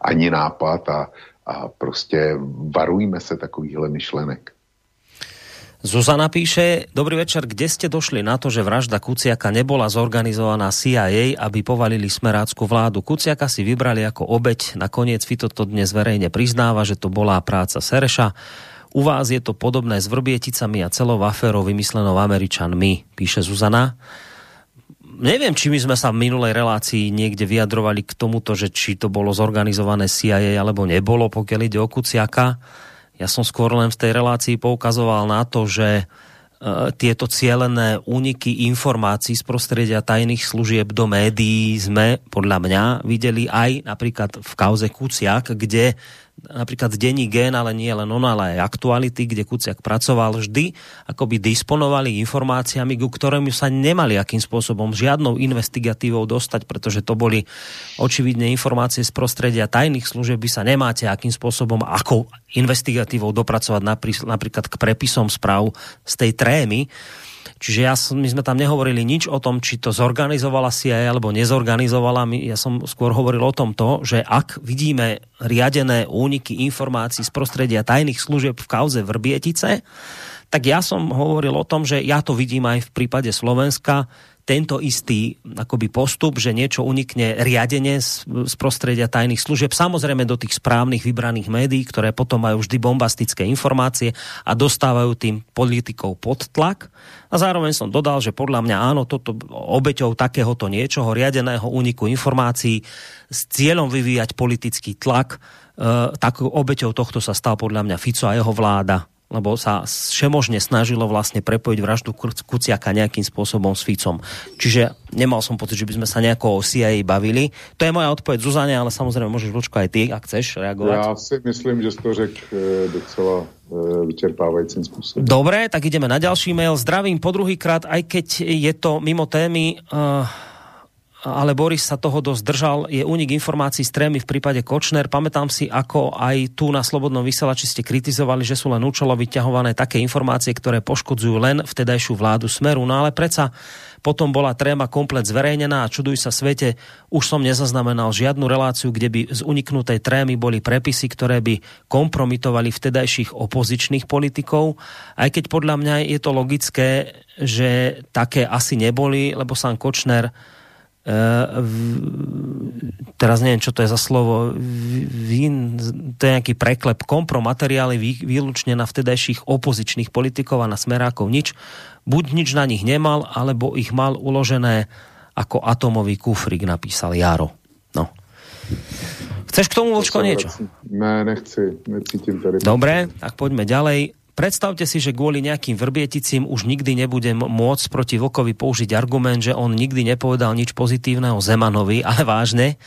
ani nápad a, a prostě varujme se takovýchhle myšlenek. Zuzana píše, dobrý večer, kde ste došli na to, že vražda Kuciaka nebola zorganizovaná CIA, aby povalili smerácku vládu. Kuciaka si vybrali ako obeď, nakoniec Fito to dnes verejne priznáva, že to bola práca Sereša. U vás je to podobné s Vrbieticami a celou aférou vymyslenou Američanmi, píše Zuzana. Neviem, či my sme sa v minulej relácii niekde vyjadrovali k tomuto, že či to bolo zorganizované CIA alebo nebolo, pokiaľ ide o Kuciaka ja som skôr len v tej relácii poukazoval na to, že e, tieto cielené úniky informácií z prostredia tajných služieb do médií sme podľa mňa videli aj napríklad v kauze Kuciak, kde napríklad denní gen, ale nie len on, ale aj aktuality, kde Kuciak pracoval vždy, akoby disponovali informáciami, ku ktorým sa nemali akým spôsobom žiadnou investigatívou dostať, pretože to boli očividne informácie z prostredia tajných služieb, by sa nemáte akým spôsobom, ako investigatívou dopracovať napríklad k prepisom správ z tej trémy. Čiže ja, my sme tam nehovorili nič o tom, či to zorganizovala CIA alebo nezorganizovala. Ja som skôr hovoril o tom to, že ak vidíme riadené úniky informácií z prostredia tajných služieb v kauze Vrbietice, tak ja som hovoril o tom, že ja to vidím aj v prípade Slovenska, tento istý akoby postup, že niečo unikne riadenie z, z prostredia tajných služieb, samozrejme do tých správnych vybraných médií, ktoré potom majú vždy bombastické informácie a dostávajú tým politikov pod tlak. A zároveň som dodal, že podľa mňa áno, toto obeťou takéhoto niečoho riadeného úniku informácií s cieľom vyvíjať politický tlak, e, tak obeťou tohto sa stal podľa mňa Fico a jeho vláda lebo sa všemožne snažilo vlastne prepojiť vraždu Kuciaka nejakým spôsobom s Ficom. Čiže nemal som pocit, že by sme sa nejako o CIA bavili. To je moja odpoveď Zuzane, ale samozrejme môžeš Vlčko aj ty, ak chceš reagovať. Ja si myslím, že to řek e, docela e, vyčerpávajúcim spôsobom. Dobre, tak ideme na ďalší mail. Zdravím po druhýkrát, aj keď je to mimo témy. Uh, ale Boris sa toho dosť držal. Je únik informácií z trémy v prípade Kočner. Pamätám si, ako aj tu na Slobodnom vysielači ste kritizovali, že sú len účelo vyťahované také informácie, ktoré poškodzujú len vtedajšiu vládu Smeru. No ale predsa potom bola tréma komplet zverejnená a čuduj sa svete, už som nezaznamenal žiadnu reláciu, kde by z uniknutej trémy boli prepisy, ktoré by kompromitovali vtedajších opozičných politikov. Aj keď podľa mňa je to logické, že také asi neboli, lebo sám Kočner teraz neviem, čo to je za slovo, vín, to je nejaký preklep, kompromateriály vý, výlučne na vtedajších opozičných politikov a na smerákov nič. Buď nič na nich nemal, alebo ich mal uložené ako atomový kufrik, napísal Jaro. No. Chceš k tomu, Vočko, niečo? Ne, nechci, necítim tady. Dobre, tak poďme ďalej. Predstavte si, že kvôli nejakým vrbieticím už nikdy nebudem môcť proti Vokovi použiť argument, že on nikdy nepovedal nič pozitívneho Zemanovi, ale vážne.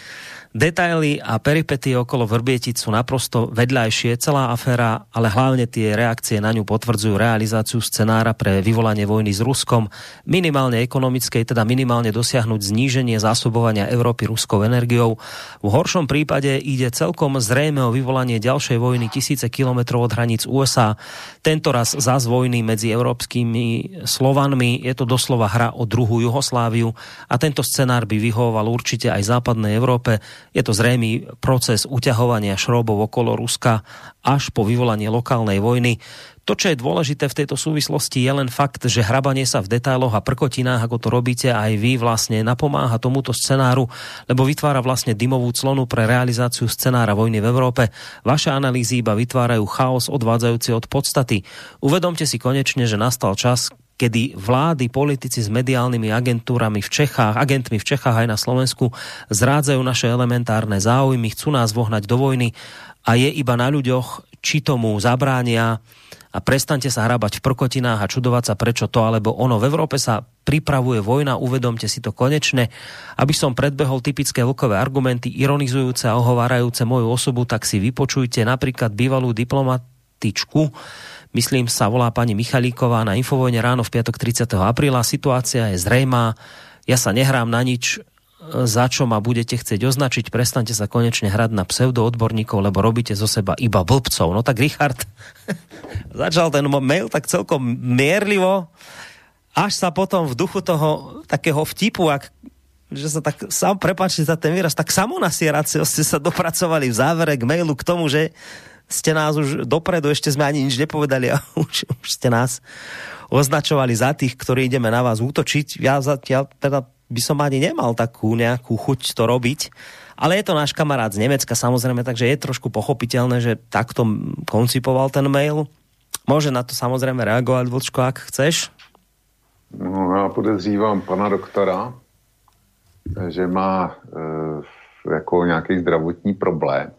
Detaily a peripety okolo Vrbietic sú naprosto vedľajšie. Celá aféra, ale hlavne tie reakcie na ňu potvrdzujú realizáciu scenára pre vyvolanie vojny s Ruskom, minimálne ekonomickej, teda minimálne dosiahnuť zníženie zásobovania Európy ruskou energiou. V horšom prípade ide celkom zrejme o vyvolanie ďalšej vojny tisíce kilometrov od hraníc USA. Tento raz zás vojny medzi európskymi Slovanmi. Je to doslova hra o druhú Jugosláviu a tento scenár by vyhovoval určite aj západnej Európe je to zrejmý proces uťahovania šrobov okolo Ruska až po vyvolanie lokálnej vojny. To, čo je dôležité v tejto súvislosti, je len fakt, že hrabanie sa v detailoch a prkotinách, ako to robíte aj vy, vlastne napomáha tomuto scenáru, lebo vytvára vlastne dymovú clonu pre realizáciu scenára vojny v Európe. Vaše analýzy iba vytvárajú chaos odvádzajúci od podstaty. Uvedomte si konečne, že nastal čas, kedy vlády, politici s mediálnymi agentúrami v Čechách, agentmi v Čechách aj na Slovensku zrádzajú naše elementárne záujmy, chcú nás vohnať do vojny a je iba na ľuďoch, či tomu zabránia a prestante sa hrabať v prkotinách a čudovať sa prečo to alebo ono. V Európe sa pripravuje vojna, uvedomte si to konečne. Aby som predbehol typické vlkové argumenty, ironizujúce a ohovárajúce moju osobu, tak si vypočujte napríklad bývalú diplomatičku, myslím sa volá pani Michalíková na Infovojne ráno v piatok 30. apríla. Situácia je zrejmá, ja sa nehrám na nič, za čo ma budete chcieť označiť, prestante sa konečne hrať na pseudoodborníkov, lebo robíte zo seba iba blbcov. No tak Richard začal ten mail tak celkom mierlivo, až sa potom v duchu toho takého vtipu, ak, že sa tak sám, prepáčte za ten výraz, tak samonasieracio ste sa dopracovali v závere k mailu k tomu, že ste nás už dopredu, ešte sme ani nič nepovedali a už, už ste nás označovali za tých, ktorí ideme na vás útočiť. Ja zatiaľ teda by som ani nemal takú nejakú chuť to robiť. Ale je to náš kamarát z Nemecka samozrejme, takže je trošku pochopiteľné, že takto koncipoval ten mail. Môže na to samozrejme reagovať, Vlčko, ak chceš. No, já podezřívám pana doktora, že má e, jako nějaký zdravotní problém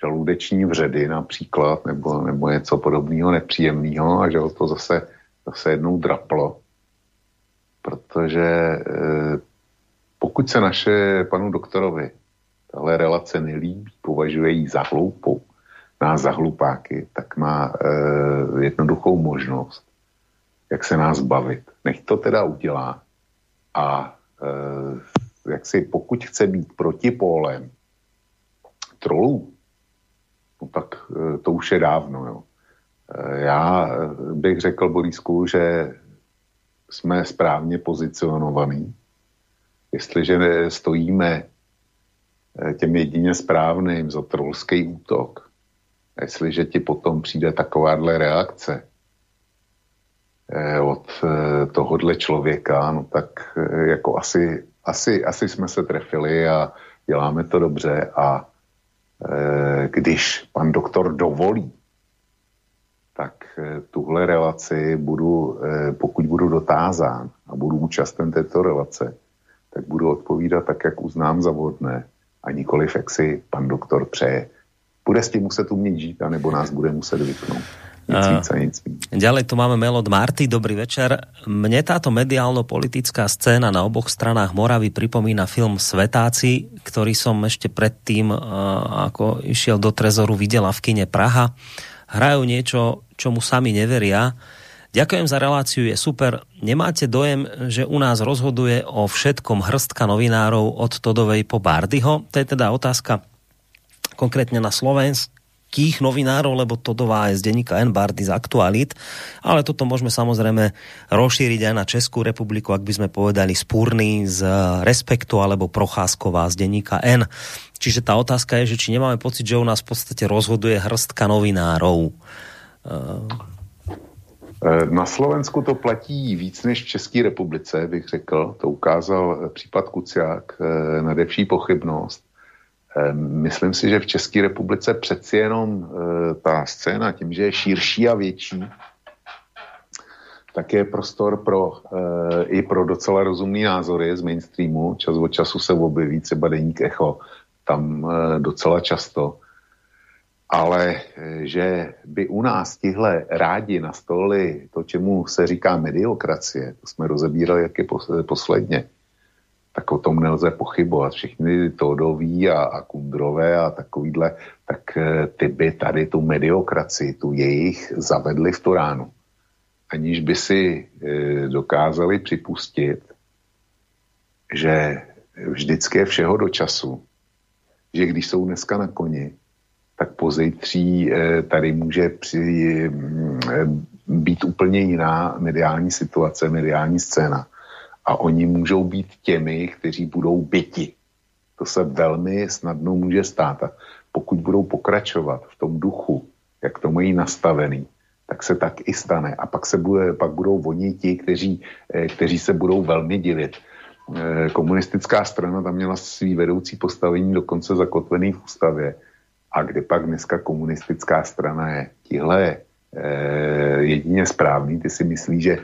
žaludeční vředy například, nebo, nebo něco podobného nepříjemného a že ho to zase, zase jednou draplo. Protože e, pokud se naše panu doktorovi tahle relace nelíbí, považuje ji za hloupou, nás za hlupáky, tak má e, jednoduchou možnost, jak se nás bavit. Nech to teda udělá a e, jak si, pokud chce být protipólem trolů, no tak eh, to už je dávno. Jo. Eh, já bych řekl, Borisku, že jsme správně pozicionovaní. Jestliže stojíme eh, těm jedině správným za trolský útok, jestliže ti potom přijde takováhle reakce od tohohle člověka, no tak jako asi, asi, asi jsme se trefili a děláme to dobře a když pan doktor dovolí, tak eh, tuhle relaci budu, eh, pokud budu dotázán a budu účasten této relace, tak budu odpovídat tak, jak uznám za vodné a nikoliv, jak si pan doktor přeje. Bude s tím muset umět žít, anebo nás bude muset vypnout. Ďalej tu máme mail od Marty. Dobrý večer. Mne táto mediálno-politická scéna na oboch stranách Moravy pripomína film Svetáci, ktorý som ešte predtým, ako išiel do Trezoru, videla v kine Praha. Hrajú niečo, čomu sami neveria. Ďakujem za reláciu, je super. Nemáte dojem, že u nás rozhoduje o všetkom hrstka novinárov od Todovej po Bardyho? To je teda otázka konkrétne na Slovensku kých novinárov, lebo to dová aj z denníka N. Bardy z aktualit, ale toto môžeme samozrejme rozšíriť aj na Českú republiku, ak by sme povedali spúrny z Respektu alebo Procházková z denníka N. Čiže tá otázka je, že či nemáme pocit, že u nás v podstate rozhoduje hrstka novinárov. Na Slovensku to platí víc než v České republice, bych řekl. To ukázal případ Kuciak, nadevší pochybnost Ehm, myslím si, že v České republice přeci jenom eh, ta scéna tím, že je širší a větší, tak je prostor pro, eh, i pro docela rozumný názory z mainstreamu. Čas od času se objeví třeba deník Echo, tam eh, docela často. Ale že by u nás tihle rádi nastolili to, čemu se říká mediokracie, to jsme rozebírali jak je posledně, tak o tom nelze pochybovat. Všichni Todoví a, a Kundrové a takovýhle, tak eh, ty by tady tu mediokracii, tu jejich zavedli v Turánu. Aniž by si e, dokázali připustit, že vždycky je všeho do času. Že když jsou dneska na koni, tak pozejtří e, tady může při, e, být úplně jiná mediální situace, mediální scéna a oni můžou být těmi, kteří budou byti. To se velmi snadno může stát. A pokud budou pokračovat v tom duchu, jak to mají nastavený, tak se tak i stane. A pak, se bude, pak budou oni ti, kteří, eh, kteří se budou velmi divit. Eh, komunistická strana tam měla svý vedoucí postavení dokonce zakotvený v ústavě. A kde pak dneska komunistická strana je? Tihle je jedině správný. Ty si myslí, že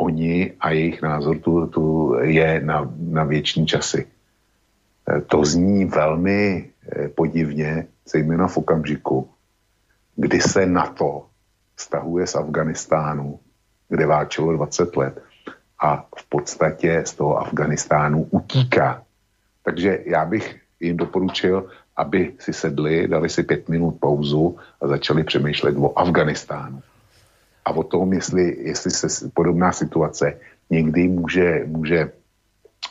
oni a jejich názor tu, tu je na, na věční časy. E, to zní velmi e, podivně, zejména v okamžiku, kdy se NATO stahuje z Afganistánu, kde váčilo 20 let a v podstatě z toho Afganistánu utíká. Takže já bych jim doporučil, aby si sedli, dali si pět minut pauzu a začali přemýšlet o Afganistánu a o tom, jestli, jestli se podobná situace někdy může, může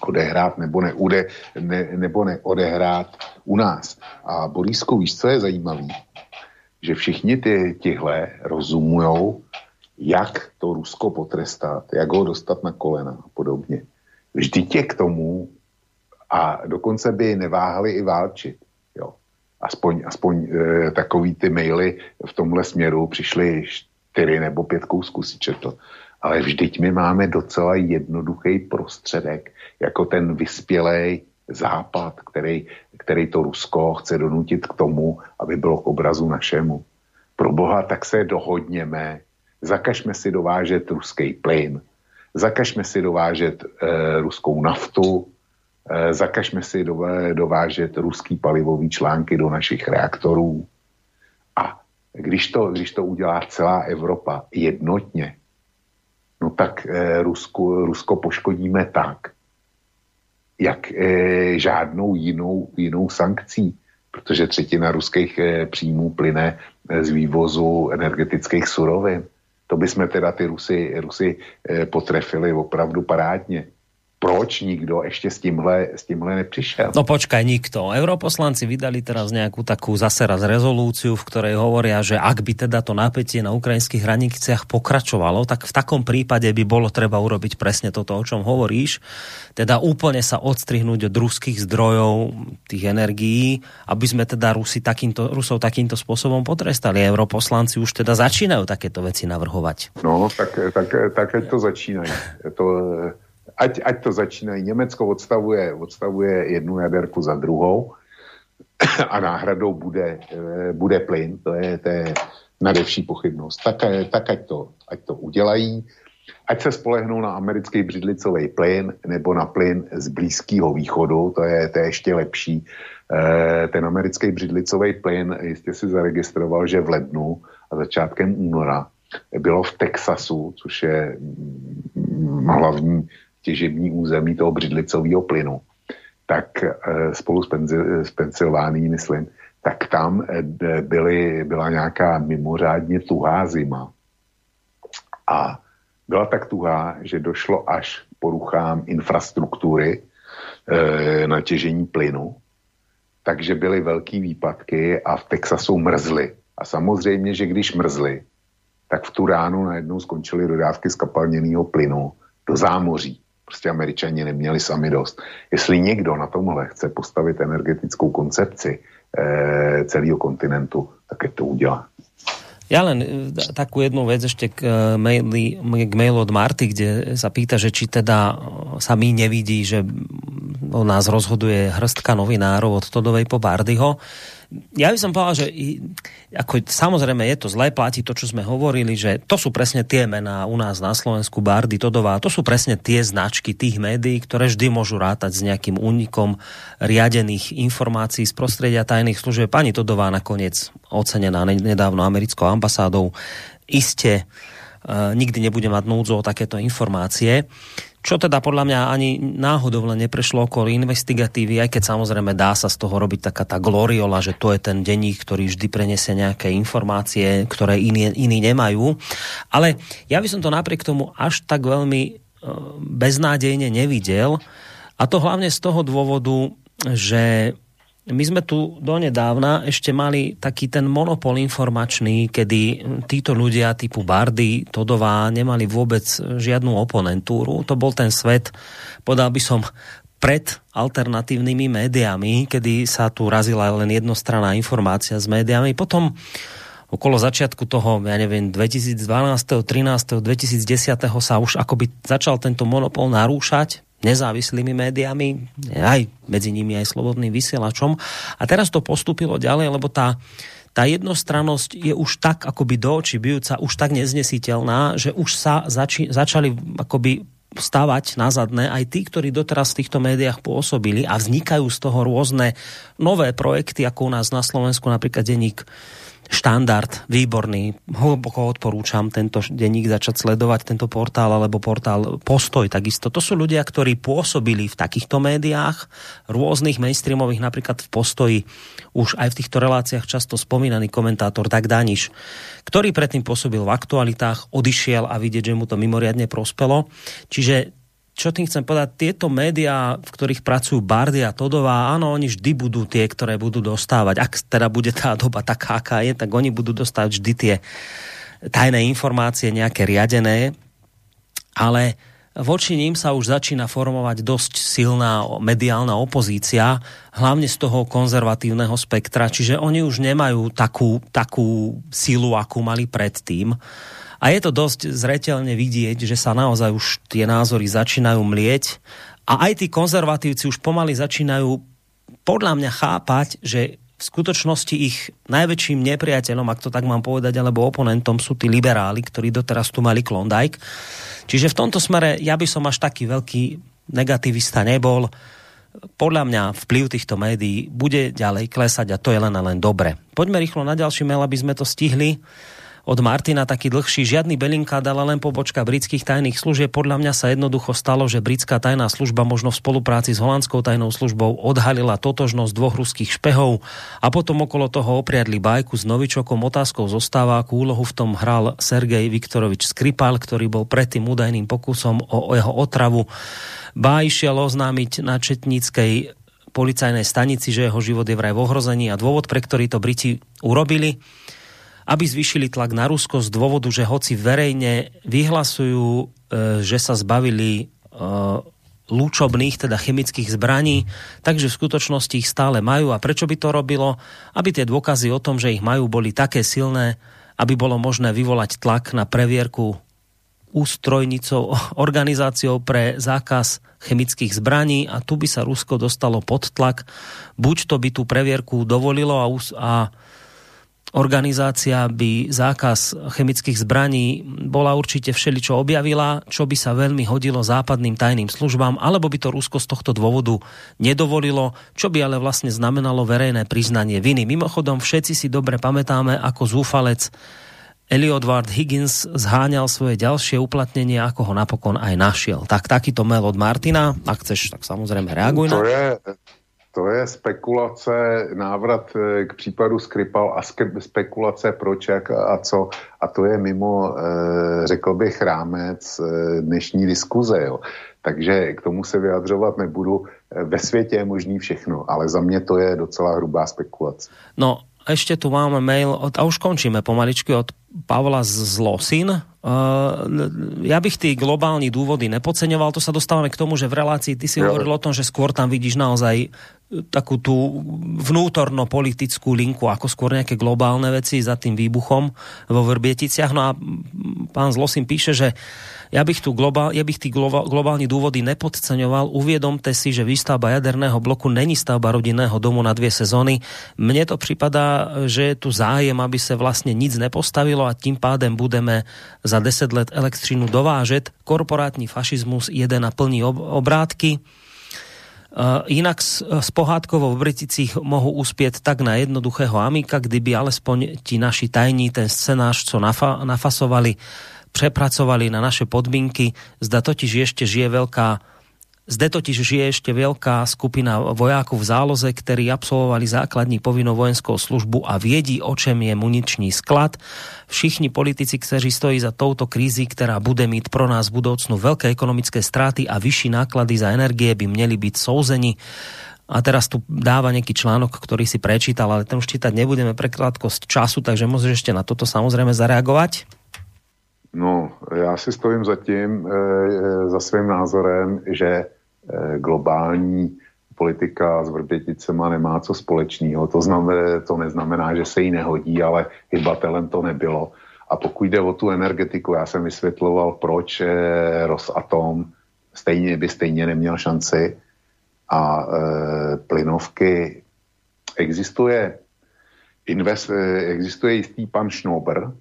odehrát nebo, neude, ne, nebo neodehrát u nás. A Borísko, víš, co je zajímavé? Že všichni ty, tihle rozumujou, jak to Rusko potrestat, jak ho dostat na kolena a podobně. Vždyť je k tomu a dokonce by neváhali i válčit. Jo. Aspoň, aspoň e, takový ty maily v tomhle směru přišly čtyři nebo pět kousků si četl. Ale vždyť my máme docela jednoduchý prostředek, jako ten vyspělej západ, který, který to Rusko chce donutit k tomu, aby bylo k obrazu našemu. Pro boha, tak se dohodněme, zakažme si dovážet ruský plyn, zakažme si dovážet e, ruskou naftu, e, zakažme si dovážet ruský palivový články do našich reaktorů když to, když to udělá celá Evropa jednotně, no tak eh, Rusko, Rusko poškodíme tak, jak eh, žádnou jinou, jinou sankcí, protože třetina ruských eh, příjmů plyne z vývozu energetických surovin. To bychom teda ty Rusy, Rusy eh, potrefili opravdu parádně proč nikto ešte s tímhle, s tímhle nepřišel? No počkaj, nikto. Europoslanci vydali teraz nejakú takú zase raz rezolúciu, v ktorej hovoria, že ak by teda to napätie na ukrajinských hraniciach pokračovalo, tak v takom prípade by bolo treba urobiť presne toto, o čom hovoríš. Teda úplne sa odstrihnúť od ruských zdrojov tých energií, aby sme teda Rusi takýmto, Rusov takýmto spôsobom potrestali. Europoslanci už teda začínajú takéto veci navrhovať. No, tak, tak, tak to začínajú. To, ať, ať to začínají. Německo odstavuje, odstavuje jednu jaderku za druhou a náhradou bude, eh, bude plyn, to je, to je nadevší pochybnost. Tak, eh, tak ať, to, ať to udělají, ať se spolehnou na americký břidlicový plyn nebo na plyn z Blízkého východu, to je, to je ještě lepší. E, ten americký břidlicový plyn, jistě si zaregistroval, že v lednu a začátkem února bylo v Texasu, což je mm, hlavní těžební území toho břidlicového plynu, tak e, spolu s, Penzi, s Pensylvánií, myslím, tak tam e, byly, byla nějaká mimořádně tuhá zima. A byla tak tuhá, že došlo až k poruchám infrastruktury e, na těžení plynu, takže byly velké výpadky a v Texasu mrzly. A samozřejmě, že když mrzly, tak v tu ránu najednou skončily dodávky skapalněného plynu do zámoří. Prostě američani neměli sami dost. Jestli někdo na tomhle chce postavit energetickou koncepci e, celého kontinentu, tak je to udělá. Ja len e, takú jednu vec ešte k, e, maili, k mailu od Marty, kde sa pýta, že či teda sa mi nevidí, že o nás rozhoduje hrstka novinárov od Todovej po Bardyho ja by som povedal, že ako, samozrejme je to zlé, platí to, čo sme hovorili, že to sú presne tie mená u nás na Slovensku, Bardy, Todová, to sú presne tie značky tých médií, ktoré vždy môžu rátať s nejakým únikom riadených informácií z prostredia tajných služieb. Pani Todová nakoniec ocenená nedávno americkou ambasádou, iste uh, nikdy nebude mať núdzo o takéto informácie. Čo teda podľa mňa ani náhodou len neprešlo okolo investigatívy, aj keď samozrejme dá sa z toho robiť taká tá gloriola, že to je ten denník, ktorý vždy prenesie nejaké informácie, ktoré iní, iní nemajú. Ale ja by som to napriek tomu až tak veľmi e, beznádejne nevidel. A to hlavne z toho dôvodu, že my sme tu donedávna ešte mali taký ten monopol informačný, kedy títo ľudia typu Bardy, Todová nemali vôbec žiadnu oponentúru. To bol ten svet, podal by som, pred alternatívnymi médiami, kedy sa tu razila len jednostranná informácia s médiami. Potom okolo začiatku toho, ja neviem, 2012, 13, 2010 sa už akoby začal tento monopol narúšať nezávislými médiami, aj medzi nimi aj slobodným vysielačom. A teraz to postupilo ďalej, lebo tá, tá jednostrannosť je už tak akoby do očí bijúca, už tak neznesiteľná, že už sa zači, začali akoby stávať na zadné aj tí, ktorí doteraz v týchto médiách pôsobili a vznikajú z toho rôzne nové projekty, ako u nás na Slovensku napríklad denník štandard, výborný. Hlboko odporúčam tento denník začať sledovať, tento portál alebo portál Postoj takisto. To sú ľudia, ktorí pôsobili v takýchto médiách, rôznych mainstreamových, napríklad v Postoji, už aj v týchto reláciách často spomínaný komentátor Tak Daniš, ktorý predtým pôsobil v aktualitách, odišiel a vidieť, že mu to mimoriadne prospelo. Čiže čo tým chcem povedať, tieto médiá, v ktorých pracujú Bardy a Todová, áno, oni vždy budú tie, ktoré budú dostávať. Ak teda bude tá doba taká, aká je, tak oni budú dostávať vždy tie tajné informácie, nejaké riadené, ale voči ním sa už začína formovať dosť silná mediálna opozícia, hlavne z toho konzervatívneho spektra, čiže oni už nemajú takú, takú silu, akú mali predtým. A je to dosť zretelne vidieť, že sa naozaj už tie názory začínajú mlieť a aj tí konzervatívci už pomaly začínajú podľa mňa chápať, že v skutočnosti ich najväčším nepriateľom, ak to tak mám povedať, alebo oponentom sú tí liberáli, ktorí doteraz tu mali Klondike. Čiže v tomto smere ja by som až taký veľký negativista nebol. Podľa mňa vplyv týchto médií bude ďalej klesať a to je len a len dobre. Poďme rýchlo na ďalší mail, aby sme to stihli od Martina taký dlhší. Žiadny Belinka dala len pobočka britských tajných služieb. Podľa mňa sa jednoducho stalo, že britská tajná služba možno v spolupráci s holandskou tajnou službou odhalila totožnosť dvoch ruských špehov a potom okolo toho opriadli bajku s novičokom. Otázkou zostáva, akú úlohu v tom hral Sergej Viktorovič Skripal, ktorý bol predtým údajným pokusom o jeho otravu. Ba išiel oznámiť na Četníckej policajnej stanici, že jeho život je vraj v ohrození a dôvod, pre ktorý to Briti urobili, aby zvýšili tlak na Rusko z dôvodu, že hoci verejne vyhlasujú, e, že sa zbavili e, lúčobných, teda chemických zbraní, takže v skutočnosti ich stále majú. A prečo by to robilo? Aby tie dôkazy o tom, že ich majú, boli také silné, aby bolo možné vyvolať tlak na previerku ústrojnicou, organizáciou pre zákaz chemických zbraní a tu by sa Rusko dostalo pod tlak. Buď to by tú previerku dovolilo a, a organizácia by zákaz chemických zbraní bola určite všeličo objavila, čo by sa veľmi hodilo západným tajným službám, alebo by to Rusko z tohto dôvodu nedovolilo, čo by ale vlastne znamenalo verejné priznanie viny. Mimochodom, všetci si dobre pamätáme, ako zúfalec Eliodward Higgins zháňal svoje ďalšie uplatnenie, ako ho napokon aj našiel. Tak takýto mail od Martina, ak chceš, tak samozrejme reaguj to. Je, to je spekulace, návrat eh, k případu Skripal a spekulace proč, jak a co. A to je mimo, eh, řekl bych, rámec eh, dnešní diskuze. Jo. Takže k tomu se vyjadřovat nebudu. Ve světě je možný všechno, ale za mě to je docela hrubá spekulace. No, ešte tu máme mail, od, a už končíme pomaličky, od Pavla z Losin. Uh, ja bych tí globálni dôvody nepodceňoval, to sa dostávame k tomu, že v relácii ty si ja. hovoril o tom, že skôr tam vidíš naozaj takú tú vnútorno-politickú linku, ako skôr nejaké globálne veci za tým výbuchom vo Vrbieticiach. No a pán Zlosin píše, že ja bych, tu globál, ja bych tí globálne dôvody nepodceňoval. Uviedomte si, že výstavba jaderného bloku není stavba rodinného domu na dvie sezóny. Mne to připadá, že je tu zájem, aby se vlastne nic nepostavilo a tým pádem budeme za 10 let elektřinu dovážet. Korporátní fašizmus jeden a plní obrátky inak s, s pohádkovou v Briticích mohou uspieť tak na jednoduchého Amika, kdyby alespoň ti naši tajní ten scenář, co nafa, nafasovali, prepracovali na naše podmienky. Zda totiž ešte žije veľká zde totiž žije ešte veľká skupina vojákov v záloze, ktorí absolvovali základní povinnou vojenskou službu a viedí, o čem je muničný sklad. Všichni politici, kteří stojí za touto krízy, ktorá bude mít pro nás v budoucnu veľké ekonomické straty a vyšší náklady za energie, by měli byť souzeni. A teraz tu dáva nejaký článok, ktorý si prečítal, ale ten už čítať nebudeme pre krátkosť času, takže môžeš ešte na toto samozrejme zareagovať. No, já si stojím za tím, e, za svým názorem, že globální politika s Vrběticema nemá co společného. To, znamená, to neznamená, že se jí nehodí, ale hybatelem to nebylo. A pokud jde o tu energetiku, já jsem vysvětloval, proč eh, Rosatom stejně by stejně neměl šanci a e, plynovky existuje invest, existuje jistý pan Schnober,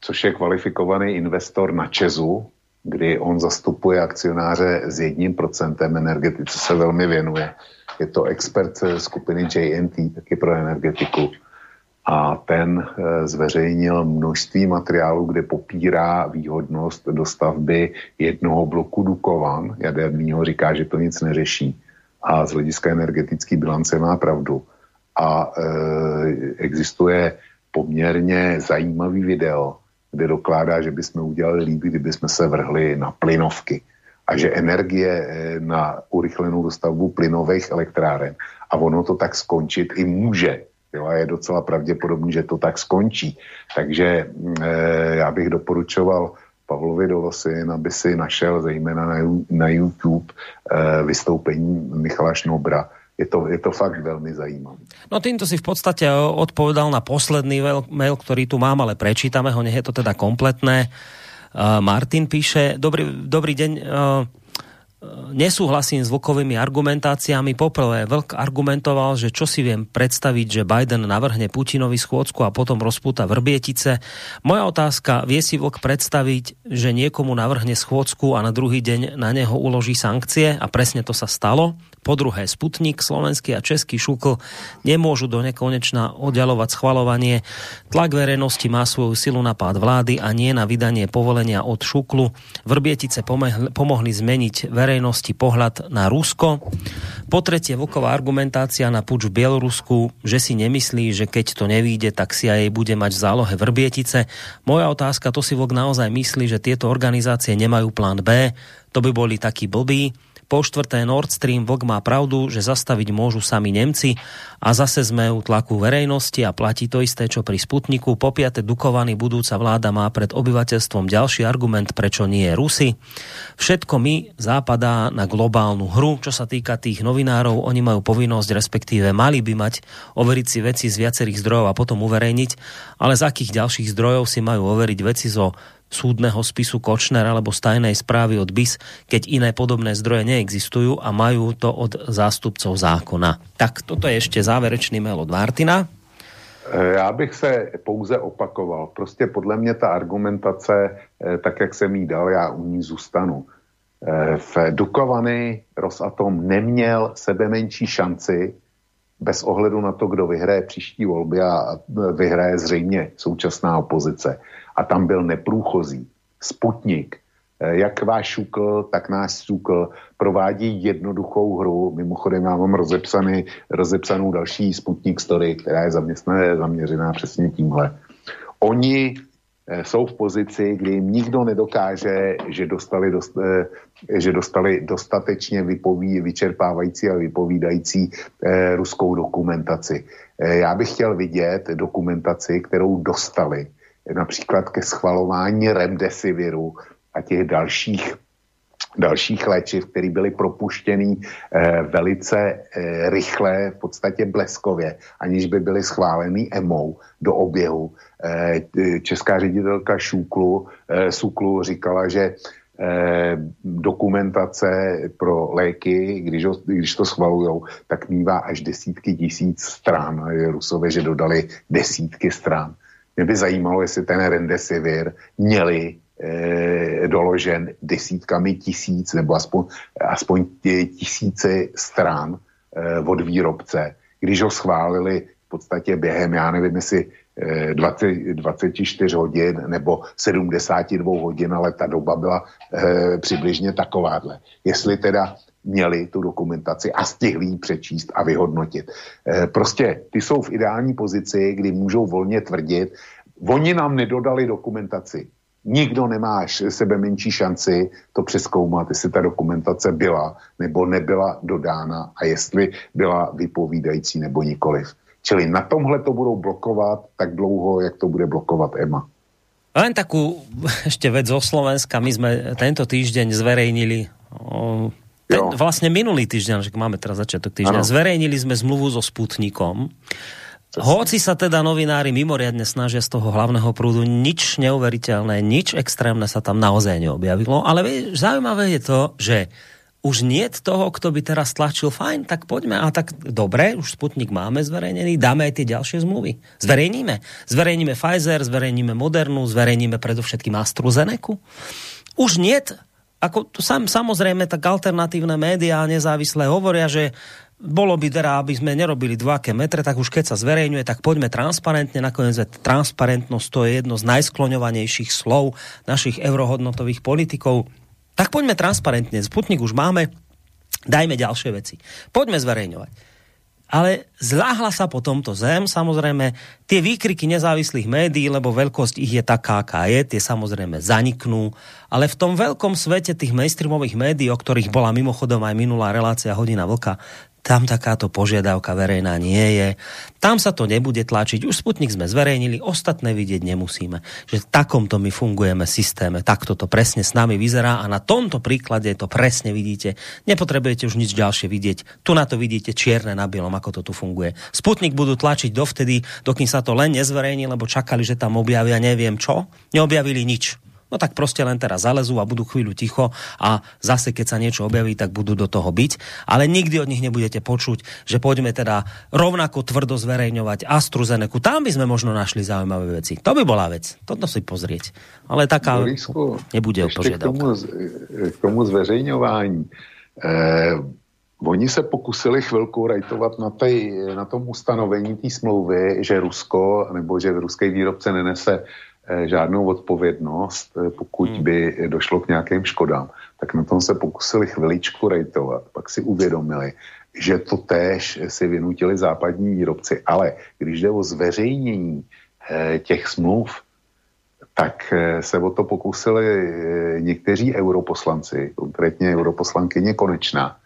což je kvalifikovaný investor na Česu, kdy on zastupuje akcionáře s jedním procentem energetice, se velmi věnuje. Je to expert skupiny JNT, taky pro energetiku. A ten eh, zveřejnil množství materiálů, kde popírá výhodnost dostavby jednoho bloku Dukovan jaderného, říká, že to nic neřeší. A z hlediska energetické bilance má pravdu. A e, existuje poměrně zajímavý video, kde dokládá, že bychom udělali líp, kdyby jsme se vrhli na plynovky a že energie eh, na urychlenou dostavbu plynových elektráren a ono to tak skončit i může. Jo, a je docela pravděpodobný, že to tak skončí. Takže e, já bych doporučoval Pavlovi Dolosin, aby si našel zejména na, na YouTube e, vystoupení Michala Šnobra, je to, je to fakt veľmi zajímavé. No týmto si v podstate odpovedal na posledný mail, ktorý tu mám, ale prečítame ho, nech je to teda kompletné. Uh, Martin píše, dobrý, dobrý deň, uh, nesúhlasím s Vlkovými argumentáciami. Poprvé, Vlk argumentoval, že čo si viem predstaviť, že Biden navrhne Putinovi schôdzku a potom rozpúta Vrbietice. Moja otázka, vie si Vlk predstaviť, že niekomu navrhne schôdzku a na druhý deň na neho uloží sankcie a presne to sa stalo? Po druhé, Sputnik, slovenský a český šukl nemôžu do nekonečna oddalovať schvalovanie. Tlak verejnosti má svoju silu na pád vlády a nie na vydanie povolenia od šuklu. Vrbietice pomohli zmeniť verejnosti pohľad na Rusko. Po tretie, Vlková argumentácia na puč v Bielorusku, že si nemyslí, že keď to nevíde, tak si aj bude mať v zálohe Vrbietice. Moja otázka, to si Vlk naozaj myslí, že tieto organizácie nemajú plán B, to by boli takí blbí. Po štvrté Nord Stream Vlk má pravdu, že zastaviť môžu sami Nemci a zase sme u tlaku verejnosti a platí to isté, čo pri Sputniku. Po piate Dukovany budúca vláda má pred obyvateľstvom ďalší argument, prečo nie Rusy. Všetko mi západá na globálnu hru. Čo sa týka tých novinárov, oni majú povinnosť, respektíve mali by mať overiť si veci z viacerých zdrojov a potom uverejniť, ale z akých ďalších zdrojov si majú overiť veci zo súdneho spisu Kočner alebo stajnej správy od BIS, keď iné podobné zdroje neexistujú a majú to od zástupcov zákona. Tak toto je ešte záverečný mail od Martina. Já bych se pouze opakoval. Prostě podle mě ta argumentace, eh, tak jak jsem jí dal, já u ní zůstanu. Eh, v Dukovany Rosatom neměl sebe menší šanci bez ohledu na to, kdo vyhraje příští volby a vyhraje zřejmě současná opozice a tam byl neprůchozí. Sputnik, eh, jak váš šukl, tak náš šukl provádí jednoduchou hru. Mimochodem já mám rozepsaný, rozepsanou další Sputnik story, která je zaměstnané, zaměřená přesně tímhle. Oni eh, jsou v pozici, kdy jim nikdo nedokáže, že dostali, dost, eh, že dostali dostatečně vypoví, vyčerpávající a vypovídající ruskou dokumentaci. Já bych chtěl vidět dokumentaci, kterou dostali například ke schvalování remdesiviru a těch dalších dalších léčiv, které byly propuštěny eh, velice eh, rychle, v podstatě bleskově, aniž by byly schváleny EMO do oběhu. Eh, česká ředitelka Šúklu, eh, Suklu říkala, že eh, dokumentace pro léky, když, ho, když to schvalujou, tak mývá až desítky tisíc stran. Rusové, že dodali desítky stran. Mě by zajímalo, jestli ten Rendesivir měli e, doložen desítkami tisíc nebo aspoň, aspoň tisíce strán e, od výrobce, když ho schválili v podstatě během, já nevím, jestli 20, 24 hodin nebo 72 hodin, ale ta doba byla e, přibližně takováhle. Jestli teda měli tu dokumentaci a stihli ji přečíst a vyhodnotit. E, prostě ty jsou v ideální pozici, kdy můžou volně tvrdit, oni nám nedodali dokumentaci. Nikdo nemá sebe menší šanci to přeskoumat, jestli ta dokumentace byla nebo nebyla dodána a jestli byla vypovídající nebo nikoliv. Čili na tomhle to budou blokovat tak dlouho, jak to bude blokovat EMA. Len takú ešte vec zo Slovenska. My sme tento týždeň zverejnili ten, vlastne minulý týždeň, že máme teraz začiatok týždňa, ano. zverejnili sme zmluvu so Sputnikom. Hoci sa teda novinári mimoriadne snažia z toho hlavného prúdu, nič neuveriteľné, nič extrémne sa tam naozaj neobjavilo, ale vieš, zaujímavé je to, že už nie toho, kto by teraz tlačil, fajn, tak poďme, a tak dobre, už Sputnik máme zverejnený, dáme aj tie ďalšie zmluvy. Zverejníme. Zverejníme Pfizer, zverejníme Modernu, zverejníme predovšetkým AstraZeneca. Už nie, ako sam, samozrejme, tak alternatívne médiá nezávislé hovoria, že bolo by teda, aby sme nerobili 2 metre, tak už keď sa zverejňuje, tak poďme transparentne. Nakoniec transparentnosť to je jedno z najskloňovanejších slov našich eurohodnotových politikov tak poďme transparentne. Sputnik už máme, dajme ďalšie veci. Poďme zverejňovať. Ale zláhla sa po tomto zem, samozrejme, tie výkriky nezávislých médií, lebo veľkosť ich je taká, aká je, tie samozrejme zaniknú, ale v tom veľkom svete tých mainstreamových médií, o ktorých bola mimochodom aj minulá relácia Hodina Vlka, tam takáto požiadavka verejná nie je. Tam sa to nebude tlačiť. Už Sputnik sme zverejnili, ostatné vidieť nemusíme. Že v takomto my fungujeme systéme, takto to presne s nami vyzerá a na tomto príklade to presne vidíte. Nepotrebujete už nič ďalšie vidieť. Tu na to vidíte čierne na bielom, ako to tu funguje. Sputnik budú tlačiť dovtedy, dokým sa to len nezverejní, lebo čakali, že tam objavia neviem čo. Neobjavili nič No tak proste len teraz zalezú a budú chvíľu ticho a zase keď sa niečo objaví, tak budú do toho byť. Ale nikdy od nich nebudete počuť, že poďme teda rovnako tvrdo zverejňovať AstruZeneku. Tam by sme možno našli zaujímavé veci. To by bola vec. Toto si pozrieť. Ale taká Borisku, nebude požiadavka. K tomu, k tomu zveřejňování. Eh, Oni se pokusili chvilku rajtovat na, tej, na tom ustanovení té smlouvy, že Rusko nebo že ruský výrobce nenese žádnou odpovědnost, eh, pokud hmm. by došlo k nějakým škodám, tak na tom se pokusili chviličku rejtovat. Pak si uvědomili, že to též si vynutili západní výrobci. Ale když jde o zveřejnění eh, těch smluv, tak se o to pokusili někteří europoslanci, konkrétně europoslankyně Konečná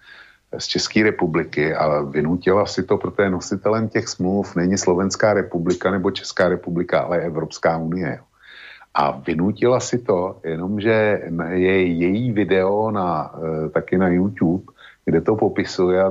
z České republiky a vynutila si to, protože nositelem těch smluv není Slovenská republika nebo Česká republika, ale Evropská unie. A vynutila si to, jenomže je její video na, e, taky na YouTube, kde to popisuje a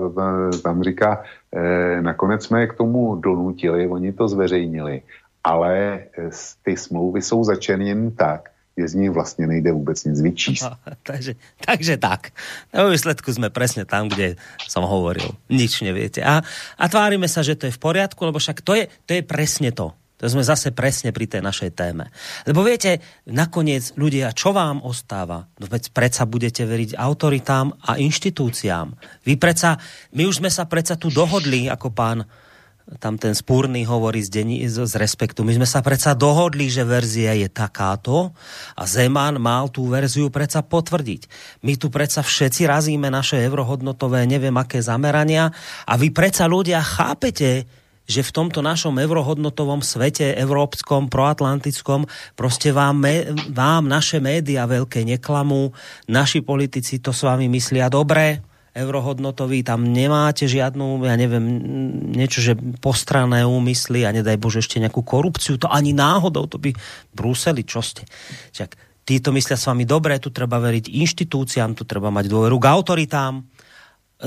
tam, říká, eh, nakonec jsme je k tomu donutili, oni to zveřejnili, ale e, ty smlouvy jsou začerněny tak, že z nich vlastně nejde vůbec nic vyčíst. No, takže, takže tak. Na výsledku sme presne tam, kde som hovoril. Nič neviete. A, a tvárime sa, že to je v poriadku, lebo však to je, to je presne to. To sme zase presne pri tej našej téme. Lebo viete, nakoniec ľudia, čo vám ostáva? No veď predsa budete veriť autoritám a inštitúciám. Vy predsa, my už sme sa predsa tu dohodli, ako pán tam ten spúrny hovorí z, deni, z, z respektu. My sme sa predsa dohodli, že verzia je takáto a Zeman mal tú verziu predsa potvrdiť. My tu predsa všetci razíme naše eurohodnotové neviem aké zamerania a vy predsa ľudia chápete, že v tomto našom eurohodnotovom svete, európskom, proatlantickom, proste vám, vám naše média veľké neklamú, naši politici to s vami myslia dobre, eurohodnotový, tam nemáte žiadnu, ja neviem, niečo, že postrané úmysly a nedaj Bože ešte nejakú korupciu, to ani náhodou, to by Bruseli, čo ste. Však títo myslia s vami dobre, tu treba veriť inštitúciám, tu treba mať dôveru k autoritám,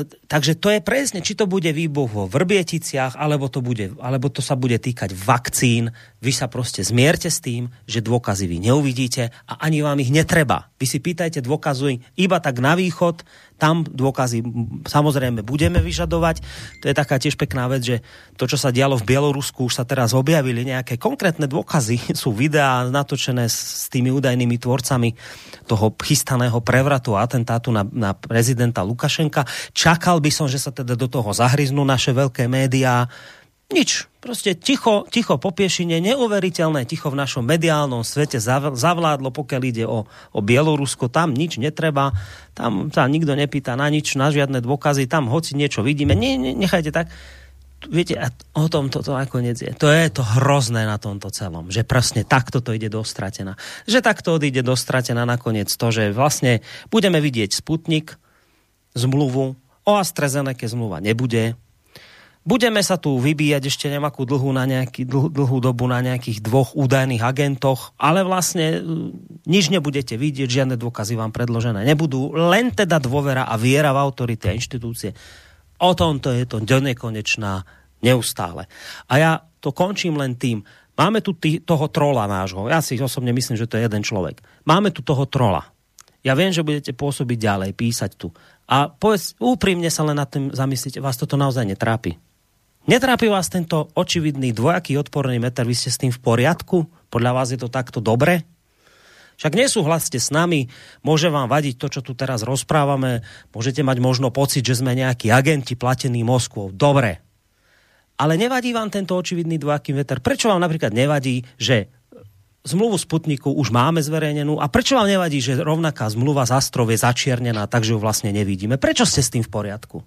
takže to je presne, či to bude výbuch vo Vrbieticiach, alebo to, bude, alebo to sa bude týkať vakcín. Vy sa proste zmierte s tým, že dôkazy vy neuvidíte a ani vám ich netreba. Vy si pýtajte dôkazy iba tak na východ, tam dôkazy samozrejme budeme vyžadovať. To je taká tiež pekná vec, že to, čo sa dialo v Bielorusku, už sa teraz objavili nejaké konkrétne dôkazy. Sú videá natočené s tými údajnými tvorcami toho chystaného prevratu a atentátu na, na prezidenta Lukašenka. Čakal by som, že sa teda do toho zahryznú naše veľké médiá, Nič. Proste ticho, ticho po piešine, neuveriteľné ticho v našom mediálnom svete zavládlo, pokiaľ ide o, o Bielorusko. Tam nič netreba, tam sa nikto nepýta na nič, na žiadne dôkazy, tam hoci niečo vidíme, ne, ne, nechajte tak. Viete, a o tom toto nakoniec je. To je to hrozné na tomto celom, že presne takto to ide dostratená. Že takto odíde dostratená nakoniec to, že vlastne budeme vidieť Sputnik, zmluvu, o AstraZeneca zmluva nebude, Budeme sa tu vybíjať ešte nejakú dlhú, na nejaký, dlhú, dlhú dobu na nejakých dvoch údajných agentoch, ale vlastne mm, nič nebudete vidieť, žiadne dôkazy vám predložené nebudú, len teda dôvera a viera v autority a inštitúcie. O tomto je to nekonečná neustále. A ja to končím len tým, máme tu tý, toho trola nášho, ja si osobne myslím, že to je jeden človek. Máme tu toho trola. Ja viem, že budete pôsobiť ďalej, písať tu. A povedz, úprimne sa len nad tým zamyslíte, vás toto naozaj netrápi. Netrápi vás tento očividný dvojaký odporný meter? Vy ste s tým v poriadku? Podľa vás je to takto dobre? Však nesúhlaste s nami, môže vám vadiť to, čo tu teraz rozprávame, môžete mať možno pocit, že sme nejakí agenti platení Moskvou. Dobre. Ale nevadí vám tento očividný dvojaký meter? Prečo vám napríklad nevadí, že zmluvu Sputniku už máme zverejnenú a prečo vám nevadí, že rovnaká zmluva z Astrov je začiernená, takže ju vlastne nevidíme? Prečo ste s tým v poriadku?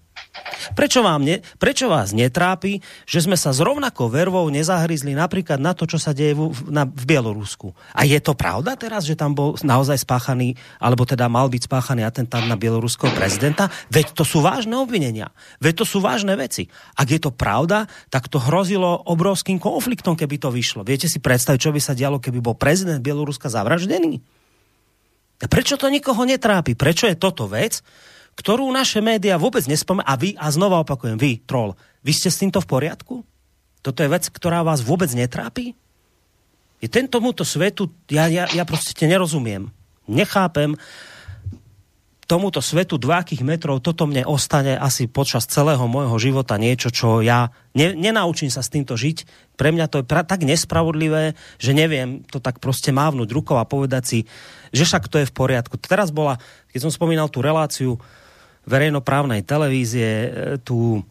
Prečo, vám ne, prečo vás netrápi, že sme sa s rovnakou vervou nezahryzli napríklad na to, čo sa deje v, na, v Bielorusku? A je to pravda teraz, že tam bol naozaj spáchaný, alebo teda mal byť spáchaný atentát na bieloruského prezidenta? Veď to sú vážne obvinenia. Veď to sú vážne veci. Ak je to pravda, tak to hrozilo obrovským konfliktom, keby to vyšlo. Viete si predstaviť, čo by sa dialo, keby bol prezident Bieloruska zavraždený? A prečo to nikoho netrápi? Prečo je toto vec, ktorú naše médiá vôbec nespomínajú. A vy, a znova opakujem, vy, troll, vy ste s týmto v poriadku? Toto je vec, ktorá vás vôbec netrápi? Je tomuto svetu, ja, ja, ja proste nerozumiem. Nechápem tomuto svetu dvákých metrov, toto mne ostane asi počas celého môjho života niečo, čo ja ne, nenaučím sa s týmto žiť. Pre mňa to je pra, tak nespravodlivé, že neviem to tak proste mávnuť rukou a povedať si, že však to je v poriadku. Teraz bola, keď som spomínal tú reláciu verejnoprávnej televízie e, tu e,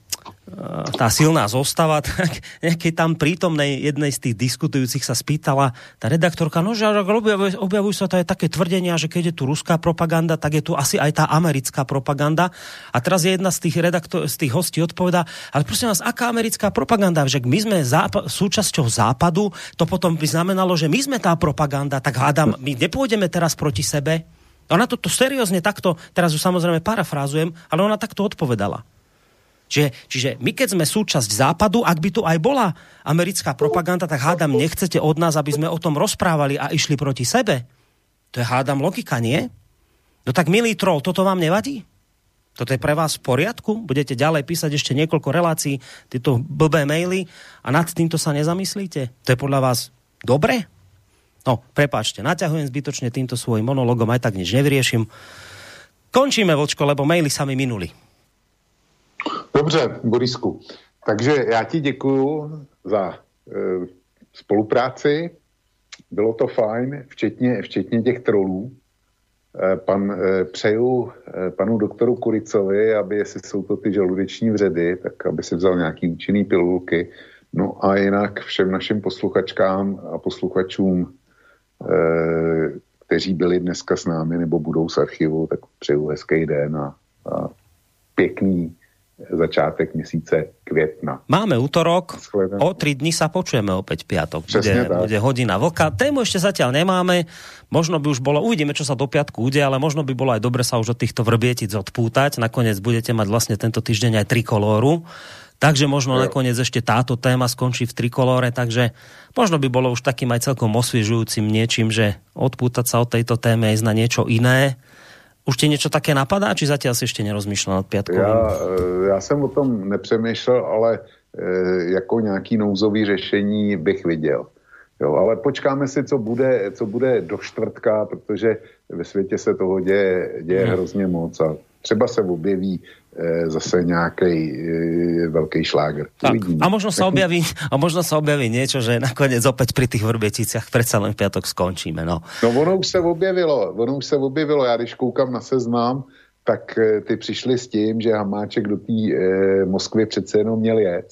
tá silná zostava, tak nejakej tam prítomnej jednej z tých diskutujúcich sa spýtala tá redaktorka, no že objavujú, objavujú sa aj také tvrdenia, že keď je tu ruská propaganda, tak je tu asi aj tá americká propaganda. A teraz je jedna z tých, redaktor, z tých hostí odpoveda, ale prosím vás, aká americká propaganda? Že my sme zápa- súčasťou západu, to potom by znamenalo, že my sme tá propaganda, tak hádam, my nepôjdeme teraz proti sebe. Ona to, to seriózne takto, teraz ju samozrejme parafrázujem, ale ona takto odpovedala. Čiže, čiže my keď sme súčasť západu, ak by tu aj bola americká propaganda, tak hádam, nechcete od nás, aby sme o tom rozprávali a išli proti sebe. To je hádam logika, nie? No tak milý troll, toto vám nevadí? Toto je pre vás v poriadku? Budete ďalej písať ešte niekoľko relácií, tieto blbé maily a nad týmto sa nezamyslíte? To je podľa vás dobre? No, prepáčte, naťahujem zbytočne týmto svojim monologom, aj tak nič nevyrieším. Končíme, Vočko, lebo maily sa mi minuli. Dobře, Borisku. Takže já ti děkuju za e, spolupráci. Bylo to fajn, včetně, včetně těch trolů. E, pan, e, přeju e, panu doktoru Kuricovi, aby jestli jsou to ty žaludeční vředy, tak aby si vzal nějaký účinný pilulky. No a jinak všem našim posluchačkám a posluchačům kteří byli dneska s námi nebo budou z archivu, tak přeju hezký den a, a pěkný začátek měsíce května. Máme útorok, o tri dní sa počujeme opäť piatok. Bude, bude hodina vlka. Tému ešte zatiaľ nemáme. Možno by už bolo, uvidíme, čo sa do piatku ude, ale možno by bolo aj dobre sa už od týchto vrbietic odpútať. Nakoniec budete mať vlastne tento týždeň aj trikolóru Takže možno no. nakoniec ešte táto téma skončí v trikolore, takže možno by bolo už takým aj celkom osviežujúcim niečím, že odpútať sa od tejto témy aj na niečo iné. Už ti niečo také napadá, či zatiaľ si ešte nerozmýšľal nad piatkovým? Já, já jsem o tom nepřemýšlel, ale e, jako nějaký nouzový řešení bych viděl. Jo, ale počkáme si, co bude, co bude do čtvrtka, protože ve světě se toho děje, děje hmm. hrozně moc a třeba se objeví e, zase nějaký e, velký šláger. Tak, a možno sa objaví, a možno sa objaví niečo, že nakoniec opäť pri tých vrběticích predsa len v piatok skončíme. No. no ono už se objevilo, ono už se objevilo. Já když koukám na seznam, tak e, ty přišli s tím, že Hamáček do té e, Moskvy přece jenom měl jet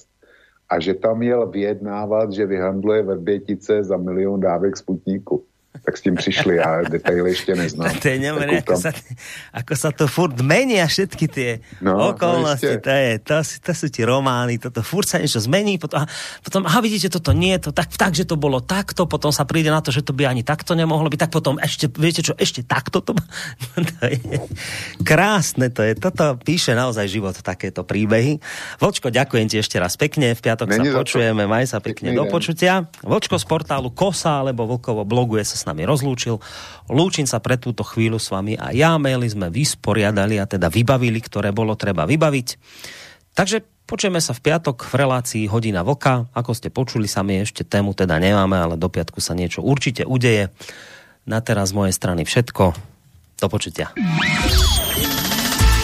a že tam jel vyjednávat, že vyhandluje Verbětice za milion dávek Sputníku tak s tím přišli, já detaily ještě neznám. To je neuveriteľné, ako, sa, ako sa to furt menia všetky tie no, okolnosti, no to, je, to, to sú ti romány, toto furt sa niečo zmení, potom, potom aha, vidíte, toto nie, to tak, tak, že to bolo takto, potom sa príde na to, že to by ani takto nemohlo byť, tak potom ešte, viete čo, ešte takto to, to je krásne, to je, toto píše naozaj život, takéto príbehy. Vočko, ďakujem ti ešte raz pekne, v piatok Není sa počujeme, maj sa pekne Pekný do počutia. Vočko z portálu Kosa alebo Vlkovo bloguje sa s nami rozlúčil. Lúčim sa pre túto chvíľu s vami a ja maily sme vysporiadali a teda vybavili, ktoré bolo treba vybaviť. Takže počujeme sa v piatok v relácii Hodina Voka. Ako ste počuli sami, ešte tému teda nemáme, ale do piatku sa niečo určite udeje. Na teraz z mojej strany všetko. Do počutia.